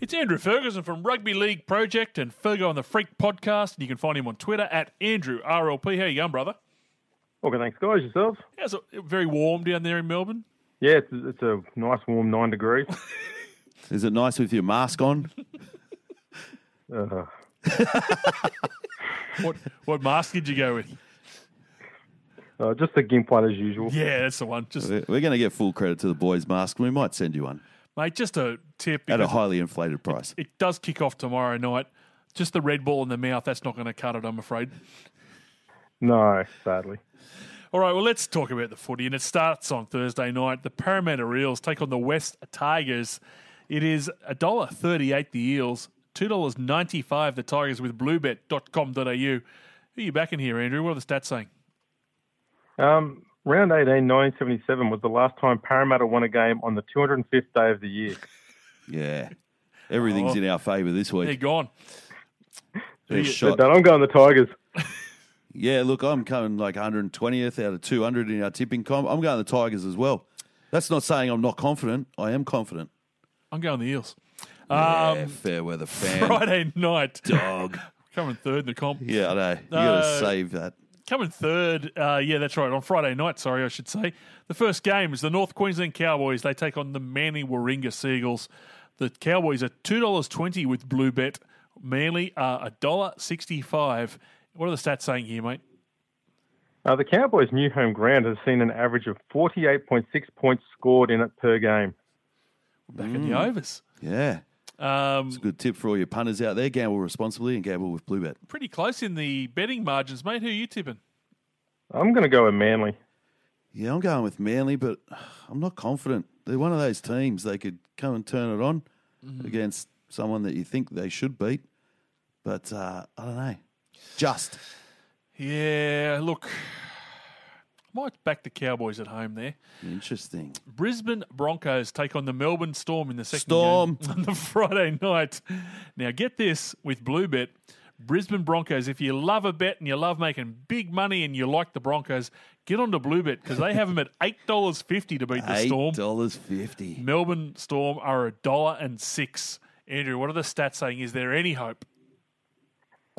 It's Andrew Ferguson from Rugby League Project and Fergo on the Freak podcast. And you can find him on Twitter at Andrew RLP. How you going, brother? Okay, thanks, guys. Yourselves? How's it? Very warm down there in Melbourne. Yeah, it's, it's a nice warm nine degrees. Is it nice with your mask on? Uh, What what mask did you go with? uh, just a gimp one as usual. Yeah, that's the one. Just We're going to get full credit to the boys' mask. We might send you one mate, just a tip. at a highly inflated price. It does kick off tomorrow night. Just the red ball in the mouth. That's not going to cut it, I'm afraid. No, sadly. All right, well, let's talk about the footy. And it starts on Thursday night. The Parramatta Eels take on the West Tigers. It is $1.38 the Eels, $2.95 the Tigers with bluebet.com.au. Who are you backing here, Andrew? What are the stats saying? Um, round 18, 1977 was the last time Parramatta won a game on the 205th day of the year. Yeah. Everything's Oh. in our favour this week. They're week. gone. They're you- shot. But I'm going the Tigers. Yeah, look, I'm coming like 120th out of 200 in our tipping comp. I'm going the Tigers as well. That's not saying I'm not confident. I am confident. I'm going the Eels. Yeah, Um, fair weather fan. Friday night. Dog. Coming third in the comp. Yeah, I know. You got to Uh, save that. Coming third, uh, yeah, that's right. On Friday night, sorry, I should say. The first game is the North Queensland Cowboys. They take on the Manly Warringah Seagulls. The Cowboys are two dollars twenty with Bluebet. Manly are a dollar sixty-five. What are the stats saying here, mate? Uh, the Cowboys' new home ground has seen an average of 48.6 points scored in it per game. Back in the overs. Yeah. Um, It's a good tip for all your punters out there. Gamble responsibly and gamble with Bluebet. pretty close in the betting margins, mate. Who are you tipping? I'm going to go with Manly. Yeah, I'm going with Manly, but I'm not confident. They're one of those teams they could come and turn it on. Mm. against someone that you think they should beat. But uh, I don't know. Just. Yeah, look, might back the Cowboys at home there. Interesting. Brisbane Broncos take on the Melbourne Storm in the second Storm. game on the Friday night. Now, get this with Bluebet. Brisbane Broncos, if you love a bet and you love making big money and you like the Broncos, get on to Bluebet because they have them at $8.50 to beat the Storm. Eight dollars fifty. Melbourne Storm are a dollar and six. Andrew, what are the stats saying? Is there any hope?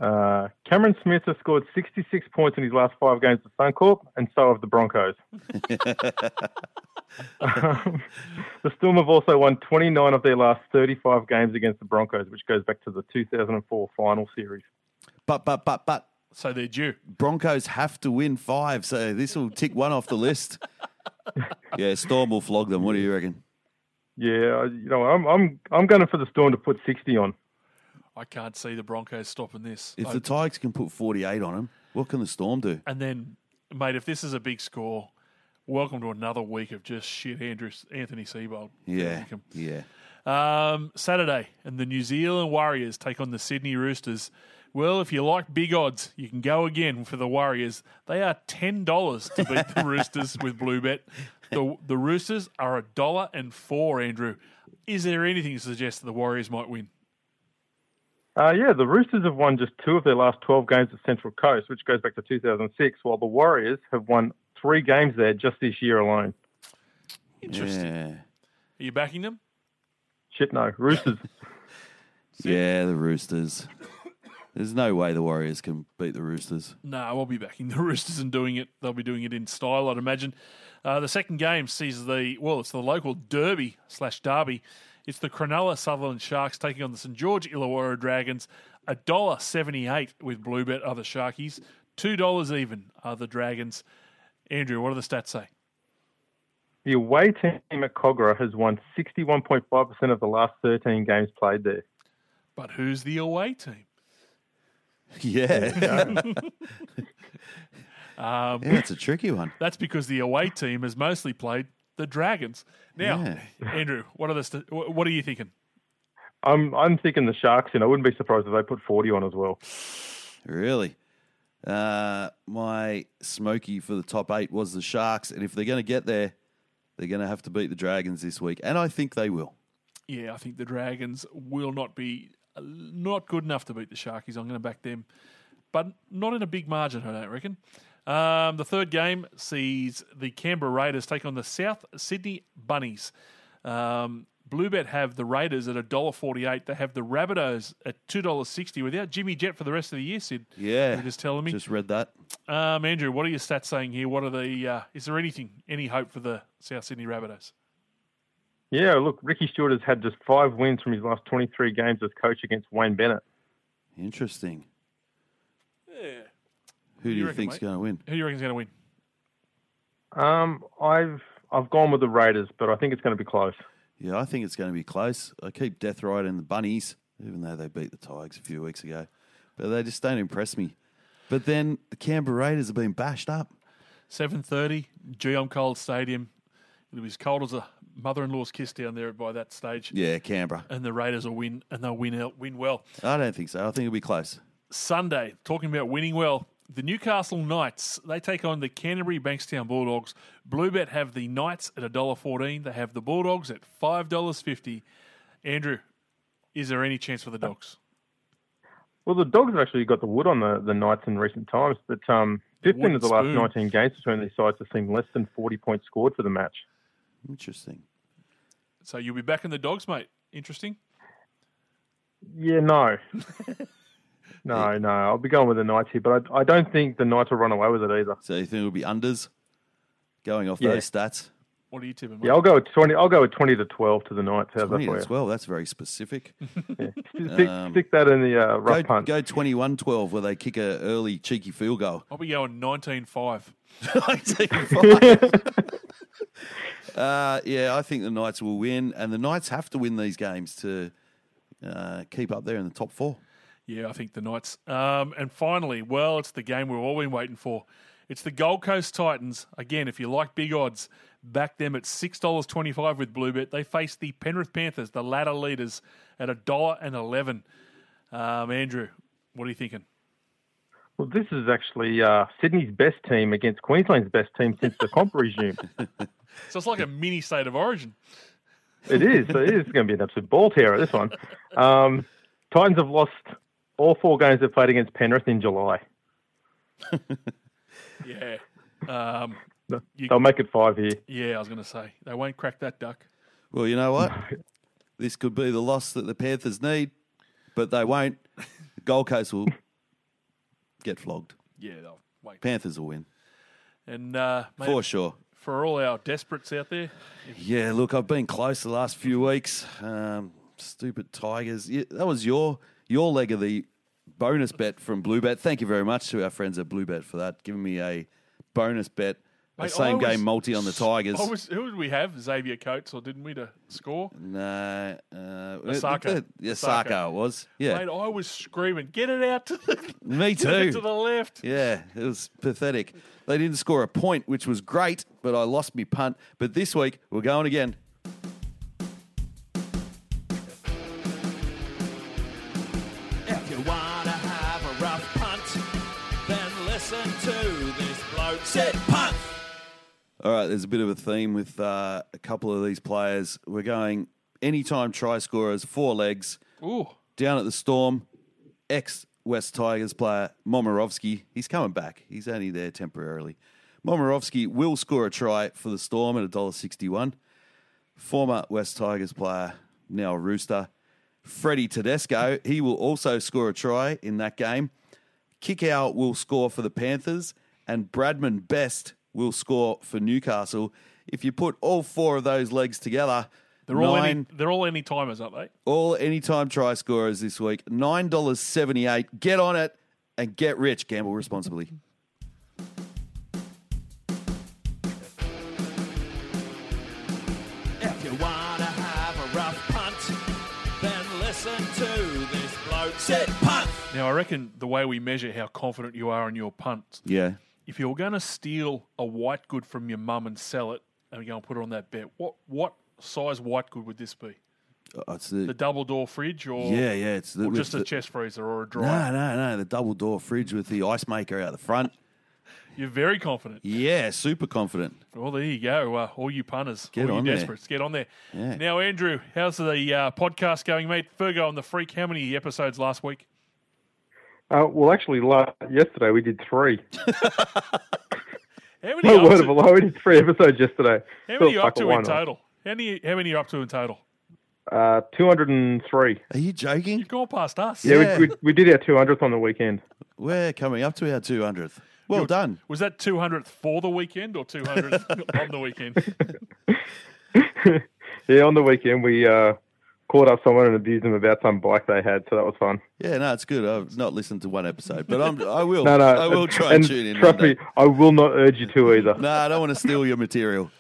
Uh, Cameron Smith has scored 66 points in his last five games for Suncorp, and so have the Broncos. Um, the Storm have also won 29 of their last 35 games against the Broncos, which goes back to the 2004 final series. But but but but So they're due. Broncos have to win five, so this will tick one off the list. yeah, Storm will flog them. What do you reckon? Yeah, you know, I'm I'm I'm going for the Storm to put 60 on. I can't see the Broncos stopping this. If the Tigers can put forty eight on them, what can the Storm do? and then, mate, if this is a big score, welcome to another week of just shit, Andrew Anthony Seibold. Yeah, yeah. Um, Saturday, and the New Zealand Warriors take on the Sydney Roosters. Well, if you like big odds, you can go again for the Warriors. They are ten dollars to beat the Roosters with Bluebet. The the Roosters are a dollar and four. Andrew, is there anything to suggest that the Warriors might win? Uh, yeah, the Roosters have won just two of their last 12 games at Central Coast, which goes back to 2006, while the Warriors have won three games there just this year alone. Interesting. Yeah. Are you backing them? Shit, no. Roosters. Yeah, the Roosters. There's no way the Warriors can beat the Roosters. No, I'll be backing the Roosters and doing it. They'll be doing it in style, I'd imagine. Uh, the second game sees the well, it's the local derby slash derby. It's the Cronulla Sutherland Sharks taking on the St George Illawarra Dragons. A dollar seventy eight with Bluebet are the Sharkies. Two dollars even are the Dragons. Andrew, what do the stats say? the away team at Kogarah has won 61.5% of the last 13 games played there. But who's the away team? Yeah. Um, yeah, it's a tricky one. That's because the away team has mostly played the Dragons. Now, Yeah. Andrew, what are the st- what are you thinking? I'm I'm thinking the Sharks, and I wouldn't be surprised if they put 40 on as well. Really? Uh, my smoky for the top eight was the Sharks, and if they're going to get there, they're going to have to beat the Dragons this week, and I think they will. Yeah, I think the Dragons will not be uh, not good enough to beat the Sharkies. I'm going to back them, but not in a big margin. I don't reckon. Um, the third game sees the Canberra Raiders take on the South Sydney Bunnies. Um, Bluebet have the Raiders at $1.48. They have the Rabbitohs at $2.60 without Jimmy Jet for the rest of the year, Sid. Yeah, You're just telling me. Just read that. Um, Andrew, what are your stats saying here? What are the? Uh, is there anything, any hope for the South Sydney Rabbitohs? Yeah, look, Ricky Stuart has had just five wins from his last 23 games as coach against Wayne Bennett. Interesting. Yeah. Who do you, reckon, think's mate? going to win? Who do you reckon's going to win? Um, I've I've gone with the Raiders, but I think it's going to be close. Yeah, I think it's going to be close. I keep Death Ride and the Bunnies, even though they beat the Tigers a few weeks ago, but they just don't impress me. But then the Canberra Raiders have been bashed up. Seven thirty, Geom Cold Stadium. It'll be as cold as a mother-in-law's kiss down there by that stage. Yeah, Canberra. And the Raiders will win, and they'll win out, win well. I don't think so. I think it'll be close. Sunday, talking about winning well, the Newcastle Knights they take on the Canterbury Bankstown Bulldogs. Bluebet have the Knights at $1.14. They have the Bulldogs at five dollars fifty. Andrew, is there any chance for the Dogs? Well, the Dogs have actually got the wood on the, the Knights in recent times, but um, 15 Wooden of the last spoon. 19 games between these sides have seen less than 40 points scored for the match. Interesting. So you'll be back in the Dogs, mate. Interesting. Yeah, no. no, no. I'll be going with the Knights here, but I, I don't think the Knights will run away with it either. So you think it'll be unders? Going off Yeah. those stats, What are you tipping? mate? Yeah, I'll go with 20. I'll go with 20 to 12 to the Knights. How's that twenty for you? as well. That's very specific. Stick, Um, stick that in the uh, rough go, punt. go 21-12 where they kick a early cheeky field goal. I'll be going 19-5. uh, yeah, I think the Knights will win, and the Knights have to win these games to uh, keep up there in the top four. Yeah, I think the Knights. Um, and finally, well, it's the game we've all been waiting for. It's the Gold Coast Titans. Again, if you like big odds, Back them at six dollars twenty five with Bluebet. They face the Penrith Panthers, the ladder leaders, at a dollar and eleven. Um, Andrew, what are you thinking? Well, this is actually uh, Sydney's best team against Queensland's best team since the comp regime. So it's like a mini state of origin. It is. It is going to be an absolute ball tearer, this one. Um, Titans have lost all four games they've played against Penrith in July. Yeah. Um, you- They'll make it five here. yeah, I was going to say they won't crack that duck. Well, you know what? This could be the loss that the Panthers need, but they won't. Gold Coast will get flogged. Yeah, they'll wait. Panthers will win And uh, mate, for sure. for all our desperates out there, Yeah, look, I've been close the last few weeks. Um, stupid Tigers. Yeah, that was your your leg of the bonus bet from Bluebet. Thank you very much to our friends at Bluebet for that, giving me a bonus bet, a same game multi on the Tigers. Was, who did we have? Xavier Coates, or didn't we to score? No, uh, Osaka. Yeah, Osaka. It was. Yeah, Mate, I was screaming, get it out to the, me get it too. to the left. Yeah, it was pathetic. They didn't score a point, which was great, but I lost me punt. But this week we're going again. All right, there's a bit of a theme with uh, a couple of these players. We're going anytime try scorers, four legs. Ooh, Down at the Storm, ex West Tigers player Momirovski. He's coming back. He's only there temporarily. Momirovski will score a try for the Storm at $1.61. Former West Tigers player, now Rooster, Freddie Tedesco. He will also score a try in that game. Kikau will score for the Panthers, and Bradman Best will score for Newcastle. If you put all four of those legs together, they're all any, they're all any timers, aren't they? all anytime try scorers this week. Nine dollars seventy eight. Get on it and get rich. Gamble responsibly. If you wanna have a rough punt, then listen to this bloke say punt. Now, I reckon the way we measure how confident you are in your punt, Yeah. If you're going to steal a white good from your mum and sell it and go and put it on that bet, what what size white good would this be? Oh, it's the, The double door fridge or yeah, yeah. It's the, or just a the- chest freezer or a dryer? no, no. No, the double door fridge with the ice maker out the front. You're very confident. Yeah, super confident. Well, there you go. Uh, all you punters, Get all on you there. desperates, get on there. Yeah. Now, Andrew, how's the uh, podcast going, mate? Fergo on the Freak. How many episodes last week? Uh, well, actually, la yesterday we did three. How many, No word to, of a lie, we did three episodes yesterday. how Felt many you up like a to in one-off. total? How many, how many you up to in total? Uh, 203. Are you joking? You've gone past us. Yeah, Yeah. We, we, we did our 200th on the weekend. We're coming up to our two hundredth. Well done. Was that 200th for the weekend or 200th on the weekend? Yeah, on the weekend we uh, called up someone and abused them about some bike they had, so that was fun. Yeah, no, it's good. I've not listened to one episode, but I'm, I will. No, no, I will try and, and tune in. Trust me. I will not urge you to either. No, I don't want to steal your material.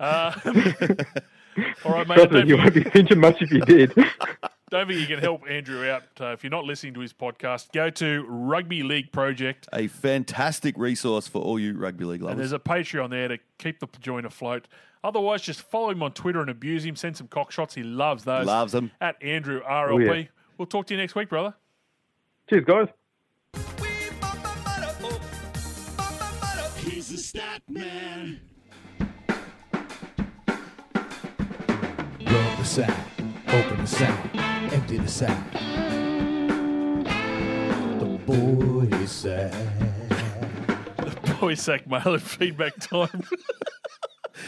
Uh, all right, mate. Trust me, you won't be thinking much if you did. don't think you can help Andrew out. Uh, if you're not listening to his podcast, go to Rugby League Project. A fantastic resource for all you rugby league lovers. And there's a Patreon there to keep the joint afloat. Otherwise, just follow him on Twitter and abuse him. Send some cock shots. He loves those. Loves them. At Andrew RLP. Oh, yeah. We'll talk to you next week, brother. Cheers, guys. He's a stat man. Rub the sack, open the sack, empty the sack. The boy is sad. the Boy sack mail and feedback time.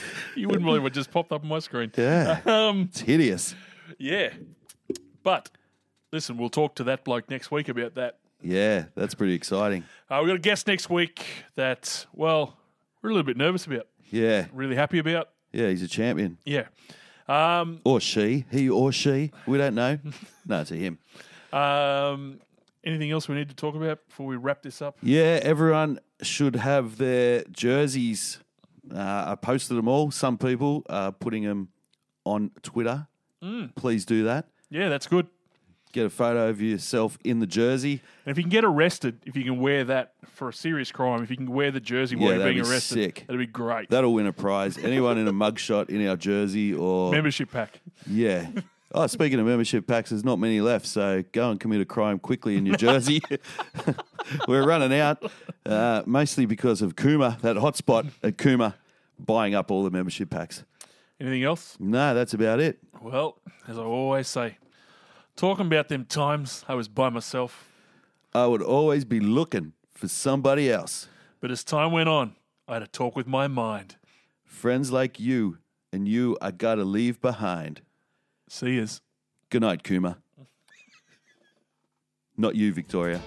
you wouldn't believe what just popped up on my screen. Yeah. Um, It's hideous. yeah. But listen, we'll talk to that bloke next week about that. Yeah, that's pretty exciting. Uh, we've got a guest next week that, well, we're a little bit nervous about. Yeah, Really happy about. yeah, he's a champion. Yeah. Um, Or she, he or she. We don't know. No, it's a him. um, anything else we need to talk about before we wrap this up? Yeah, everyone should have their jerseys. Uh, I posted them all. Some people are putting them on Twitter. Mm. Please do that. Yeah, that's good. get a photo of yourself in the jersey. And if you can get arrested, if you can wear that for a serious crime, if you can wear the jersey while Yeah, you're being be arrested, sick. that'd be great. That'll win a prize. Anyone in a mugshot in our jersey or Membership pack. yeah. Oh, speaking of membership packs, there's not many left, so go and commit a crime quickly in New jersey. We're running out, uh, mostly because of Cooma, that hotspot at Cooma, buying up all the membership packs. Anything else? No, that's about it. Well, as I always say, talking about them times I was by myself, I would always be looking for somebody else. but as time went on, I had to talk with my mind. Friends like you and you I gotta leave behind. See yous. Good night, Cooma. Not you, Victoria.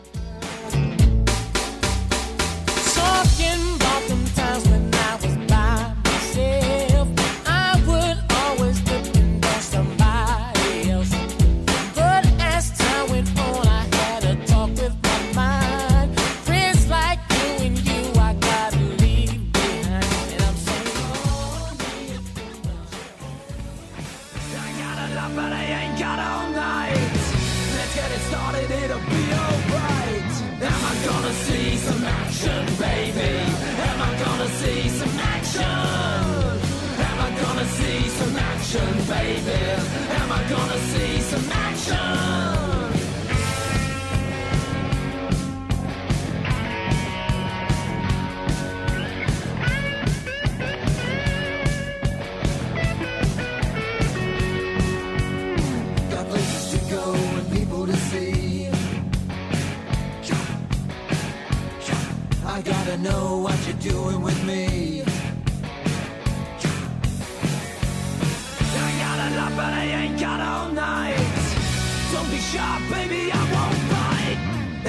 Know what you're doing with me. I got a lot, but I ain't got all night. Don't be sharp, baby, I won't bite.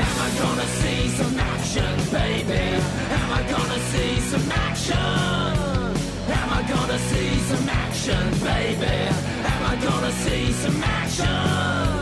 Am I gonna see some action, baby? Am I gonna see some action? Am I gonna see some action, baby? Am I gonna see some? Action,